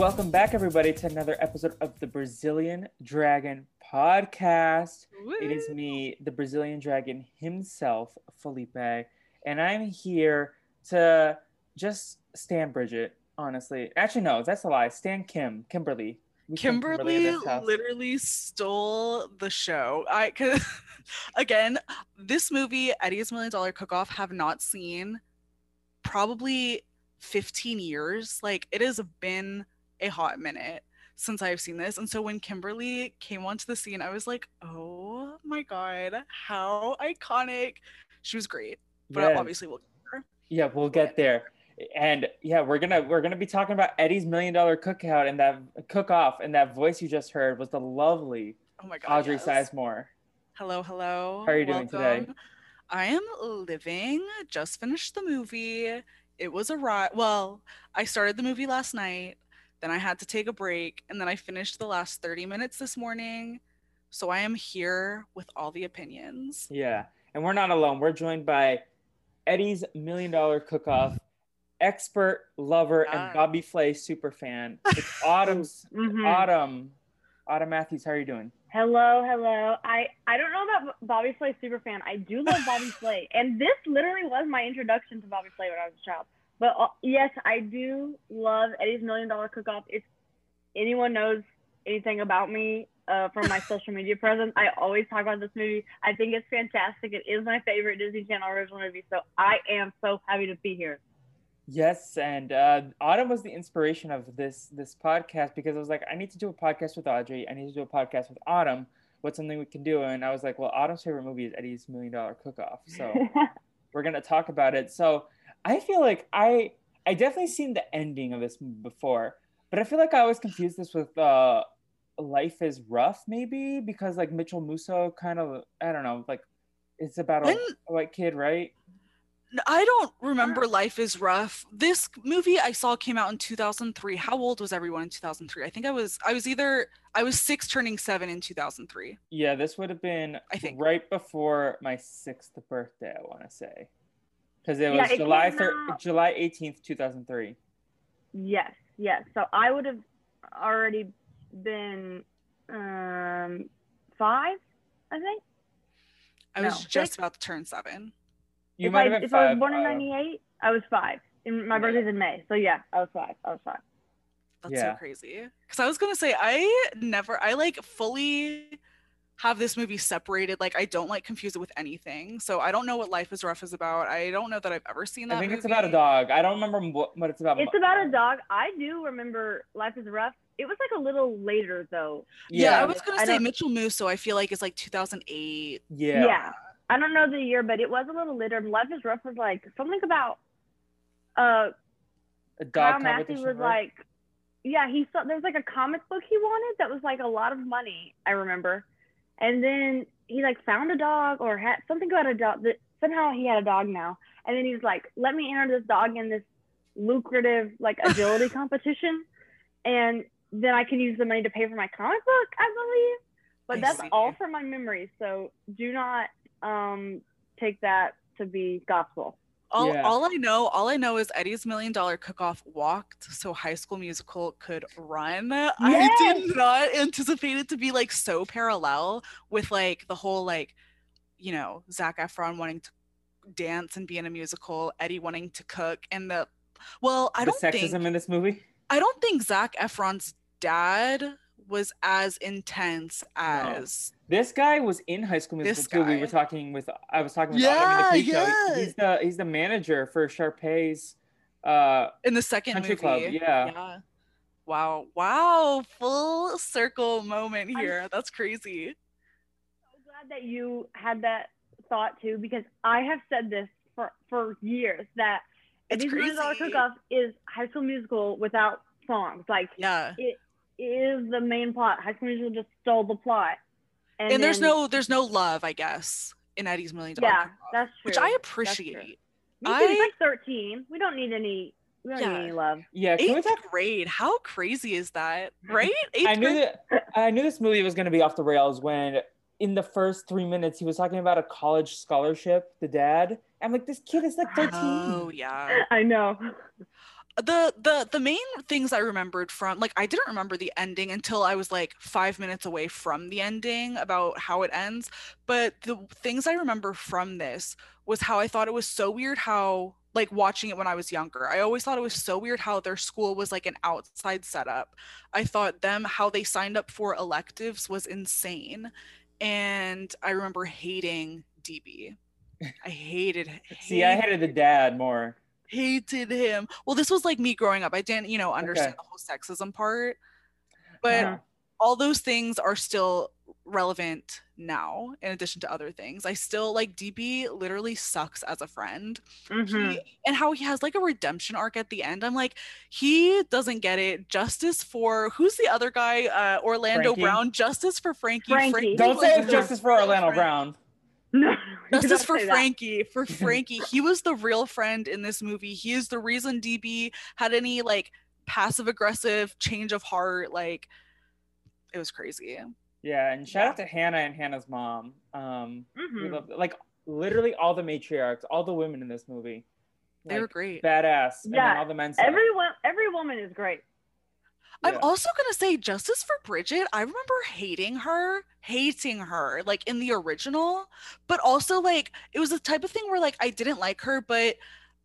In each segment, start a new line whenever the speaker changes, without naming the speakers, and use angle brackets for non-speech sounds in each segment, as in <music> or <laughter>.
Welcome back, everybody, to another episode of the Brazilian Dragon Podcast. It is me, the Brazilian Dragon himself, Felipe, and I'm here to just stand Bridget, honestly. Actually, no, that's a lie. Stand Kim, Kimberly. We
Kimberly
house.
literally stole the show. I could <laughs> again, this movie, Eddie's Million Dollar Cook Off, have not seen probably 15 years. Like it has been a hot minute since I've seen this. And so when Kimberly came onto the scene, I was like, oh my god, how iconic. She was great. But
Yes.
obviously we'll
Yeah, we'll get there. And yeah, we're gonna we're gonna be talking about Eddie's million dollar cookout and that cook off and that voice you just heard was the lovely
oh my god.
Audrey
yes.
Sizemore.
Hello, hello.
How are you doing today?
I am living. Just finished the movie. It was a ride. Well, I started the movie last night, then I had to take a break, and then I finished the last 30 minutes this morning. So I am here with all the opinions.
Yeah, and we're not alone. We're joined by Eddie's million dollar cook off expert lover
Ah.
and Bobby Flay super fan. It's <laughs> Autumn's
Mhm.
Autumn. Autumn Matthews, how are you doing?
Hello, hello. I I don't know about Bobby Flay super fan. I do love Bobby <laughs> Flay, and this literally was my introduction to Bobby Flay when I was a child. But uh, yes, I do love Eddie's Million Dollar Cook Off. If anyone knows anything about me uh, from my <laughs> social media presence, I always talk about this movie. I think it's fantastic. It is my favorite Disney Channel original movie, so I am so happy to be here.
Yes, and uh, Autumn was the inspiration of this this podcast because I was like, I need to do a podcast with Audrey. I need to do a podcast with Autumn. What's something we can do? And I was like, well, Autumn's favorite movie is Eddie's Million Dollar Cook Off, so <laughs> we're gonna talk about it. So I feel like I I definitely seen the ending of this before, but I feel like I always confused this with uh, Life is Ruff, maybe because like Mitchell Musso kind of I don't know like it's about a,
When-
a white kid, right?
I don't remember Life is Ruff. This movie I saw came out in 2003. How old was everyone in 2003? I think I was I was either I was 6 turning 7 in 2003.
Yeah, this would have been
I think.
right before my sixth birthday. I want to say because it
Yeah,
was
it
July
came
thir-
out-
July eighteenth, two thousand three.
Yes, yes. So I would have already been um five, I think.
I was
No,
just
six?
about to turn 7.
You
if
might
I,
have been
if I was
five.
born in
uh,
'98, I was five. And my
Yeah.
birthday's in May, so yeah, I was five. I was five.
That's
Yeah.
so crazy. Because I was gonna say I never I like fully have this movie separated. Like I don't like confuse it with anything. So I don't know what Life is Ruff is about. I don't know that I've ever seen that.
I think it's about a dog. I don't remember what, what it's about.
It's about a dog. I do remember Life is Ruff. It was like a little later though.
Yeah, I was gonna
I
say
don't-
Mitchell Musso. I feel like it's like 2008.
yeah, Yeah.
I don't know the year, but it was a little later. Life is Ruff was like something about uh
A dog
Kyle Massey was
right?
like yeah, he saw there was like a comic book he wanted that was like a lot of money, I remember. And then he like found a dog or had something about a dog that somehow he had a dog now. And then he's like, Let me enter this dog in this lucrative like <laughs> agility competition and then I can use the money to pay for my comic book, I believe. But
I
that's
see.
all from my memory. So do not um take that to be gospel.
All,
Yeah.
all I know, all I know is Eddie's Million Dollar Cook Off walked so High School Musical could run. I did not anticipate it to be like so parallel with like the whole like, you know, Zac Efron wanting to dance and be in a musical, Eddie wanting to cook, and the well, I
the
don't
sexism
think
in this movie.
I don't think Zac Efron's dad was as intense as
This guy was in High School Musical
This
too. We were talking with I was talking with
Yeah,
Autumn in the
yeah.
He's the he's the manager for Sharpay's uh
in the second
Country
movie.
Club. Yeah.
Yeah. Wow. Wow. Full circle moment here. That's crazy.
so glad that you had that thought too because I have said this for for years that
It's
Eddie's Million Dollar
crazy.
Cook-Off is High School Musical without songs. Like
Yeah.
it is the main plot. High School Musical just stole the plot.
And, there's
then-
no there's no love, I guess, in Eddie's Million Dollar
yeah,
Cook-Off,
that's true.
which I appreciate. I-
He's like 13. We don't need any. We don't
Yeah.
need any love.
yeah, can we
Eighth
talk
grade. How crazy is that? <laughs> Right? Eighth
I knew
grade.
that I knew this movie was gonna be off the rails when in the first three minutes he was talking about a college scholarship, the dad. I'm like, this kid is like 13.
Oh yeah. <laughs>
I know.
The the the main things I remembered from like I didn't remember the ending until I was like five minutes away from the ending about how it ends. But the things I remember from this was how I thought it was so weird how like watching it when I was younger. I always thought it was so weird how their school was like an outside setup. I thought them how they signed up for electives was insane. And I remember hating DB. I hated
See, I hated the dad more.
Hated him. Well, this was like me growing up. I didn't, you know, understand
Okay.
the whole sexism part. But
Uh-huh.
all those things are still relevant now, in addition to other things. I still like DB literally sucks as a friend.
Mhm.
He, and how he has like a redemption arc at the end. I'm like, he doesn't get it. Justice for who's the other guy? Uh Orlando
Frankie?
Brown. Justice for Frankie.
Frankie.
Don't say it's justice for Orlando
friend.
Brown.
No. <laughs> you
Justice for
say that.
Frankie. For Frankie. He was the real friend in this movie. He is the reason DB had any like passive aggressive change of heart. Like it was crazy.
Yeah, and shout out to Hannah and Hannah's mom. Um, we
Mhm.
love like literally all the matriarchs, all the women in this movie.
They were great.
badass. And then
Yeah,
all the men. suck.
Everyone, every woman is great.
I'm also gonna say justice for Bridget. I remember hating her, hating her, like in the original, but also like it was the type of thing where like I didn't like her, but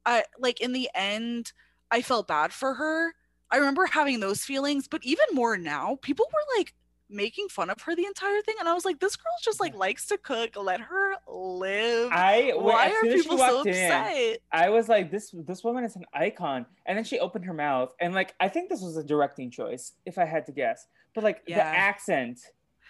I like in the end I felt bad for her. I remember having those feelings, but even more now, people were like making fun of her the entire thing, and I was like, this girl just like likes to cook. Let her live.
I
Why are
soon as she
people so
walked in,
upset?
I was like, this this woman is an icon. And then she opened her mouth, and like I think this was a directing choice, if I had to guess. But like the accent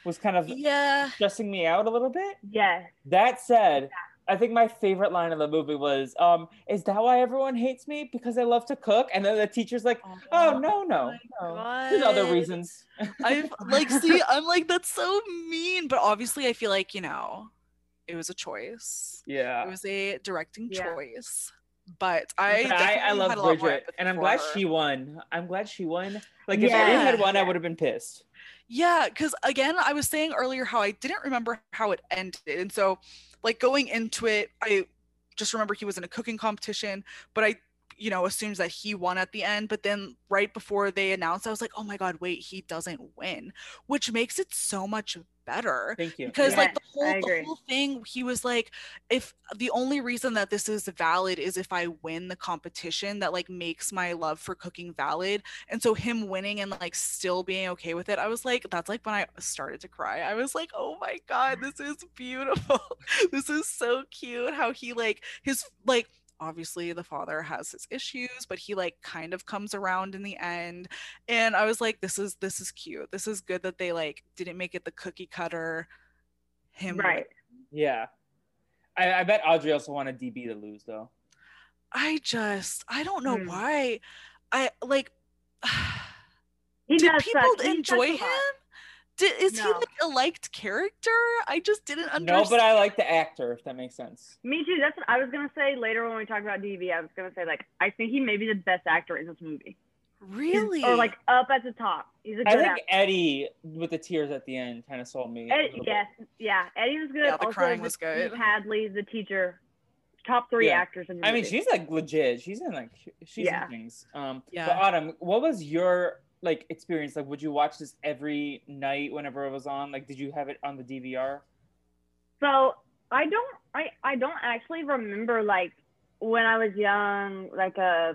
was kind of
Yeah.
stressing me out a little bit.
yeah
That said, I think my favorite line of the movie was, um, "Is that why everyone hates me? Because I love to cook?" And then the teacher's like, "Oh no, no, no. There's other reasons."
I <laughs> like see, I'm like, that's so mean. But obviously I feel like, you know, it was a choice.
Yeah.
It was a directing
Yeah.
choice. But I
But I, I love
had a lot more
Bridget, and I'm glad
her.
she won. I'm glad she won. Like if
Yeah.
Eddie had won, I would have been pissed.
Yeah, because again, I was saying earlier how I didn't remember how it ended. And so, like, going into it, I just remember he was in a cooking competition, but I, you know, assumed that he won at the end. But then right before they announced, I was like, oh my God, wait, he doesn't win, which makes it so much better.
Thank you.
Because
Yeah.
like the whole the whole thing, he was like, if the only reason that this is valid is if I win the competition, that like makes my love for cooking valid. And so him winning and like still being okay with it, I was like, that's like when I started to cry. I was like, oh my god, this is beautiful. <laughs> this is so cute. How he like his like obviously the father has his issues but he like kind of comes around in the end and i was like this is this is cute this is good that they like didn't make it the cookie cutter him win.
Right.
Yeah. I, I bet Audrey also wanted DB to lose though.
i just i don't know
Hmm.
why i like <sighs>
He
did
does
people
suck.
Enjoy
sucks
him
lot.
Did, is he like a liked character i just didn't understand
No, but I like the actor, if that makes sense.
Me too. That's what I was gonna say later when we talk about DB. I was gonna say like I think he may be the best actor in this movie. He's-
really
Or like up at the top. He's a good
I think
actor.
Eddie with the tears at the end kind of sold me. a
Ed,
little bit.
yes, yeah. Eddie was good.
Yeah, the
also,
crying
the-
was good.
Steve Hadley, the teacher, top three
Yeah.
actors in the movie.
I mean, she's like legit. She's in like she's
Yeah.
in things. Um,
Yeah.
But Autumn, what was your like experience? Like, would you watch this every night whenever it was on? Like, did you have it on the DVR?
So I don't I, I don't actually remember like when I was young, like uh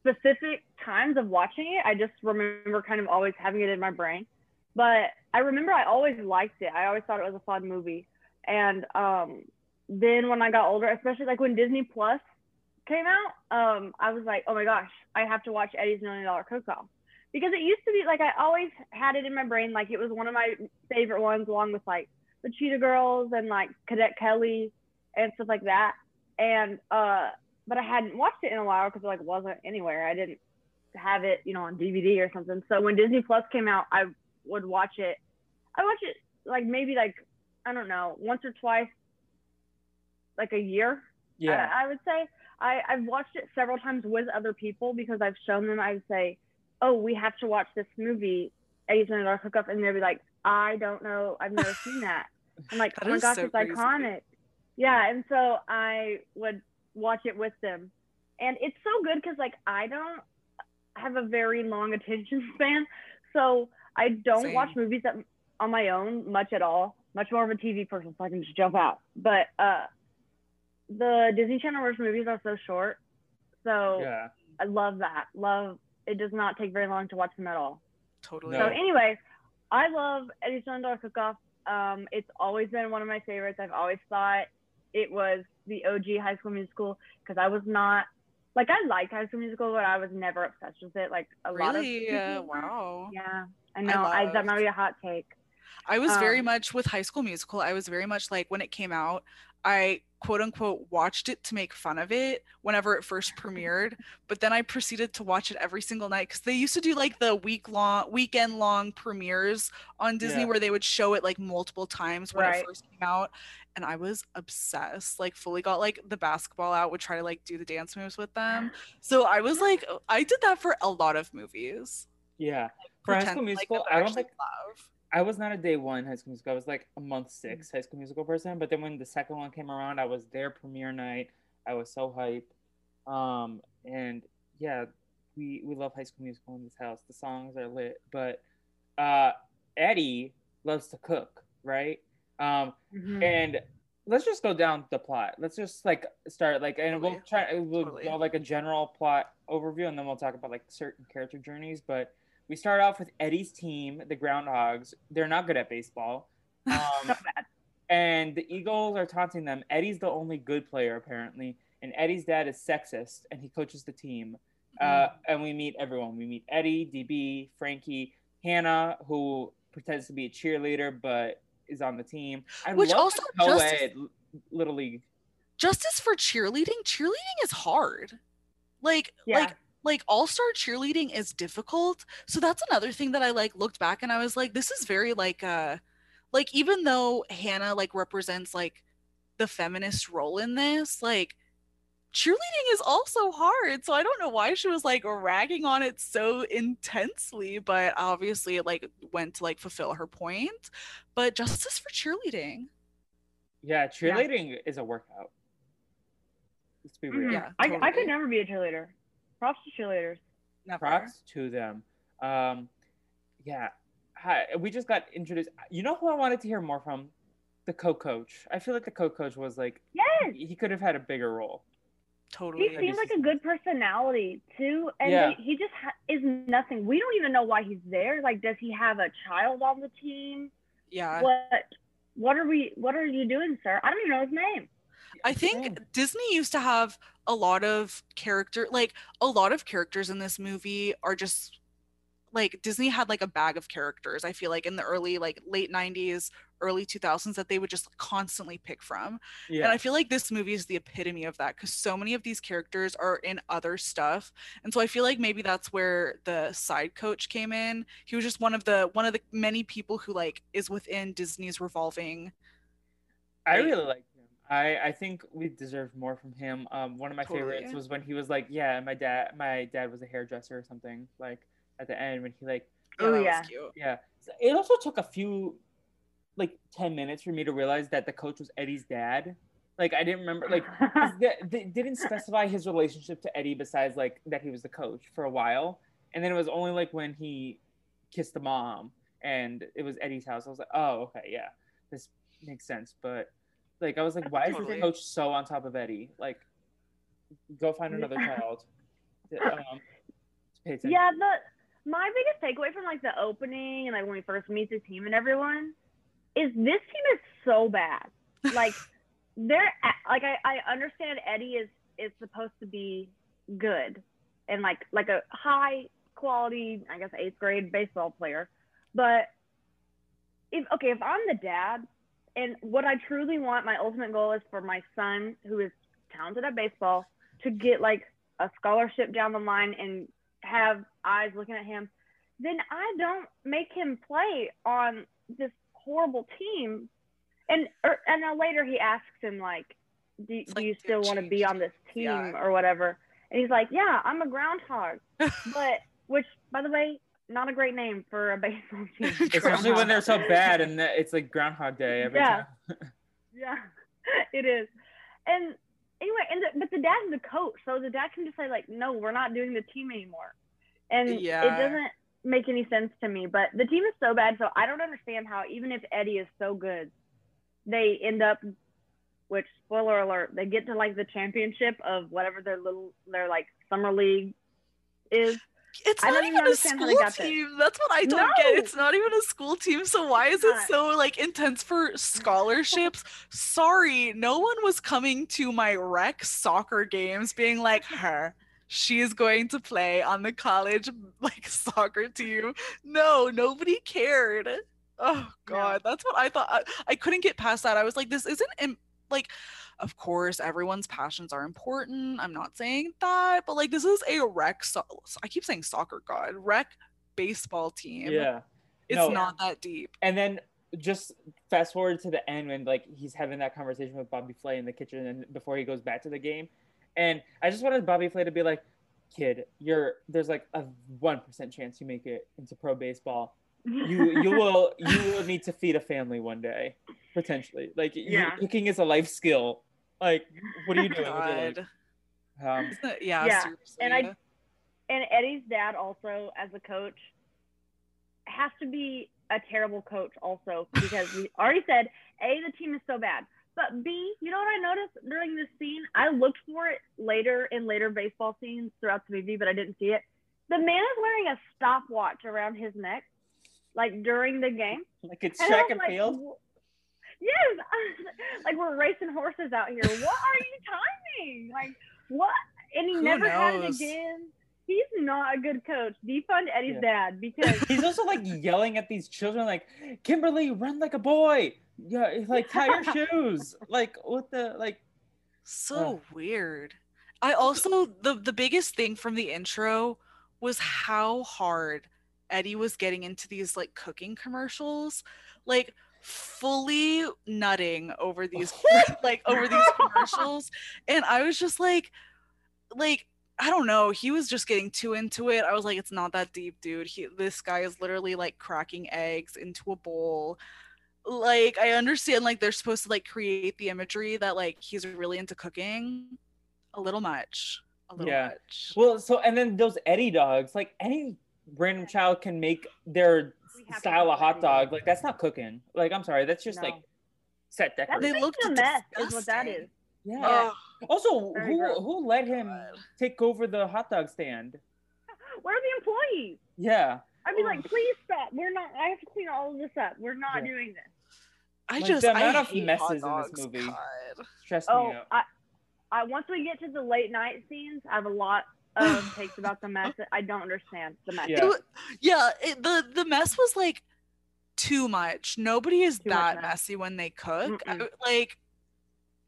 specific times of watching it. I just remember kind of always having it in my brain. but I remember I always liked it. I always thought it was a fun movie. And um, then when I got older, especially like when Disney Plus came out, um, I was like, oh my gosh, I have to watch Eddie's Million Dollar Cook Off. Because it used to be like I always had it in my brain, like it was one of my favorite ones, along with like the Cheetah Girls and like Cadet Kelly and stuff like that. And uh, but I hadn't watched it in a while because it like wasn't anywhere. I didn't have it, you know, on DVD or something. So when Disney Plus came out, I would watch it. I watch it like maybe like I don't know once or twice, like a year.
Yeah.
I, I would say I I've watched it several times with other people because I've shown them. I would say, oh, we have to watch this movie, Eddie's Million Dollar Cook Off, and they'd be like, I don't know, I've never seen <laughs> that. I'm like,
That
oh my gosh,
so
it's
crazy.
iconic. Yeah, and so I would watch it with them, and it's so good because like I don't have a very long attention <laughs> span, so I don't watch movies that, on my own much at all. Much more of a TV person, so I can just jump out. But uh, the Disney Channel version movies are so short, so
yeah.
I love that. Love it does not take very long to watch them at all.
Totally.
No.
So anyway, I love Eddie's Million Dollar Cook Off. Um, it's always been one of my favorites. I've always thought it was the OG High School Musical because I was not like I liked High School Musical, but I was never obsessed with it. Like a lot of people
Uh,
were.
wow.
Yeah, I know. I, that
loved-
might be a hot take.
I was very
Um,
much with High School Musical. I was very much like when it came out, I quote unquote watched it to make fun of it whenever it first premiered, but then I proceeded to watch it every single night because they used to do like the week long, weekend long premieres on Disney
Yeah.
where they would show it like multiple times when
Right.
it first came out. And I was obsessed, like fully got like the basketball out, would try to like do the dance moves with them. So I was like, I did that for a lot of movies.
Yeah. For High School Musical,
that
I don't think
love.
I was not a day one High School Musical. I was like a month six High School Musical person. But then when the second one came around, I was there premiere night. I was so hype. Um, and yeah, we we love High School Musical in this house. The songs are lit. But uh, Eddie loves to cook, right? Um,
Mhm.
and let's just go down the plot. Let's just like start like, and we'll try. We'll
Totally.
go like a general plot overview, and then we'll talk about like certain character journeys. But we start off with Eddie's team, the Groundhogs. They're not good at baseball, <laughs> um,
So bad.
and the Eagles are taunting them. Eddie's the only good player apparently, and Eddie's dad is sexist, and he coaches the team. Uh, and we meet everyone. We meet Eddie, DB, Frankie, Hannah, who pretends to be a cheerleader but is on the team. I
Which also
the
just-
co-ed L- little league.
justice for cheerleading cheerleading is hard like
Yeah.
like like all-star cheerleading is difficult so that's another thing that i like looked back and i was like this is very like uh like even though hannah like represents like the feminist role in this like cheerleading is also hard so i don't know why she was like ragging on it so intensely but obviously it like went to like fulfill her point but justice for cheerleading
Yeah, cheerleading is a workout. Let's be real.
Mhm.
Yeah,
I, I could never be a cheerleader. Props to cheerleaders.
Never.
Props to them. Um, yeah, Hi, we just got introduced. You know who I wanted to hear more from? The co-coach. I feel like the co-coach was like
Yes.
he could have had a bigger role.
totally
He seems like a good personality too, and
Yeah.
they, he just ha- is nothing. We don't even know why he's there. Like, does he have a child on the team?
yeah
What? What are we? What are you doing, sir? I don't even know his name.
I think
Same.
Disney used to have a lot of character, like a lot of characters in this movie are just like Disney had like a bag of characters. I feel like in the early, like late 90s, early 2000s that they would just constantly pick from.
Yeah.
And I feel like this movie is the epitome of that because so many of these characters are in other stuff. And so I feel like maybe that's where the side coach came in. He was just one of the one of the many people who like is within Disney's revolving.
I really like. I, I think we deserved more from him. Um, one of my
Totally.
favorites was when he was like, "Yeah, my dad, my dad was a hairdresser or something." Like at the end when he like,
Oh,
that
yeah.
cute.
yeah. So it also took a few, like ten minutes for me to realize that the coach was Eddie's dad. Like I didn't remember Like <laughs> they, they didn't specify his relationship to Eddie besides like that he was the coach for a while, and then it was only like when he kissed the mom and it was Eddie's house. I was like, oh okay, yeah, this makes sense. But like I was like, <laughs> why is
Totally.
this coach so on top of Eddie? Like, go find another child. <laughs> Um, to
yeah, the my biggest takeaway from like the opening and like when we first meet the team and everyone is this team is so bad. <laughs> Like they're like I, I understand Eddie is is supposed to be good and like like a high quality I guess eighth grade baseball player, but if okay if I'm the dad and what I truly want my ultimate goal is for my son who is talented at baseball to get like a scholarship down the line and have eyes looking at him, then I don't make him play on this horrible team. And or, and then later he asks him like, "Do,
It's
do you still want to be on this team
Yeah.
or whatever?" And he's like, "Yeah, I'm a groundhog." <laughs> but which, by the way, not a great name for a baseball <laughs> team.
Especially when they're so bad and it's like Groundhog Day every
Yeah.
time. <laughs>
Yeah, <laughs> it is. And anyway, and the, but the dad's the coach, so the dad can just say like, "No, we're not doing the team anymore," and it doesn't make any sense to me. But the team is so bad, so I don't understand how even if Eddie is so good, they end up. Which spoiler alert, they get to like the championship of whatever their little their like summer league is.
It's
I
not even
even
a
understand how they
school team. That's what I don't get. It's not even a school team. So why is it so like intense for scholarships? Sorry, no one was coming to my rec soccer games being like <laughs> her. She is going to play on the college <laughs> like soccer team. No, nobody cared. Oh god, that's what I thought. I, I couldn't get past that. I was like, this isn't im- like of course everyone's passions are important i'm not saying that but like this is a rec so- i keep saying soccer god rec baseball team
Yeah.
it's
No.
not that deep
And then just fast forward to the end when like he's having that conversation with Bobby Flay in the kitchen and before he goes back to the game. And I just wanted Bobby Flay to be like, kid, you're there's like a one percent chance you make it into pro baseball. You you <laughs> will you will need to feed a family one day, potentially. Like
Yeah.
cooking is a life skill. Like, what are you doing? with your life?
god
Um,
yeah,
Yeah,
seriously.
and I- and Eddie's dad also as a coach has to be a terrible coach also because we <laughs> already said a the team is so bad but b you know what i noticed during this scene i looked for it later in later baseball scenes throughout the movie but i didn't see it the man is wearing a stopwatch around his neck like during the game
like it's
and
track and
like,
field.
"Wh- yes. <laughs> Like we're racing horses out here. What are you timing? Like what? And he
Who
never had it again. He's not a good coach. Defund eddie's
Yeah.
dad <laughs> because
He's also like yelling at these children, like Kimberly, run like a boy. Yeah, like tie your <laughs> shoes. Like what the like?
so weird. I also the the biggest thing from the intro was how hard eddie was getting into these like cooking commercials. Like fully nutting over oh, these <laughs> <laughs> like over these commercials and i was just like like i don't know he was just getting too into it i was like it's not that deep dude he this guy is literally like cracking eggs into a bowl. Like i understand like they're supposed to like create the imagery that like he's really into cooking a little much a little
Yeah.
much.
Well, so and then those Eddie dogs, like any random child can make their
We have to
style
cook
of hot dog. Like that's not cooking. Like I'm sorry, that's just
No.
like set
That's
decoration.
They
just
looked
a mess is what that
disgusting.
is
yeah.
Ugh,
Also, who
gross.
who let him
God.
take over the hot dog stand? <laughs>
where are the employees
Yeah.
i'd be like please stop we're not i have to clean all of this up we're not
Yeah.
doing this
i
Like,
just
the
I
amount of
hate
messes
hot
in this movie.
God.
Stressed
oh
me out.
i i once we get to the late night scenes i have a lot of <laughs> takes about the mess i don't understand the mess
Yeah.
It yeah it, the the mess was like too much nobody is
Too
that
mess.
messy when they cook I- like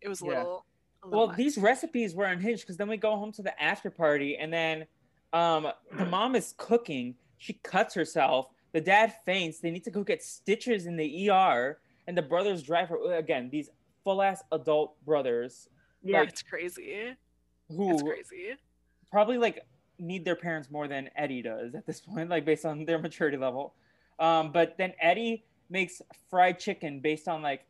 it was a
Yeah.
little, a little
Well,
much.
these recipes were unhinged because then we go home to the after party, and then um, the <clears throat> mom is cooking. She cuts herself. The dad faints. They need to go get stitches in the ER, and the brothers drive her again. These full ass adult brothers
yeah
like,
it's crazy
who
it's crazy
probably like need their parents more than Eddie does at this point, like based on their maturity level. Um, but then Eddie makes fried chicken based on like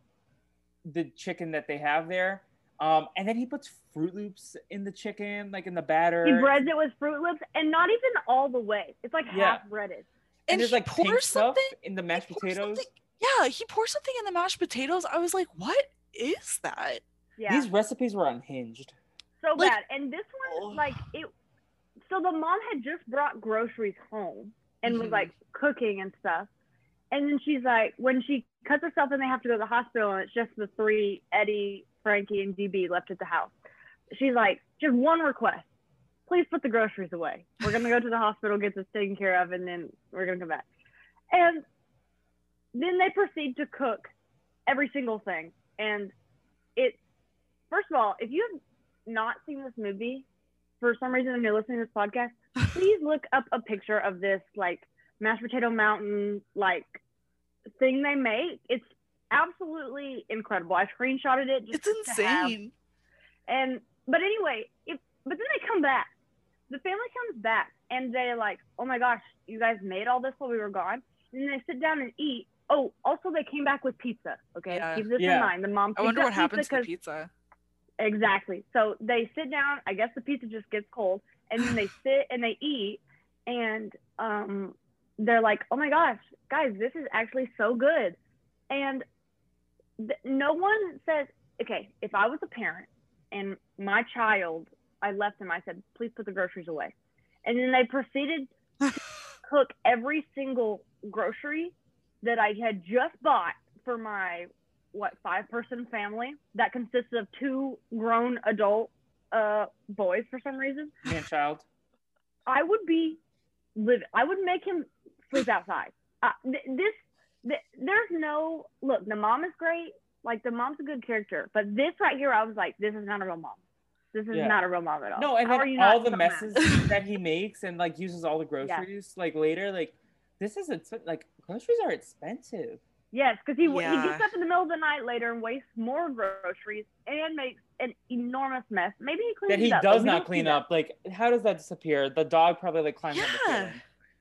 the chicken that they have there. Um, and then he puts Froot Loops in the chicken, like in the batter.
he breads it with froot loops and not even all the way it's like
Yeah.
half breaded
and,
and
there's like pink
pours
stuff
something
in the mashed potatoes.
yeah he pours something in the mashed potatoes i was like what is that
yeah
These recipes were unhinged.
So
like-
bad and this
Oh.
one like it so the mom had just brought groceries home and was
Mhm.
like cooking and stuff. And then she's like, when she cuts herself and they have to go to the hospital, and it's just the three Eddie, Frankie, and DB left at the house. She's like, just one request. Please put the groceries away. We're gonna go to the hospital, get this taken care of, and then we're gonna come back. And then they proceed to cook every single thing. And it, first of all, if you have not seen this movie, for some reason, and you're listening to this podcast, <laughs> please look up a picture of this like mashed potato mountain like thing they make. It's absolutely incredible. I screenshotted it. Just
It's insane.
and but anyway, if but then they come back. The family comes back and they're like, "Oh my gosh, you guys made all this while we were gone." And they sit down and eat. Oh, also they came back with pizza. Okay,
Yeah.
keep this
Yeah.
in mind. The mom.
I wonder what happened to the
'cause-
pizza.
Exactly. So they sit down. I guess the pizza just gets cold, and then they <sighs> sit and they eat, and um, they're like, "Oh my gosh, guys, this is actually so good," and th- no one says, "Okay, if I was a parent and my child, I left them, I said, please put the groceries away," and then they proceeded <laughs> to cook every single grocery that I had just bought for my what five person family that consists of two grown adult uh boys for some reason?
Man child.
i would be live i would make him sleep outside. Uh, th- this th- there's no look the mom is great. Like the mom's a good character. But this right here i was like this is not a real mom. This is
Yeah.
not a real mom at all.
No, and
How
then all the messes <laughs> that he makes and like uses all the groceries like later, like this is exp- like groceries are expensive.
Yes, because he he gets up in the middle of the night later and wastes more groceries and makes an enormous mess. Maybe he cleans
That he
it up, but
does not
don't see
clean
that.
up. Like, how does that disappear? The dog probably like climbs on the
Yeah.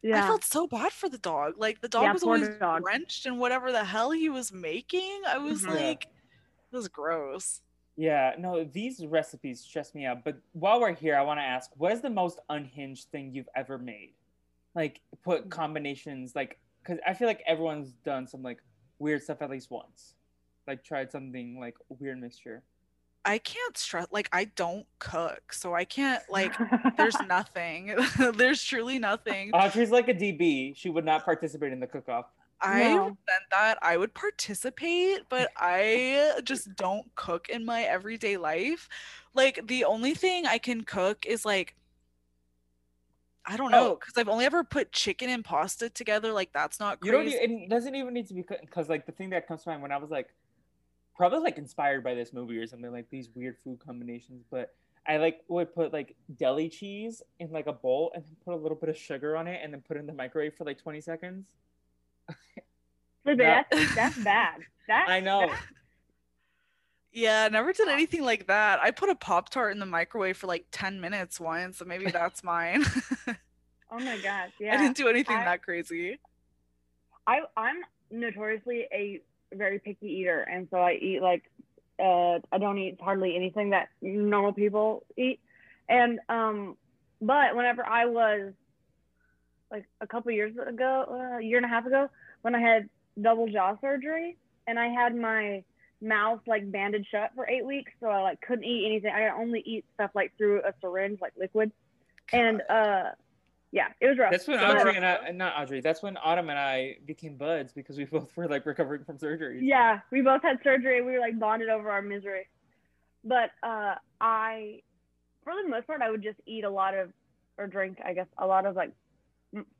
ceiling.
I felt so bad for the dog. Like the dog
Yeah,
was always
dog.
drenched in whatever the hell he was making. I was
Mhm.
Yeah.
like, it was gross.
Yeah, no, these recipes stress me out. But while we're here, I want to ask, what is the most unhinged thing you've ever made? Like, put combinations, like, because I feel like everyone's done some like weird stuff at least once. Like, tried something like weird mixture.
I can't stress like I don't cook, so I can't like there's <laughs> nothing. <laughs> there's truly nothing.
Audrey's like a DB. She would not participate in the cook-off.
I
No.
resent that. I would participate, but I just don't cook in my everyday life. Like the only thing I can cook is like I don't know
Oh.
because I've only ever put chicken and pasta together. Like that's not
You don't.
crazy.
It doesn't even need to be because like the thing that comes to mind when I was like, probably like inspired by this movie or something like these weird food combinations. But I like would put like deli cheese in like a bowl and then put a little bit of sugar on it and then put it in the microwave for like twenty seconds. <laughs>
Felipe,
That-
that's that's bad. That <laughs>
I know.
that-
Yeah, never did anything like that. I put a Pop Tart in the microwave for like 10 minutes once, so maybe <laughs> that's mine. <laughs>
oh my gosh, yeah.
I didn't do anything
I-
that crazy.
I I'm notoriously a very picky eater, and so I eat like uh I don't eat hardly anything that normal people eat, and um but whenever I was like a couple years ago, uh, a year and a half ago, when I had double jaw surgery, and I had my mouth like banded shut for eight weeks, so I like couldn't eat anything. I could only eat stuff like through a syringe, like liquid, and uh yeah, it was rough.
That's when Audrey and I, not Audrey. That's when Autumn and I became buds because we <laughs> both were like recovering from surgery.
Yeah, we both had surgery. We were like bonded over our misery. But uh, I, for the most part, I would just eat a lot of, or drink, I guess, a lot of like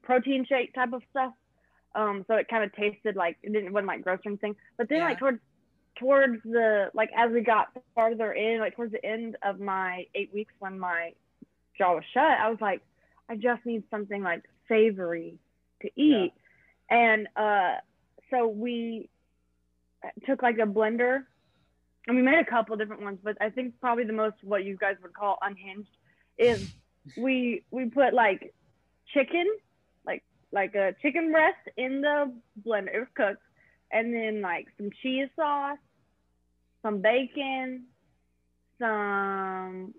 protein shake type of stuff. Um, so it kind of tasted like it didn't it wasn't like gross or anything. But then like towards towards the like as we got farther in, like towards the end of my eight weeks when my jaw was shut, I was like, I just need something like savory to eat. And uh, so we took like a blender and we made a couple different ones, but I think probably the most what you guys would call unhinged is <laughs> we we put like chicken, like like a chicken breast in the blender. It was cooked, and then like some cheese sauce, some bacon, some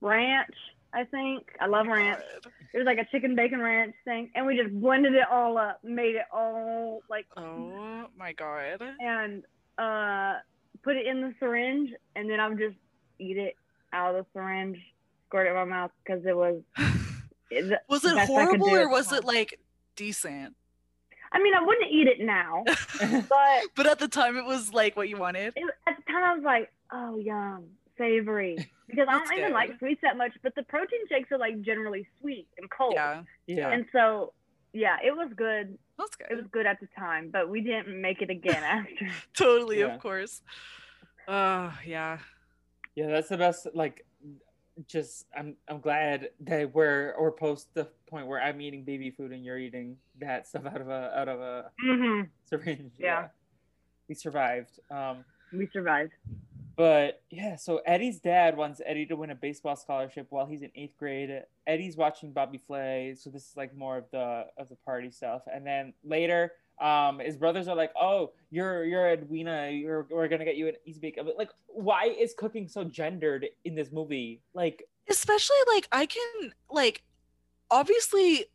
ranch. I think I love ranch.
God.
It was like a chicken bacon ranch thing, and we just blended it all up, made it all like
Oh my god.
and uh, put it in the syringe, and then I would just eat it out of the syringe, squirt it in my mouth because it was. <laughs> It,
Was it
best I could
horrible or was it like decent.
I mean, I wouldn't eat it now, <laughs> but
But at the time, it was like what you wanted.
it, at the time I was like, oh, yum, savory. <laughs> Because I don't even like sweets that much, but the protein shakes are like generally sweet and cold.
Yeah,
Yeah.
And so, yeah, it was good.
that's good.
It was
good.
good at the time, but we didn't make it again <laughs> after.
Totally,
Yeah.
of course. Oh yeah.
Yeah, that's the best. Like, just I'm I'm glad that we're or post the point where I'm eating baby food and you're eating that stuff out of a out of a
mm-hmm.
syringe.
Yeah.
we survived. Um,
We survived.
but yeah, so Eddie's dad wants Eddie to win a baseball scholarship while he's in eighth grade. Eddie's watching Bobby Flay, so this is like more of the of the party stuff. And then later, um, his brothers are like, "Oh, you're you're Edwina. You're we're gonna get you an easy bake oven." Like, why is cooking so gendered in this movie? Like,
Especially like I can like obviously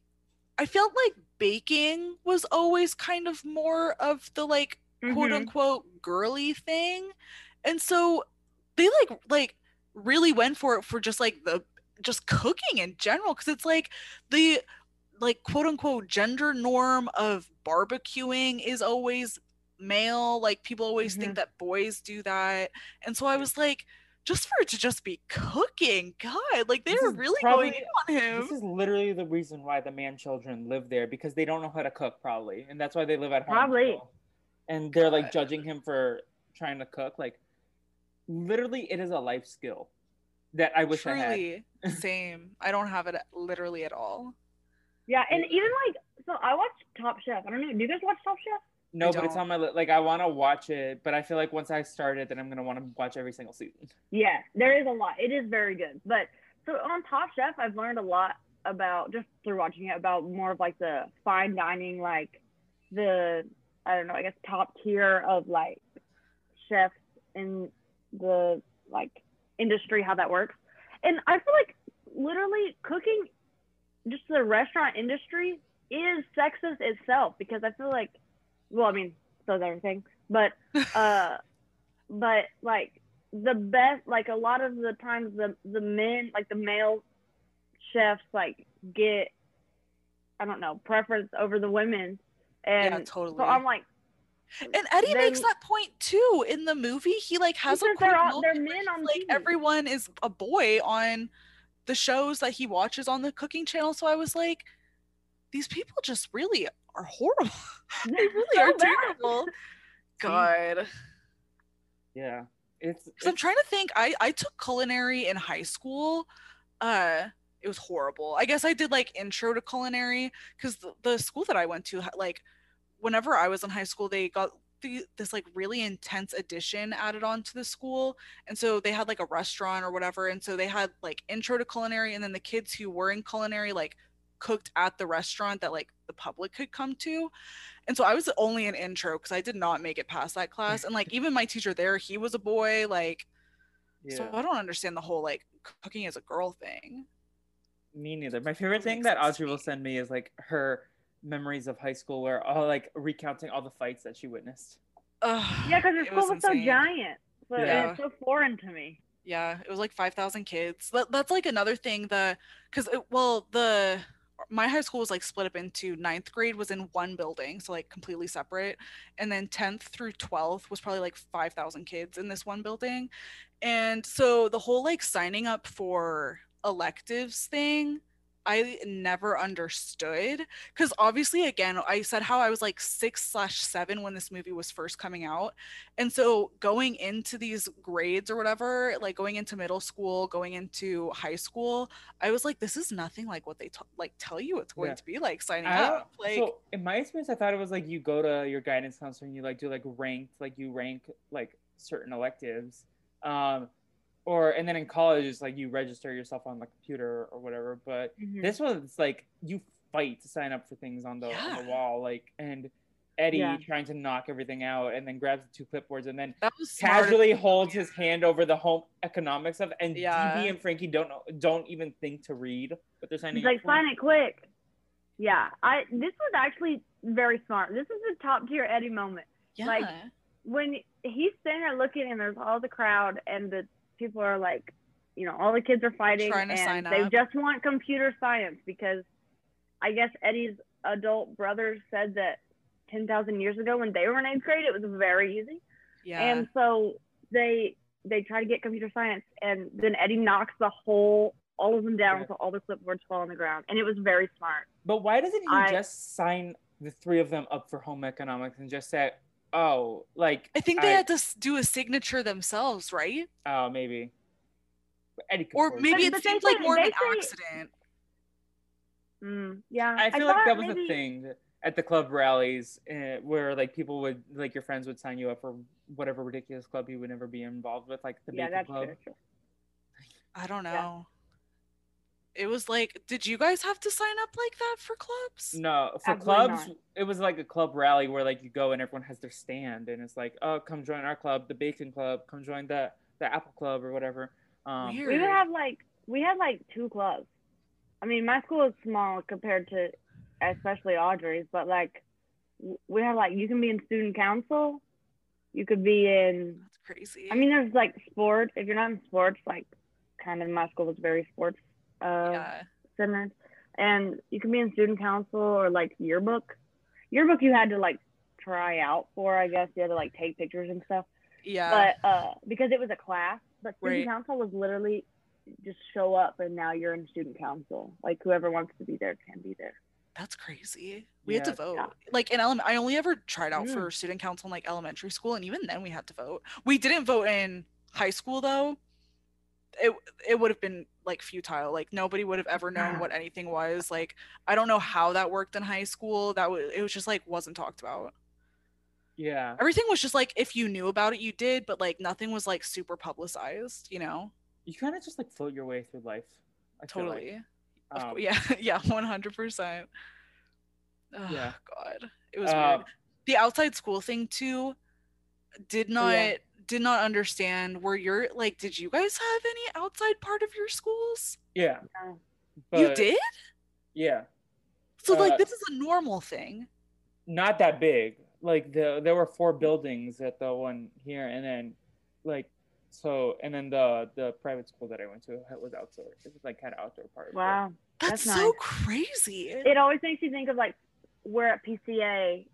I felt like baking was always kind of more of the like quote
Mhm.
unquote girly thing. And so they like like really went for it for just like the just cooking in general because it's like the like quote unquote gender norm of barbecuing is always male like people always think
Mhm.
that boys do that and so i was like just for it to just be cooking god like they're really
probably-
going in on him
this is literally the reason why the man children live there because they don't know how to cook, probably, and that's why they live at home.
Probably.
still. And they're like judging him for trying to cook. Like, literally, it is a life skill that I wish I had.
same i don't have it literally at all
Yeah, and even like, so I watched Top Chef. I don't know. Do you guys watch Top Chef?
No, but it's on my li- like. I want to watch it, but I feel like once I start it, then I'm gonna want to watch every single season.
Yeah, there is a lot. It is very good. But so on Top Chef, I've learned a lot about just through watching it about more of like the fine dining, like the I don't know, I guess top tier of like chefs in the like industry, how that works. And I feel like literally cooking, just the restaurant industry is sexist itself because I feel like, well, I mean, so is everything, but <laughs> uh, but like the best, like a lot of the times the the men, like the male chefs, like get, I don't know, preference over the women, and
yeah totally
so I'm like,
And Eddie makes that point too in the movie. He like has a
Because they're all- they're men on
like
TV.
everyone is a boy on the shows that he watches on the cooking channel. So I was like, these people just really are horrible. <laughs> they <laughs> really
so
are
bad.
terrible. God.
Yeah, it's.
Because I'm trying to think. I I took culinary in high school. Uh, it was horrible. I guess I did like intro to culinary because the, the school that I went to, like, whenever I was in high school, they got the, this like really intense addition added on to the school, and so they had like a restaurant or whatever, and so they had like intro to culinary, and then the kids who were in culinary like cooked at the restaurant that like the public could come to. And so I was only an intro because I did not make it past that class. And like <laughs> even my teacher there, he was a boy. Like
yeah.
so I don't understand the whole like cooking as a girl thing.
Me neither. My favorite thing that Audrey will send me is like her memories of high school, where all like recounting all the fights that she witnessed.
Ugh,
yeah, because her school was, so giant, so
Yeah.
it's so foreign to me.
Yeah, it was like five thousand kids. That, that's like another thing. The because well the my high school was like split up into ninth grade was in one building, so like completely separate, and then tenth through twelfth was probably like five thousand kids in this one building, and so the whole like signing up for electives thing. I never understood because obviously, again, I said how I was like six slash seven when this movie was first coming out, and so going into these grades or whatever, like going into middle school, going into high school, I was like, this is nothing like what they t- like tell you it's going
Yeah.
to be like signing
I
up. Like,
so in my experience, I thought it was like you go to your guidance counselor and you like do like ranked, like you rank like certain electives, um, or and then in college it's like you register yourself on the computer or whatever. But
Mhm.
this one's like you fight to sign up for things on the on the wall, like and Eddie
Yeah.
trying to knock everything out and then grabs the two clipboards and then
that smart
casually holds his hand over the home economics of and
Yeah.
DB and Frankie don't know, don't even think to read what they're signing
He's like,
for.
sign it quick. Yeah, I. This was actually very smart. This is a top tier Eddie moment.
Yeah.
like, when he's sitting there looking and there's all the crowd and the people are like, you know, all the kids are fighting
Trying to
and
sign
they
up.
just want computer science because I guess Eddie's adult brother said that 10,000 years ago when they were in eighth grade, it was very easy.
Yeah.
And so they they try to get computer science, and then Eddie knocks the whole all of them down,
Yeah.
so all the clipboards fall on the ground, and it was very smart.
But why doesn't he
I-
just sign the three of them up for home economics and just say, "Oh, like
I think they had to do a signature themselves, right?
oh maybe." Eddie
Or maybe
it.
it
But they
seemed like more of an
say-
accident.
Mm, yeah,
I feel like that was
maybe-
a thing at the club rallies uh, where like people would like your friends would sign you up for whatever ridiculous club you would never be involved with, like the
Yeah, that's
club.
true. true.
I don't
Yeah.
Know. It was like, did you guys have to sign up like that for clubs?
No, for
Absolutely
clubs,
not.
it was like a club rally where like you go and everyone has their stand, and it's like, oh, come join our club, the Bacon Club. Come join the the Apple Club or whatever. Um,
We would have like we had like two clubs. I mean, my school is small compared to, especially Audrey's, but like we have like you can be in student council, you could be in.
That's crazy.
I mean, there's like sport. If you're not in sports, like kind of my school was very sports uh,
yeah.
centered, and you can be in student council or like yearbook. Yearbook you had to like try out for, I guess. You had to like take pictures and stuff
Yeah.
but uh because it was a class but student
Right.
council was literally just show up and now you're in student council like whoever wants to be there can be there
That's crazy. We had to vote.
Yeah.
Like in element, I only ever tried out
Mm.
for student council in like elementary school, and even then we had to vote. We didn't vote in high school though. It it would have been like futile. Like nobody would have ever known what anything was. Like I don't know how that worked in high school. That was it was just like wasn't talked about.
yeah,
Everything was just like if you knew about it, you did, but like nothing was like super publicized. You know,
you kind of just like float your way through life. I like.
totally. Of
Um,
yeah, <laughs> yeah, one hundred percent. Oh,
Yeah.
God, it was
Uh,
weird. The outside school thing too. Did not
Oh, yeah.
Did not understand. Were your like? Did you guys have any outside part of your schools?
Yeah,
No.
you did.
Yeah,
So
uh,
like this is a normal thing.
not that big. Like the there were four buildings at the one here, and then like so, and then the the private school that I went to had- was outdoor. It was like had outdoor part. of it.
wow
That's,
That's
so
nice.
crazy.
it always makes you think of like we're at pca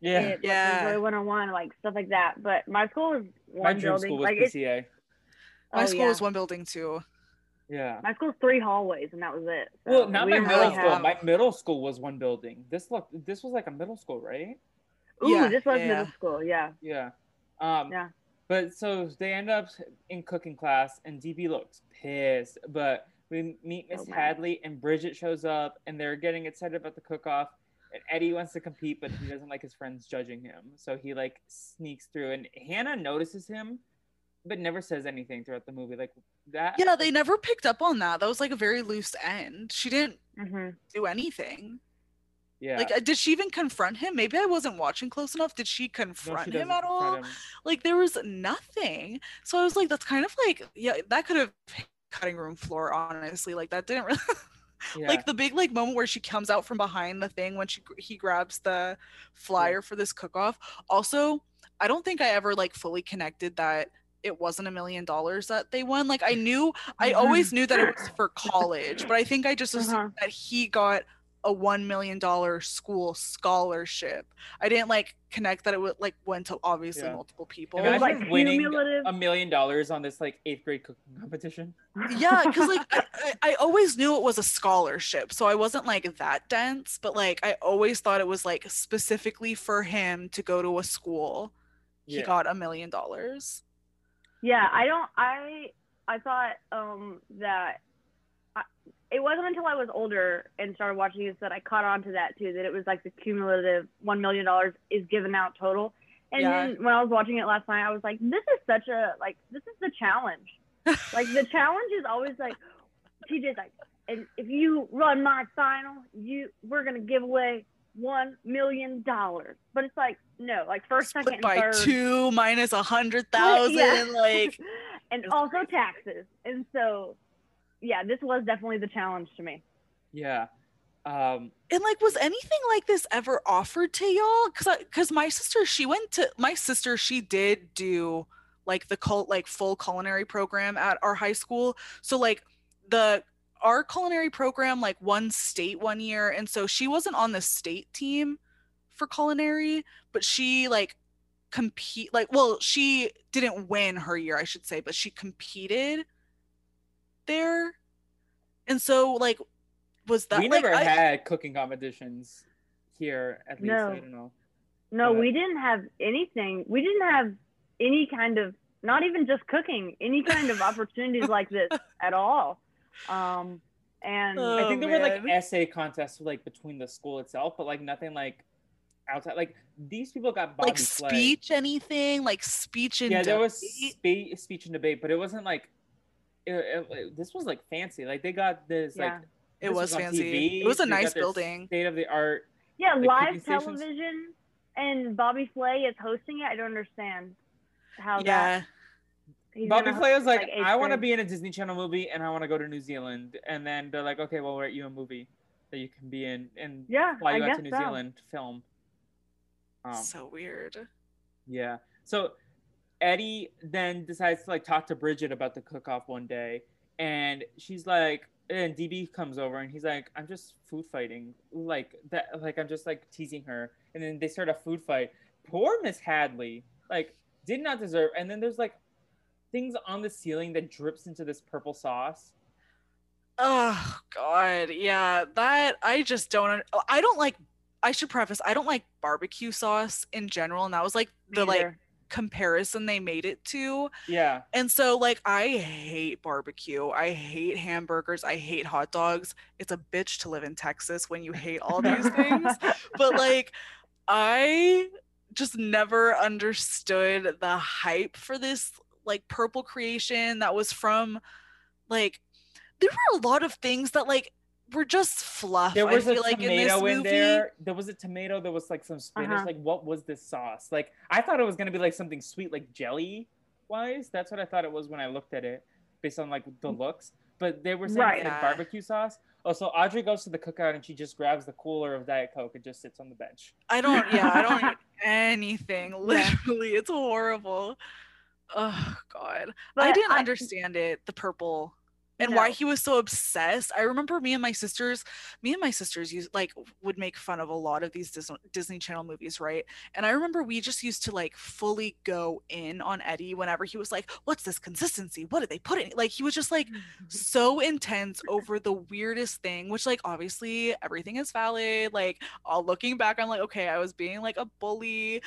Yeah,
it,
Yeah.
like, 101 like stuff like that but my school was one
my dream
building
school was
like
PCA.
My
oh,
school
yeah.
was one building too.
Yeah.
my school's three hallways and that was it so
Well, not
we
my middle
really
school.
have-
My middle school was one building. This look. This was like a middle school, right?
ooh
Yeah,
this was
yeah,
middle school yeah
Yeah. Um,
Yeah.
But so they end up in cooking class, and DB looks pissed. But we meet Miss
Oh.
Hadley, and Bridget shows up, and they're getting excited about the cook-off. And Eddie wants to compete, but he doesn't like his friends judging him, so he like sneaks through. And Hannah notices him, but never says anything throughout the movie. Like that.
Yeah, they never picked up on that. That was like a very loose end. She didn't
hmm
do anything.
Yeah.
Like, uh, did she even confront him? Maybe I wasn't watching close enough. Did she
No, she
confront him at all?
him.
Like, there was nothing. So I was like, that's kind of like, yeah, that could have cutting room floor. Honestly, like that didn't really. <laughs>
Yeah.
like the big like moment where she comes out from behind the thing when she he grabs the flyer for this cook off. Also, I don't think I ever like fully connected that it wasn't a million dollars that they won. Like I knew I always knew that it was for college, but I think I just assumed
Uh-huh.
that he got a one million dollar school scholarship. I didn't like connect that it would like went to obviously
Yeah.
multiple people.
Imagine
like,
winning
cumulative-
a million dollars on this like eighth grade cooking competition.
yeah because like <laughs> I, I, I always knew it was a scholarship so i wasn't like that dense but like i always thought it was like specifically for him to go to a school he got a million dollars
Yeah, I don't. I I thought um that I, it wasn't until I was older and started watching this that I caught on to that too. That it was like the cumulative one million dollars is given out total. And
Yeah.
then when I was watching it last night, I was like, this is such a like this is the challenge. <laughs> like the challenge is always like TJ's like, and if you run my final, you we're gonna give away one million dollars. But it's like no, like first,
split
second,
by
and third
two minus a hundred <laughs> thousand
yeah.
like <laughs>
and also
crazy.
taxes. And so, yeah, this was definitely the challenge to me.
Yeah. Um,
and like was anything like this ever offered to y'all because because my sister she went to my sister she did do like the cult like full culinary program at our high school so like the our culinary program like won state one year and so she wasn't on the state team for culinary but she like compete like well she didn't win her year i should say but she competed there and so like was that
we
like
never
I-
had cooking competitions here. At least
No.
I don't know.
No,
But-
we didn't have anything. We didn't have any kind of, not even just cooking, any kind of opportunities <laughs> like this at all. Um, and
Uh,
I
Oh,
think there were like essay contests like between the school itself, but like nothing like outside. Like these people got Bobby
like
Flay.
speech anything like speech and
Yeah, there was
debate?
spe- speech and debate, but it wasn't like. It, it- it- this was like fancy. Like they got this
Yeah.
like.
it
this
was
on
fancy
TV,
it was a
they
nice building
State of the art.
yeah,
like,
live
cooking stations?
television and Bobby Flay is hosting it. I don't understand how that.
yeah
he's
Bobby Flay was
host,
like, I want to be in a Disney Channel movie and I want to go to New Zealand. And then they're like, okay, well, we'll write you a movie that you can be in and
Yeah,
fly
I
you out
guess
to New
so.
Zealand to film. Um,
so weird
yeah. So Eddie then decides to like talk to Bridget about the cook off one day. And she's like, and DB comes over and he's like, I'm just food fighting. Like that, like I'm just like teasing her. And then they start a food fight. Poor Miss Hadley, like, did not deserve. And then there's like things on the ceiling that drips into this purple sauce.
Oh god, yeah, that I just don't. I don't like. I should preface. I don't like barbecue sauce in general, and that was like the like. Comparison they made it to.
Yeah.
And so, like, I hate barbecue. I hate hamburgers. I hate hot dogs. It's a bitch to live in Texas when you hate all these things. <laughs> But like, I just never understood the hype for this like purple creation that was from like there were a lot of things that like were just fluff.
There
I
was a
feel like in this
tomato in,
movie.
there. There was a tomato. There was like some spinach.
Uh-huh.
Like, what was this sauce? Like, I thought it was gonna be like something sweet, like jelly wise. That's what I thought it was when I looked at it, based on like the looks. But they were saying
Right.
like barbecue sauce. Oh, so Audrey goes to the cookout and she just grabs the cooler of Diet Coke and just sits on the bench.
I don't. Yeah, I don't eat <laughs> anything. Literally, it's horrible. Oh God, I didn't
I-
understand it. The purple. And why he was so obsessed. I remember me and my sisters, me and my sisters used like would make fun of a lot of these Dis- Disney Channel movies, right? And I remember we just used to like fully go in on Eddie whenever he was like, "What's this consistency? What did they put in?" it?" Like he was just like mm-hmm. so intense over the weirdest thing, which like obviously everything is valid. Like all looking back, I'm like, okay, I was being like a bully,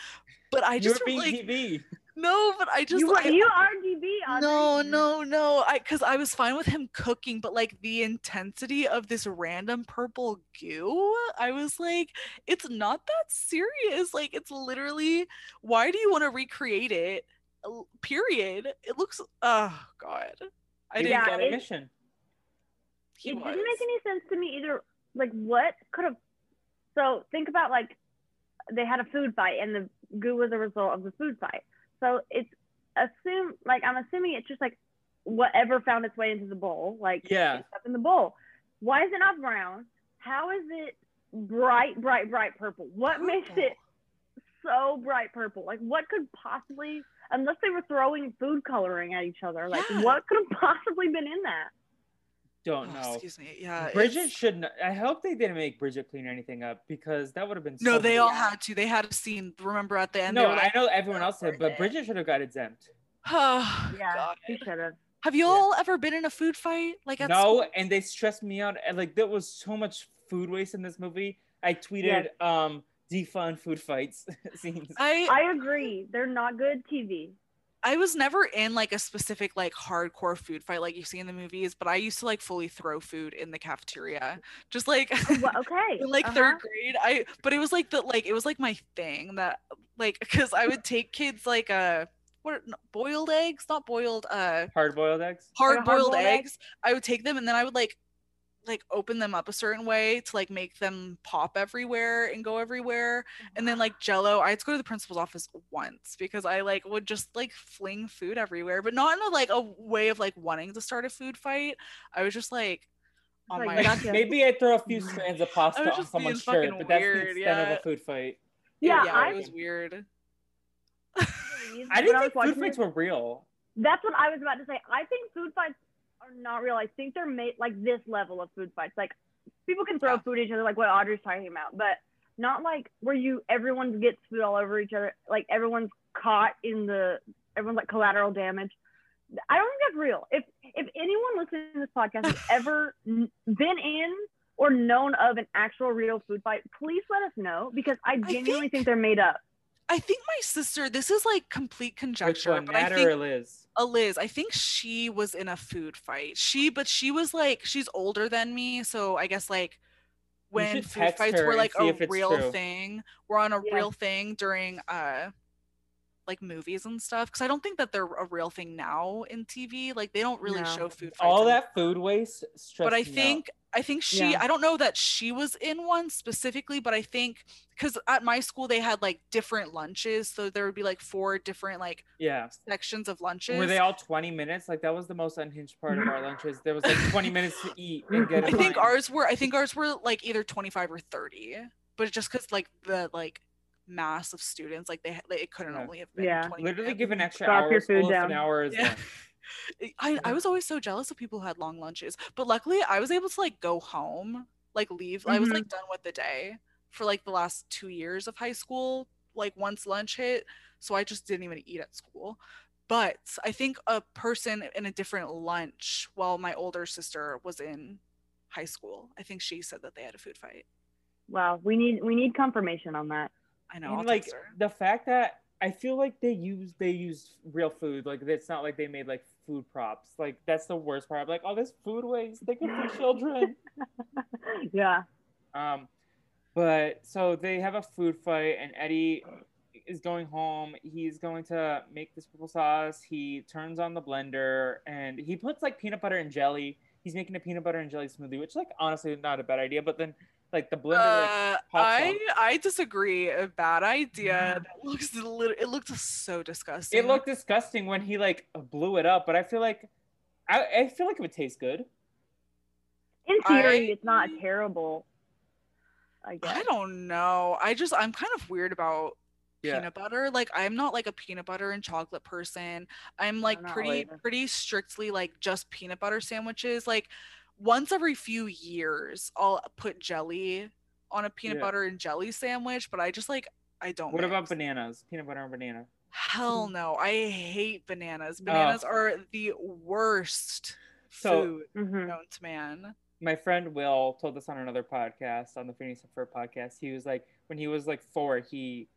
but I just
You
just
were being
like
TV.
No, but I just
you, were,
I,
you are DB. Audrey.
no, no, no. I because I was fine with him cooking, but like the intensity of this random purple goo, I was like, it's not that serious. Like it's literally, why do you want to recreate it? Period. It looks. Oh God, I didn't
Yeah,
get
a
it-
mission.
He
it
was.
didn't make any sense to me either. Like, what could have? So think about like they had a food fight, and the goo was a result of the food fight. So it's assume like I'm assuming it's just like whatever found its way into the bowl, like
Yeah.
up in the bowl. Why is it not brown? How is it bright, bright, bright purple? What makes it so bright purple? Like, what could possibly, unless they were throwing food coloring at each other, like,
Yeah.
what could have possibly been in that?
Don't
Oh,
know.
excuse me. Yeah.
Bridget
it's-
shouldn't. I hope they didn't make Bridget clean anything up because that would have been.
No,
so
they all had to. They had a scene. Remember at the end?
No,
were
I know everyone else did, but
Bridget.
Bridget should have got exempt. <sighs>
Oh,
Yeah,
God.
she should have.
Have you all ever been in a food fight? Like at
no,
school?
and they stressed me out. And like there was so much food waste in this movie. I tweeted, um, defund food fights <laughs> scenes.
I
I agree. They're not good TV.
I was never in like a specific like hardcore food fight like you see in the movies, but I used to like fully throw food in the cafeteria. Just like
Well, <laughs> okay.
in like
uh-huh.
third grade. I but it was like the like it was like my thing that like <laughs> because I would take kids like uh what are- boiled eggs, not boiled uh
Hard boiled eggs.
hard boiled
hard-boiled
eggs. I would take them and then I would like like open them up a certain way to like make them pop everywhere and go everywhere and then like jello i had to go to the principal's office once because i like would just like fling food everywhere but not in a like a way of like wanting to start a food fight i was just like on
Like,
my
gotcha. <laughs>
Maybe I throw a few <laughs> strands of pasta on someone's shirt,
fucking
but that's
weird,
the extent
yeah.
of a food fight.
Yeah,
yeah,
I,
it was weird
I didn't
was
think food fights
it-
were real.
That's what I was about to say. I think food fights are not real. I think they're made like this level of food fights. Like people can throw
Yeah.
food at each other, like what Audrey's talking about, but not like where you everyone gets food all over each other. Like everyone's caught in the everyone's like collateral damage. I don't think that's real. If if anyone listening to this podcast has <sighs> ever n- been in or known of an actual real food fight, please let us know because I genuinely
think-
think they're made up.
I think my sister. This is like complete
Which
conjecture,
one,
but I
Nat
think
or Liz?
a Liz. I think she was in a food fight. She, but she was like, she's older than me, so I guess like when food fights were like a real
true.
thing, were on a
Yeah.
real thing during uh like movies and stuff. Because I don't think that they're a real thing now in TV. Like they don't really
No.
show food fights.
All that food waste
but I
me out.
think I think she
Yeah.
I don't know that she was in one specifically, but I think because at my school they had like different lunches, so there would be like four different like
yeah.
sections of lunches.
Were they all 20 minutes? Like that was the most unhinged part of our lunches. There was like 20 <laughs> minutes to eat and get
I think
line.
ours were I think ours were like either 25 or 30. But just cuz like the like mass of students like they, they it couldn't
Yeah.
only have been
Yeah.
20
literally give an extra
Scarf
hour
your food
if an
down.
hour is
Yeah. <laughs> I, I was always so jealous of people who had long lunches but luckily i was able to like go home like leave i was like mm-hmm. done with the day for like the last two years of high school like once lunch hit so i just didn't even eat at school but i think a person in a different lunch while my older sister was in high school i think she said that they had a food fight
Wow, we need we need confirmation on that.
I know
And like the fact that I feel like they use they use real food. Like it's not like they made like food props. Like that's the worst part. I'm like, oh, this food waste. They could for children. <laughs>
yeah.
Um, but so they have a food fight, and Eddie is going home. He's going to make this purple sauce. He turns on the blender and he puts like peanut butter and jelly. He's making a peanut butter and jelly smoothie, which like honestly not a bad idea. But then like the blender, like
Uh,
pops
I
out.
I disagree. A bad idea. That looks a little. It looked so disgusting.
it looked disgusting when he like blew it up. But I feel like I, I feel like it would taste good.
In theory,
I-
it's not terrible. I guess.
I don't know. I just I'm kind of weird about
Yeah.
peanut butter. Like I'm not like a peanut butter and chocolate person. I'm like
not
pretty
either.
pretty strictly like just peanut butter sandwiches. Like once every few years I'll put jelly on a peanut
Yeah.
butter and jelly sandwich, but I just like I don't
What about bananas? Peanut butter and banana.
Hell no. I hate bananas. Bananas are the worst
So-
food
Mhm.
known to man.
my friend Will told us on another podcast, on the Phineas and Ferb podcast, he was like, when he was like four, he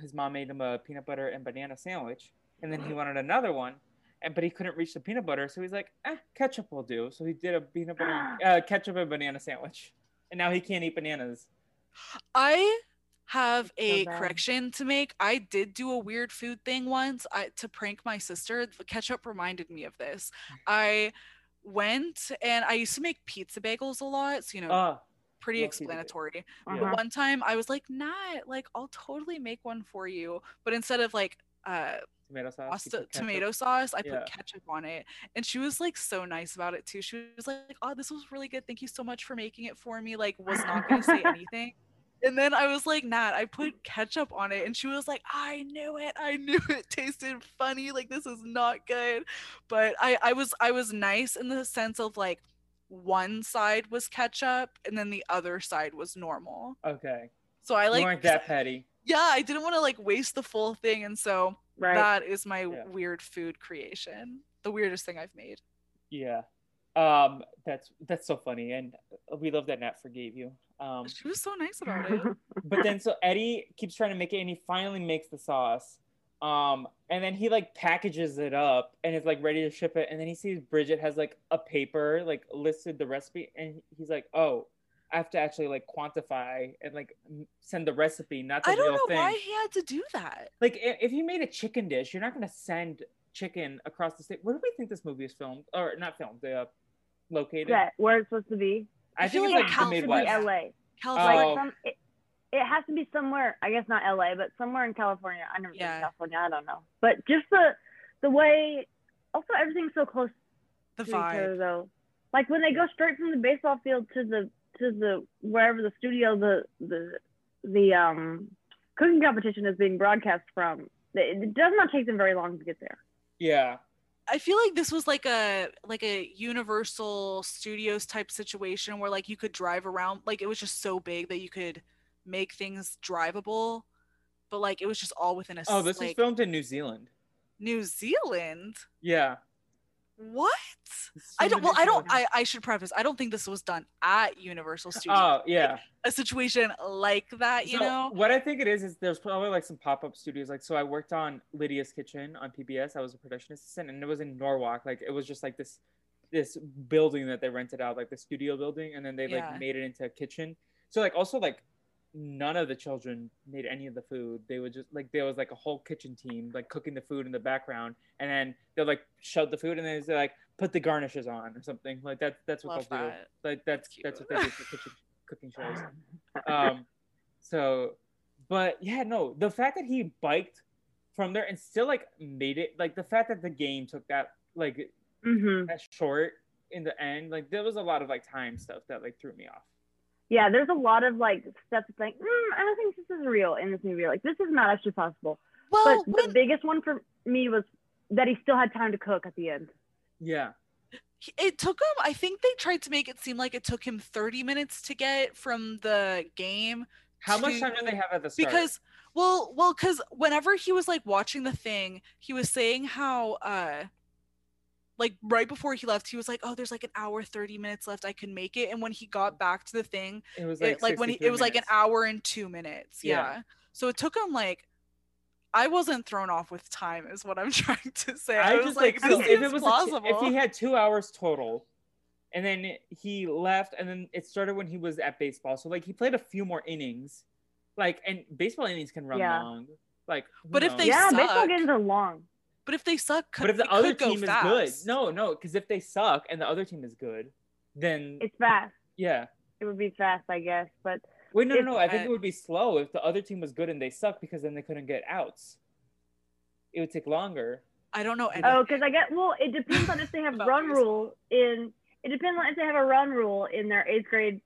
his mom made him a peanut butter and banana sandwich, and then he wanted another one, and but he couldn't reach the peanut butter, so he's like, eh, ketchup will do. So he did a peanut butter, <gasps> uh, ketchup and banana sandwich, and now he can't eat bananas.
I have
That's so
a
bad.
correction to make. I did do a weird food thing once I, to prank my sister. The ketchup reminded me of this. I went and I used to make pizza bagels a lot, so you know,
Ah,
pretty
love
explanatory. But
Uh-huh.
one time I was like, "Nah, like I'll totally make one for you." But instead of like uh
tomato sauce.
pasta tomato sauce, I
Yeah.
put ketchup on it. And she was like so nice about it too. She was like, "Oh, this was really good. Thank you so much for making it for me." Like was not going to say <laughs> anything. And then I was like, Nat, I put ketchup on it. And she was like, I knew it. I <laughs> knew it tasted funny. Like this is not good. But I, I was I was nice in the sense of like one side was ketchup and then the other side was normal.
Okay,
So I like
you weren't that petty.
yeah, I didn't want to like waste the full thing. And so
Right.
that is my
Yeah.
weird food creation. The weirdest thing I've made.
Yeah, um, that's that's so funny, and we love that Nat forgave you. Um,
She was so nice about it. <laughs> <laughs>
but then so Eddie keeps trying to make it and he finally makes the sauce. Um, and then he like packages it up and is like ready to ship it. And then he sees Bridget has like a paper like listed the recipe and he's like, Oh, I have to actually like quantify and like send the recipe, not the
I don't
real
know
thing.
why he had to do that.
Like if you made a chicken dish, you're not gonna send chicken across the state. Where do we think this movie is filmed? Or not filmed, uh, located?
Set where it's supposed to be.
I,
I
think
feel
it's
like
like
it
the
be
Midwest.
has to be LA.
California.
Oh.
Like some, it, it has to be somewhere. I guess not LA, but somewhere in California. I never been
Yeah.
California. I don't know. But just the the way. Also, everything's so close
the
to each other, though. Like when they go straight from the baseball field to the to the wherever the studio the the the um cooking competition is being broadcast from. It it does not take them very long to get there.
Yeah.
I feel like this was like a like a Universal Studios type situation where like you could drive around like it was just so big that you could make things drivable, but like it was just all within a
Oh, this
like,
was filmed in New Zealand.
New Zealand.
Yeah.
What? I don't. Well, I don't. I, I should preface. I don't think this was done at Universal Studios.
Oh yeah.
a situation like that, you
So,
know.
what I think it is is there's probably like some pop up studios. Like so, I worked on Lidia's Kitchen on PBS. I was a production assistant, and it was in Norwalk. Like it was just like this this building that they rented out, like the studio building, and then they
Yeah.
like made it into a kitchen. So like also like none of the children made any of the food. They would just like there was like a whole kitchen team like cooking the food in the background, and then they'll like shove the food, and then they like put the garnishes on or something. Like that's that's what
Love
they'll do. Like that's
That's
that's what they do for kitchen cooking <laughs> shows um so but yeah no the fact that he biked from there and still like made it like the fact that the game took that like
hmm
that short in the end like there was a lot of like time stuff that like threw me off
Yeah, there's a lot of like stuff that's like, mm, I don't think this is real in this movie. Like, this is not actually possible.
Well,
But the biggest one for me was that he still had time to cook at the end.
yeah
it took him, I think they tried to make it seem like it took him 30 minutes to get from the game
how much time do they have at the start
because well well because whenever he was like watching the thing he was saying how uh like right before he left he was like oh there's like an hour 30 minutes left i can make it and when he got mm. back to the thing
it was
it,
like,
like when he, it was like an hour and two minutes yeah.
Yeah.
so it took him like i wasn't thrown off with time is what i'm <laughs> trying to say i,
I
was
just
like,
like,
this
so if it was
plausible
t- if he had two hours total and then he left and then it started when he was at baseball so like he played a few more innings like and baseball innings can run
Yeah.
long like who
But if they
knows?
yeah,
suck.
baseball games are long.
But if they suck
but if the other team is good no no because if they suck and the other team is good then
It's fast.
yeah
It would be fast, I guess. But
wait no no no i think it would be slow if the other team was good and they suck because then they couldn't get outs it would take longer
i don't know
oh, because I get well, it depends on if they have <laughs> run
baseball.
rule in. It depends on if they have a run rule in their eighth grade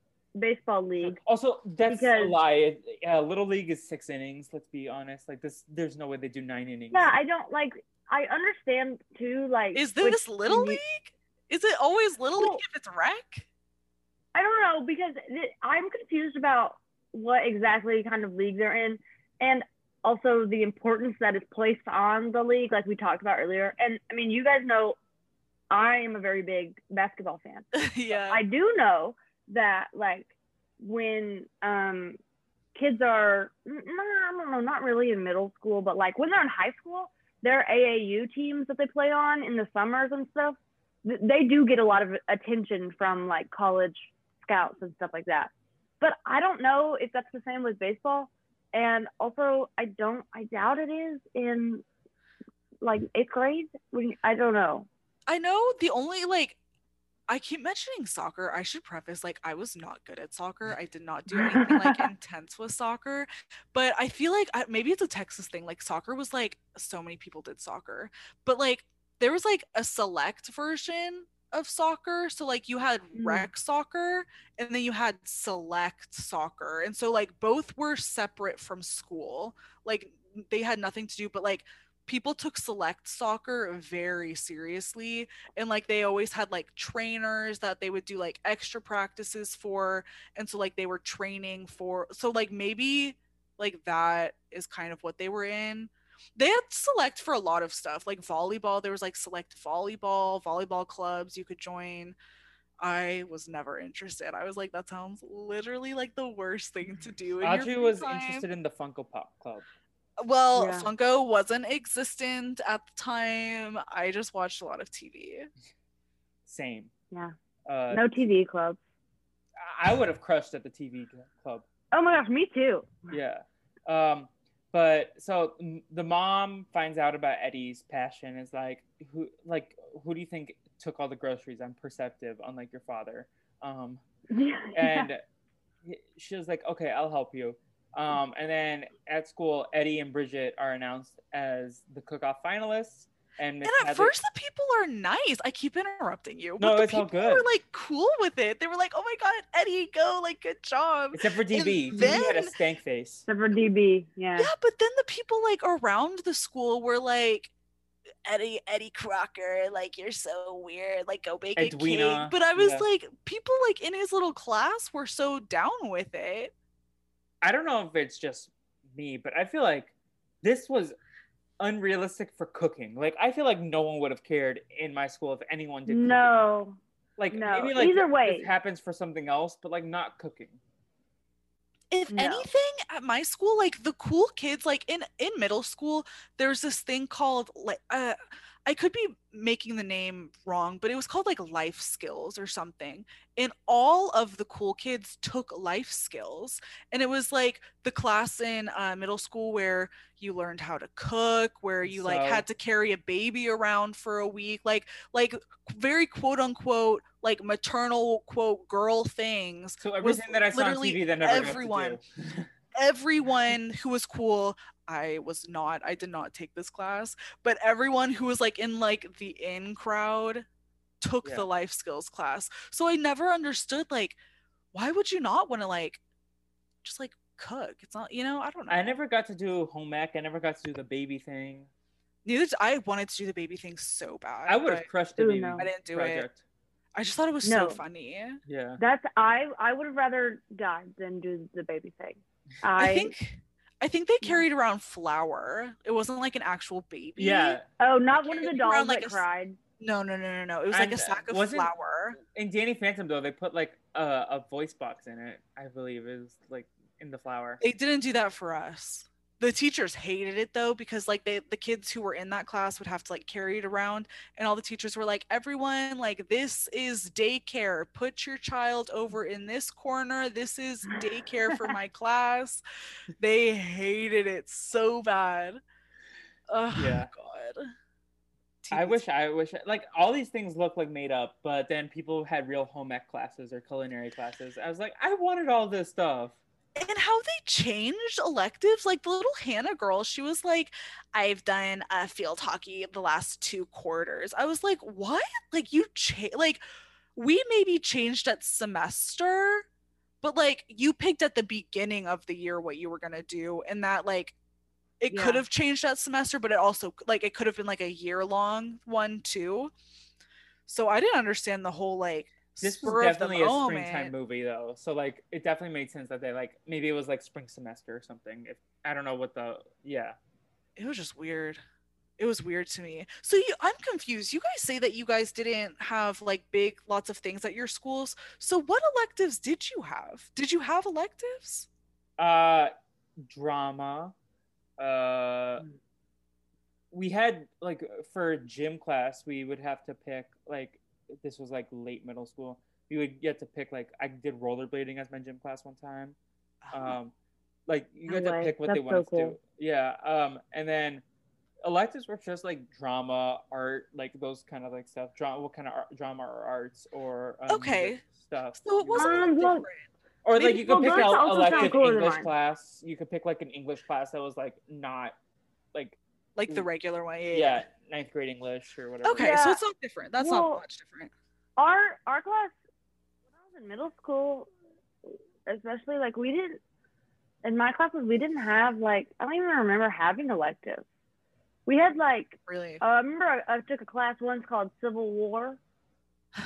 baseball league.
Also, that's a
Because-
lie. Yeah, little league is six innings. Let's be honest. Like this, there's no way they do nine innings.
Yeah, I don't like. I understand too. Like,
is this little
you-
league is it always little
Well-
league if it's rec
I don't know because th- I'm confused about what exactly kind of league they're in, and also the importance that is placed on the league, like we talked about earlier. And I mean, you guys know, I am a very big basketball fan. <laughs>
yeah
I do know that like when um kids are n- no, I don't know, not really in middle school, but like when they're in high school, their AAU teams that they play on in the summers and stuff, they do get a lot of attention from like college scouts and stuff like that. But I don't know if that's the same with baseball. And also, I don't, I doubt it is in like eighth grade. I don't know.
I know the only like I keep mentioning soccer. I should preface like I was not good at soccer. I did not do anything like <laughs> intense with soccer, but I feel like I, maybe it's a Texas thing. Like soccer was like so many people did soccer, but like there was like a select version of soccer. So like you had
Mm.
rec soccer and then you had select soccer. And so like both were separate from school. Like they had nothing to do but like people took select soccer very seriously and like they always had like trainers that they would do like extra practices for and so like they were training for so like maybe like that is kind of what they were in they had select for a lot of stuff like volleyball there was like select volleyball volleyball clubs you could join i was never interested i was like that sounds literally like the worst thing to do in
Audrey was
time.
interested in the Funko Pop Club.
Well,
Yeah.
Funko wasn't existent at the time. I just watched a lot of TV.
Same.
Yeah.
Uh,
No TV club.
I would have crushed at the TV club.
Oh my gosh, me too. <laughs>
Yeah. Um, but so the mom finds out about Eddie's passion. Is like, who, like, who do you think took all the groceries? I'm perceptive, unlike your father. Um, <laughs> and she was like, "Okay, I'll help you." Um, and then at school, Eddie and Bridget are announced as the cook-off finalists, and
And at
Heather-
first, the people are nice. I keep interrupting you,
No,
but the
it's all
people
good.
were like cool with it. They were like, "Oh my god, Eddie, go! Like, good job."
except for DB,
and
DB had a stank face.
Except for DB, yeah.
Yeah, but then the people like around the school were like, Eddie Eddie Crocker, like you're so weird, like go bake a cake. But I was
yeah.
like, people like in his little class were so down with it.
I don't know if it's just me, but I feel like this was unrealistic for cooking. Like I feel like no one would have cared in my school if anyone did. cooking.
No.
like
no.
maybe like
Either way.
this happens for something else, but like not cooking.
if
No.
anything at my school like the cool kids like in in middle school there's this thing called like uh I could be making the name wrong, but it was called like life skills or something. And all of the cool kids took life skills. And it was like the class in uh, middle school where you learned how to cook, where you like had to carry a baby around for a week, like like very quote unquote like maternal quote girl things
So everything that I saw on TV that never
everyone. <laughs> everyone who was cool i was not i did not take this class but everyone who was like in like the in crowd took
Yeah.
the life skills class so i never understood like why would you not want to like just like cook it's not you know i don't know
I never got to do home ec. I never got to do the baby thing.
neither did, i wanted to do the baby thing so bad
I would have crushed the baby
no.
I didn't do it. i just thought it was
No.
so funny
Yeah.
That's I I would have rather died than do the baby thing.
i,
I,
think i think they carried around flour it wasn't like an actual baby
Yeah.
oh not one of the
carried around
dolls
like
that
a
cried.
No, no, no, no, no. It was like
And,
a sack of flour.
In Danny Phantom though, they put like a, a voice box in it. I believe is like in the flour.
They didn't do that for us. The teachers hated it though because like they the kids who were in that class would have to like carry it around and all the teachers were like everyone like this is daycare put your child over in this corner this is daycare for my <laughs> class they hated it so bad oh
Yeah.
god
I wish I wish like all these things look like made up, but then people had real home ec classes or culinary classes. I was like, I wanted all this stuff.
And how they changed electives like the little hannah girl she was like i've done uh, field hockey the last two quarters. I was like what? Like you cha- like we maybe changed at semester but like you picked at the beginning of the year what you were going to do and that like it could have changed that semester but it also like it could have been like a year long one too. So i didn't understand the whole like
This was definitely a springtime movie though, so like it definitely made sense that they like maybe it was like spring semester or something. If I don't know what the yeah.
it was just weird. It was weird to me. So you, I'm confused. You guys say that you guys didn't have like big lots of things at your schools. So what electives did you have? Did you have electives?
Uh, drama. Uh,
Mm.
we had like for gym class, we would have to pick like this was like late middle school. You would get to pick like I did rollerblading as my gym class one time. Um, like you
No
get to
way.
pick what they
That's so
wanted to do. Yeah. Um, and then electives were just like drama, art, like those kind of like stuff. Drama, what kind of art, drama or arts or um,
Okay.
stuff.
so it wasn't
Um,
that
well,
different.
Or like you could
well,
pick out
also sound
elective
cooler than
English class. You could pick like an English class that was like not like
like the regular one. Yeah.
yeah ninth grade English or whatever.
Okay,
Yeah.
so it's not different. That's
Well,
not much different.
Our our class when I was in middle school, especially like we didn't in my classes we didn't have like I don't even remember having electives. We had like
Really.
uh, I remember I, I took a class once called Civil War.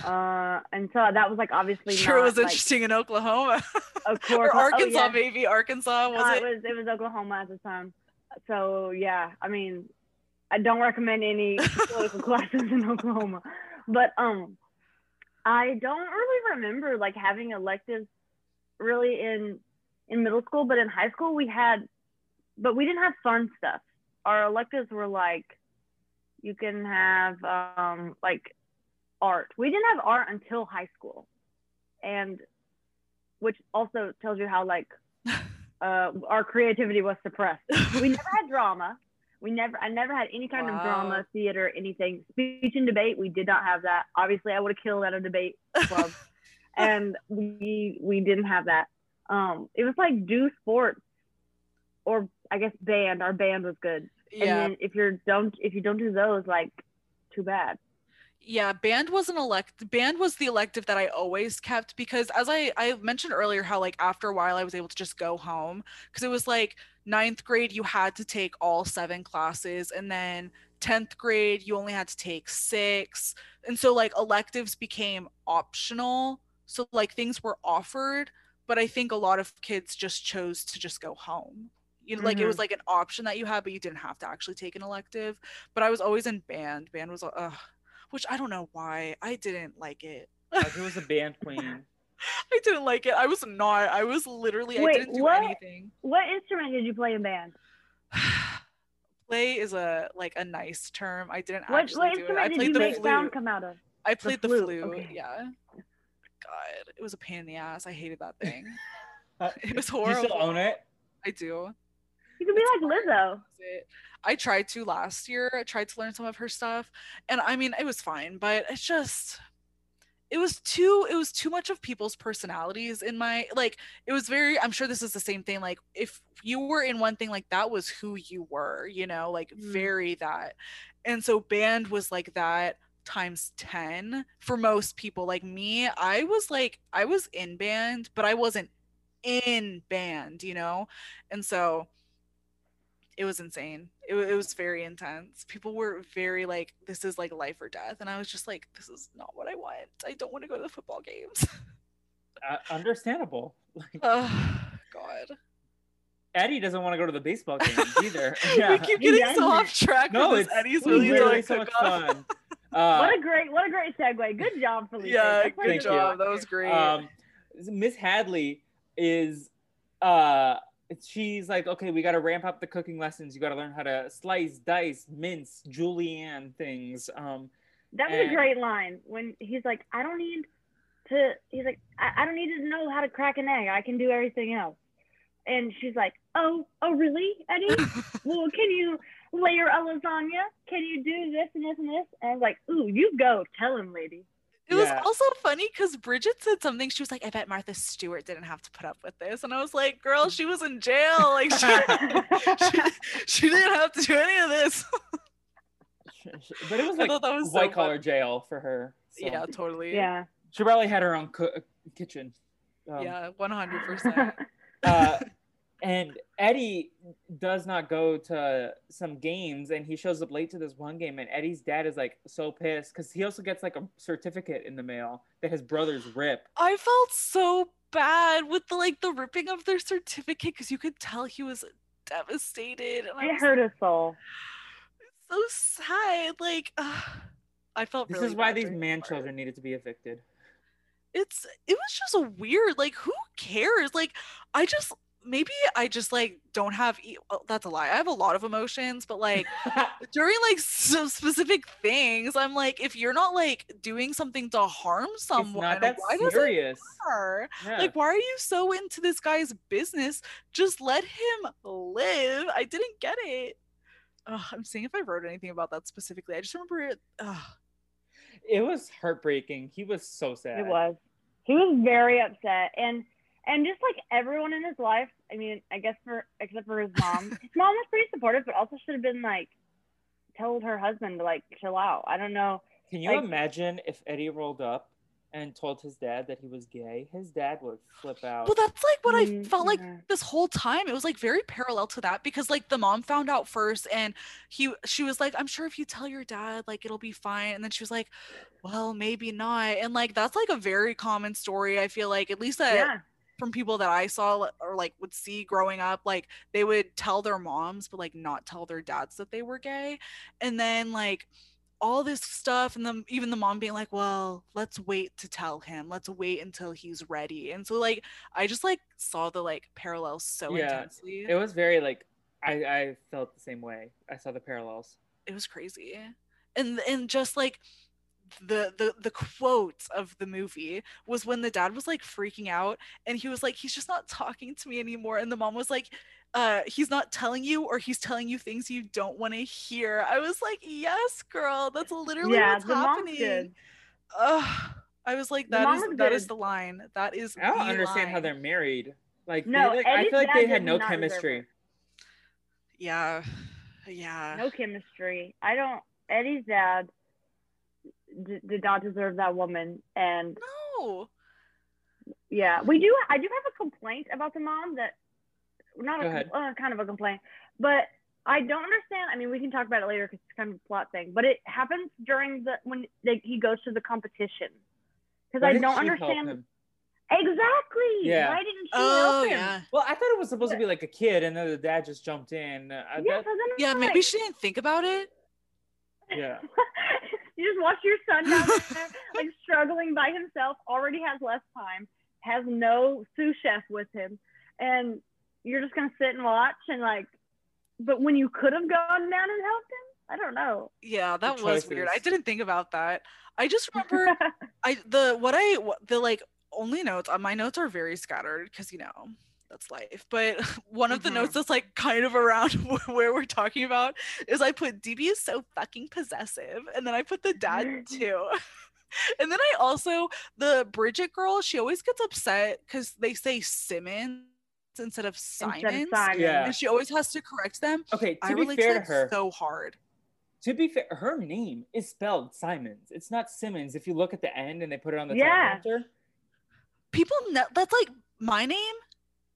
Uh, and so that was like obviously <laughs>
sure
not,
was
like,
interesting in Oklahoma.
of <laughs> course
or
oh,
Arkansas,
yeah.
maybe. Arkansas, was
No,
it?
it was it was Oklahoma at the time. So yeah, I mean, I don't recommend any political <laughs> classes in Oklahoma, but um, I don't really remember like having electives really in in middle school, but in high school we had, but we didn't have fun stuff. Our electives were like, you can have um like art. We didn't have art until high school, and which also tells you how like <laughs> uh, our creativity was suppressed. We never had drama. We never, I never had any kind
Wow.
of drama, theater, anything. Speech and debate, we did not have that. Obviously, I would have killed at a debate club, <laughs> and we we didn't have that. Um, it was like do sports, or I guess band. Our band was good.
yeah.
And then if you're don't if you don't do those, like, too bad.
Yeah, band was an elect band was the elective that I always kept because as I I mentioned earlier how like after a while I was able to just go home because it was like ninth grade you had to take all seven classes and then 10th grade you only had to take six. And so like electives became optional so like things were offered but I think a lot of kids just chose to just go home. You know, like it was like an option that you had but you didn't have to actually take an elective. But I was always in band. Band was uh which I don't know why I didn't like it.
Like it was a band <laughs> queen.
I didn't like it. I was not. I was literally.
Wait,
I didn't do
what?
anything.
What instrument did you play in band? <sighs>
Play is a like a nice term. I didn't
What,
actually
what
do it. I
instrument did
played
you
the
make
flute.
sound come out of?
I played the
flute,
flute.
okay.
Yeah. God, it was a pain in the ass. I hated that thing. <laughs>
Uh, <laughs>
It was
do you
horrible.
still own it?
I do.
You could be like Lizzo.
I tried to last year. I tried to learn some of her stuff, and I mean, it was fine, but it's just it was too it was too much of people's personalities in my like it was very i'm sure this is the same thing like if you were in one thing like that was who you were you know like
Mm.
very that and so band was like that times 10 for most people like me i was like i was in band but i wasn't in band you know and so it was insane. It, it was very intense. People were very like, this is like life or death. And I was just like, this is not what I want. I don't want to go to the football games. <laughs>
Uh, understandable. Like
oh, God.
Eddie doesn't want to go to the baseball <laughs> games either.
We <laughs> keep getting
Yeah.
so off track
No,
with
it's
Eddie's Million Dollar
so much fun. Uh,
what a great, what a great segue. Good job, Felicia.
Yeah, good
Thank
you're
you.
job. That was great.
um, Miss Hadley is uh she's like, okay, we got to ramp up the cooking lessons. You got to learn how to slice, dice, mince, julienne things. Um,
That was
And-
a great line when he's like, I don't need to, he's like, I, I don't need to know how to crack an egg. I can do everything else. And she's like, oh, oh, really, Eddie? <laughs> well, can you layer a lasagna? Can you do this and this and this? And I was like, ooh, you go. Tell him, lady.
It was also funny because Bridget said something. She was like, I bet Martha Stewart didn't have to put up with this. And I was like, girl, she was in jail. Like, she, she, <laughs> she didn't have to do any of this.
but it was like
thought that was so
white collar
fun.
jail for her. so.
Yeah, totally.
yeah.
she probably had her own co- kitchen. Um,
yeah, 100%.
uh, and Eddie does not go to some games, and he shows up late to this one game. And Eddie's dad is like so pissed because he also gets like a certificate in the mail that his brothers rip.
I felt so bad with the like the ripping of their certificate because you could tell he was devastated. And I
It
was
hurt us all. <sighs>
so sad. Like, ugh, <sighs> I felt
This
really
is why these man
part.
children needed to be evicted.
it's it was just a weird like who cares like i just maybe i just like don't have e- oh, that's a lie i have a lot of emotions but like <laughs> during like some specific things i'm like if you're not like doing something to harm someone
not that
why does it matter?
Yeah.
like why are you so into this guy's business just let him live i didn't get it Ugh, i'm seeing if i wrote anything about that specifically i just remember it ugh.
it was heartbreaking. He was so sad.
It was. He was very upset, and and just like everyone in his life. I mean, I guess for except for his mom. <laughs> his mom was pretty supportive, but also should have been like told her husband to like chill out. I don't know.
Can you
Like-
imagine if Eddie rolled up and told his dad that he was gay? His dad would flip out.
well that's like what i
Mm,
felt like
yeah.
this whole time it was like very parallel to that because like the mom found out first and he she was like i'm sure if you tell your dad like it'll be fine and then she was like well maybe not and like that's like a very common story i feel like at least that
yeah.
From people that i saw or like would see growing up like they would tell their moms but like not tell their dads that they were gay. And then like all this stuff and then even the mom being like well let's wait to tell him. Let's wait until he's ready. And so like i just like saw the like parallels so
Yeah,
intensely.
It was very like I, I felt the same way. I saw the parallels.
it was crazy. And and just like the the the quote of the movie was when the dad was like freaking out and he was like he's just not talking to me anymore and the mom was like uh he's not telling you or he's telling you things you don't want to hear i was like yes girl that's literally
Yeah,
what's happening. Ugh. i was like that is that is the line that is
I don't understand how they're married. Like,
No,
like I feel like they had no chemistry.
yeah <sighs> yeah
No chemistry. I don't. Eddie's dad. D- did not deserve that woman. And
No.
yeah, we do. I do have a complaint about the mom that not
Go
a
ahead.
uh, kind of a complaint, but I don't understand. I mean, we can talk about it later because it's kind of a plot thing. But it happens during the when they, he goes to the competition because I don't understand exactly.
Yeah.
Why didn't she
Oh
help him?
yeah.
Well, I thought it was supposed to be like a kid, and then the dad just jumped in. Uh,
Yeah,
bet-
so
Yeah, maybe
like-
she didn't think about it.
yeah. <laughs>
you just watch your son down <laughs> there, like struggling by himself, already has less time, has no sous chef with him, and you're just gonna sit and watch and like. But when you could have gone down and helped him, I don't know.
Yeah, that was weird. I didn't think about that. I just <laughs> remember I the what I the like only notes on my notes are very scattered because you know that's life. But <laughs> one of the
Mhm.
notes that's like kind of around <laughs> where we're talking about is I put DB is so fucking possessive, and then I put the dad <laughs> too. And then I also the Bridget girl, she always gets upset because they say Simmons instead of Simons,
Instead of Simon.
Yeah.
and she always has to correct them.
Okay, to
I
be fair
to
to her,
so hard.
to be fair, her name is spelled Simons. It's not Simmons. If you look at the end and they put it on the
Yeah.
people know that's like my name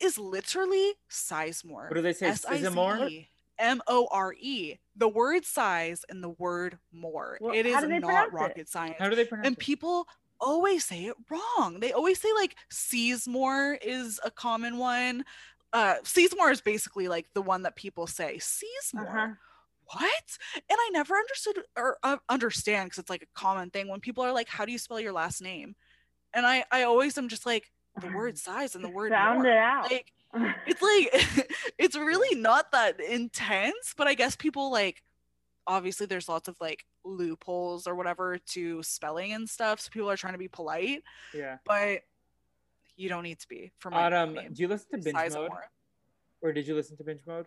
is literally sizemore
What do they say? Sizemore?
S-I-Z-E, m-o-r-e the word size and the word more
Well,
it is not
pronounce it?
rocket science
How do they pronounce
and
it?
people always say it wrong they always say like Seasmore is a common one uh Seasmore is basically like the one that people say Seasmore
Uh-huh.
what and i never understood or uh, understand because it's like a common thing when people are like how do you spell your last name and i i always am just like the word <laughs> size and the word
Found
more.
it out.
like it's <laughs> like <laughs> it's really not that intense but i guess people like obviously there's lots of like loopholes or whatever to spelling and stuff so people are trying to be polite
Yeah.
but you don't need to be for my
Autumn,
name.
do you listen to binge
Size
mode, or did you listen to binge mode?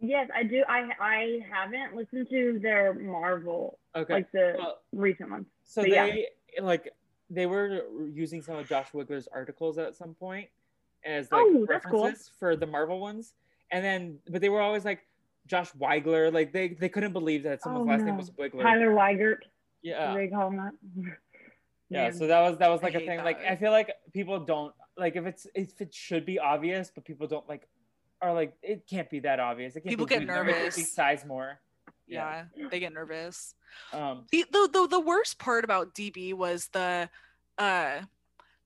yes, I do. I I haven't listened to their Marvel
Okay.
like the
Well,
recent ones.
so
but yeah.
they like they were using some of Josh Wigler's articles at some point as like
Oh, that's cool.
references for the Marvel ones, and then but they were always like Josh Weigler, like they they couldn't believe that someone's
Oh,
last name was Wigler.
Tyler Weigert.
yeah.
They call him that.
Yeah, so that was that was like a
hate
thing. Like. I feel like people don't like if it's if it should be obvious, but people don't like are like it can't be that obvious. It can't
People
be
get
Wigler, it can't
nervous.
Sizemore.
yeah they get nervous
Um.
the, the the the worst part about DB was the uh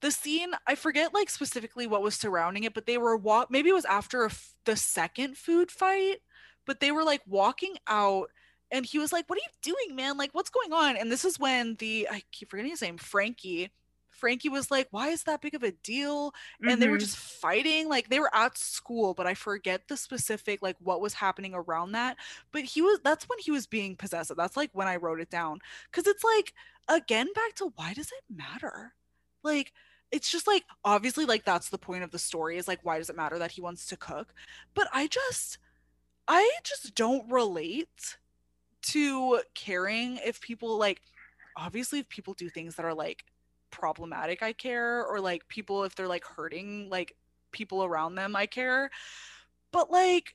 the scene I forget like specifically what was surrounding it but they were walk maybe it was after a f- the second food fight but they were like walking out and he was like what are you doing man like what's going on and this is when the I keep forgetting his name Frankie Frankie was like why is that big of a deal and they were
Mhm.
just fighting like they were at school but i forget the specific like what was happening around that but he was that's when he was being possessive that's like when i wrote it down because it's like again back to why does it matter like it's just like obviously like that's the point of the story is like why does it matter that he wants to cook but i just i just don't relate to caring if people like obviously if people do things that are like problematic i care or like people if they're like hurting like people around them i care. But like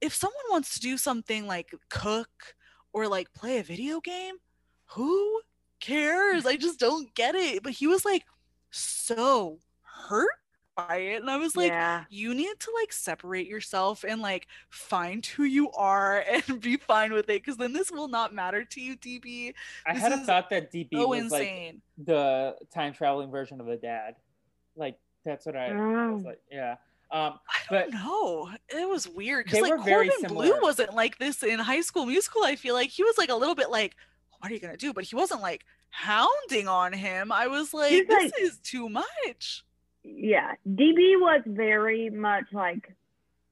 if someone wants to do something like cook or like play a video game who cares? I just don't get it. But he was like so hurt it and i was like
yeah.
you need to like separate yourself and like find who you are <laughs> and be fine with it because then this will not matter to you db
I
This
had a thought that DB
so
was like
insane
the time traveling version of the dad. Like that's what I was
Oh.
like. Yeah. Um.
I
But-
don't know. It was weird because like Corbin
Bleu
wasn't like this in High School Musical. I feel like he was like a little bit like, "What are you gonna do?" But he wasn't like hounding on him. I was like,
He's
"This
like-
is too much."
Yeah. DB was very much like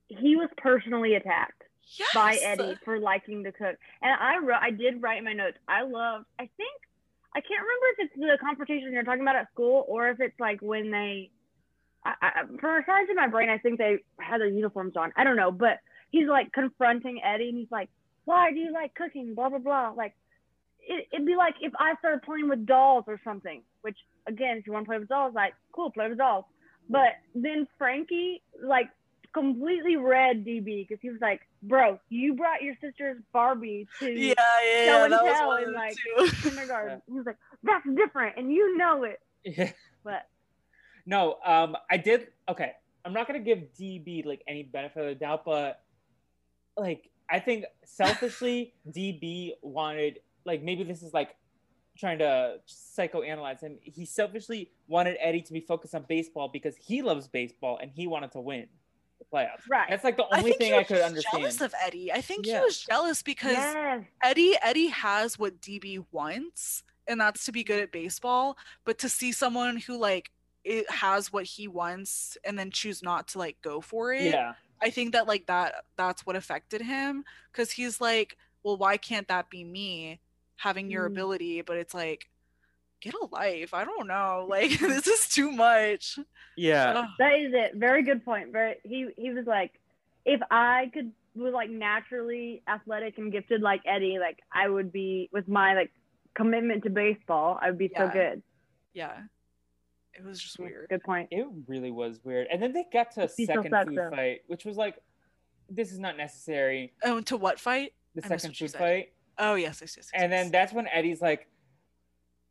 he was personally attacked
Yes.
by Eddie for liking to cook. And I wrote, I did write in my notes. I loved. I think I can't remember if it's the confrontation you're talking about at school or if it's like when they. I, I, for some reason in my brain, I think they had their uniforms on. I don't know, but he's like confronting Eddie, and he's like, "Why do you like cooking?" Blah blah blah. Like, it, it'd be like if I started playing with dolls or something. Which again, if you want to play with dolls, like cool, play with dolls. But then Frankie like completely read DB because he was like, bro, you brought your sister's Barbie to
Yeah, yeah,
Show
yeah.
and
That
tell
one
and, like,
too.
kindergarten. He was like, that's different, and you know it.
Yeah.
But
No, um, I did. Okay, I'm not gonna give DB like any benefit of the doubt, but like I think selfishly, <laughs> DB wanted like maybe this is like trying to psychoanalyze him. He selfishly wanted Eddie to be focused on baseball because he loves baseball and he wanted to win the playoffs.
right.
That's like the only
think
thing I could understand.
jealous of Eddie. I think
Yeah.
he was jealous because
yes.
Eddie Eddie has what DB wants, and that's to be good at baseball. But to see someone who like it has what he wants and then choose not to like go for it,
yeah,
I think that like that that's what affected him because he's like, well, why can't that be me having your
Mm.
ability? But it's like, get a life. I don't know. <laughs> Like <laughs> this is too much.
yeah.
Ugh.
That is it. Very good point. Very. He he was like, if I could was like naturally athletic and gifted like Eddie, like I would be with my like commitment to baseball, I would be so good.
yeah, it was just weird.
Good point.
It really was weird. And then they got to a
He
second
sucks,
food
though.
fight, which was like, this is not necessary.
Oh, to what fight?
The
I
second
what you
food
said.
fight.
Oh yes, yes, yes. yes,
and then that's when Eddie's like,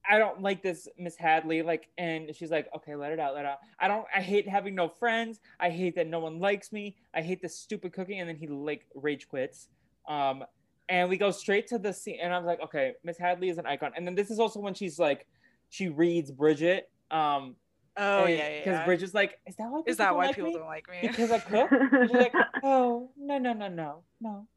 I don't like this, Miss Hadley. Like, and she's like, okay, let it out, let it out. I don't, I hate having no friends. I hate that no one likes me. I hate this stupid cooking. And then he like rage quits. Um, and we go straight to the scene. And I was like, okay, Miss Hadley is an icon. And then this is also when she's like, she reads Bridget. Um,
oh
and-
yeah, yeah.
Because
yeah.
Bridget's like, is that why
Is that why
like
people
me?
don't like me?
Because I cook? <laughs> She's like, oh, no, no, no, no, no.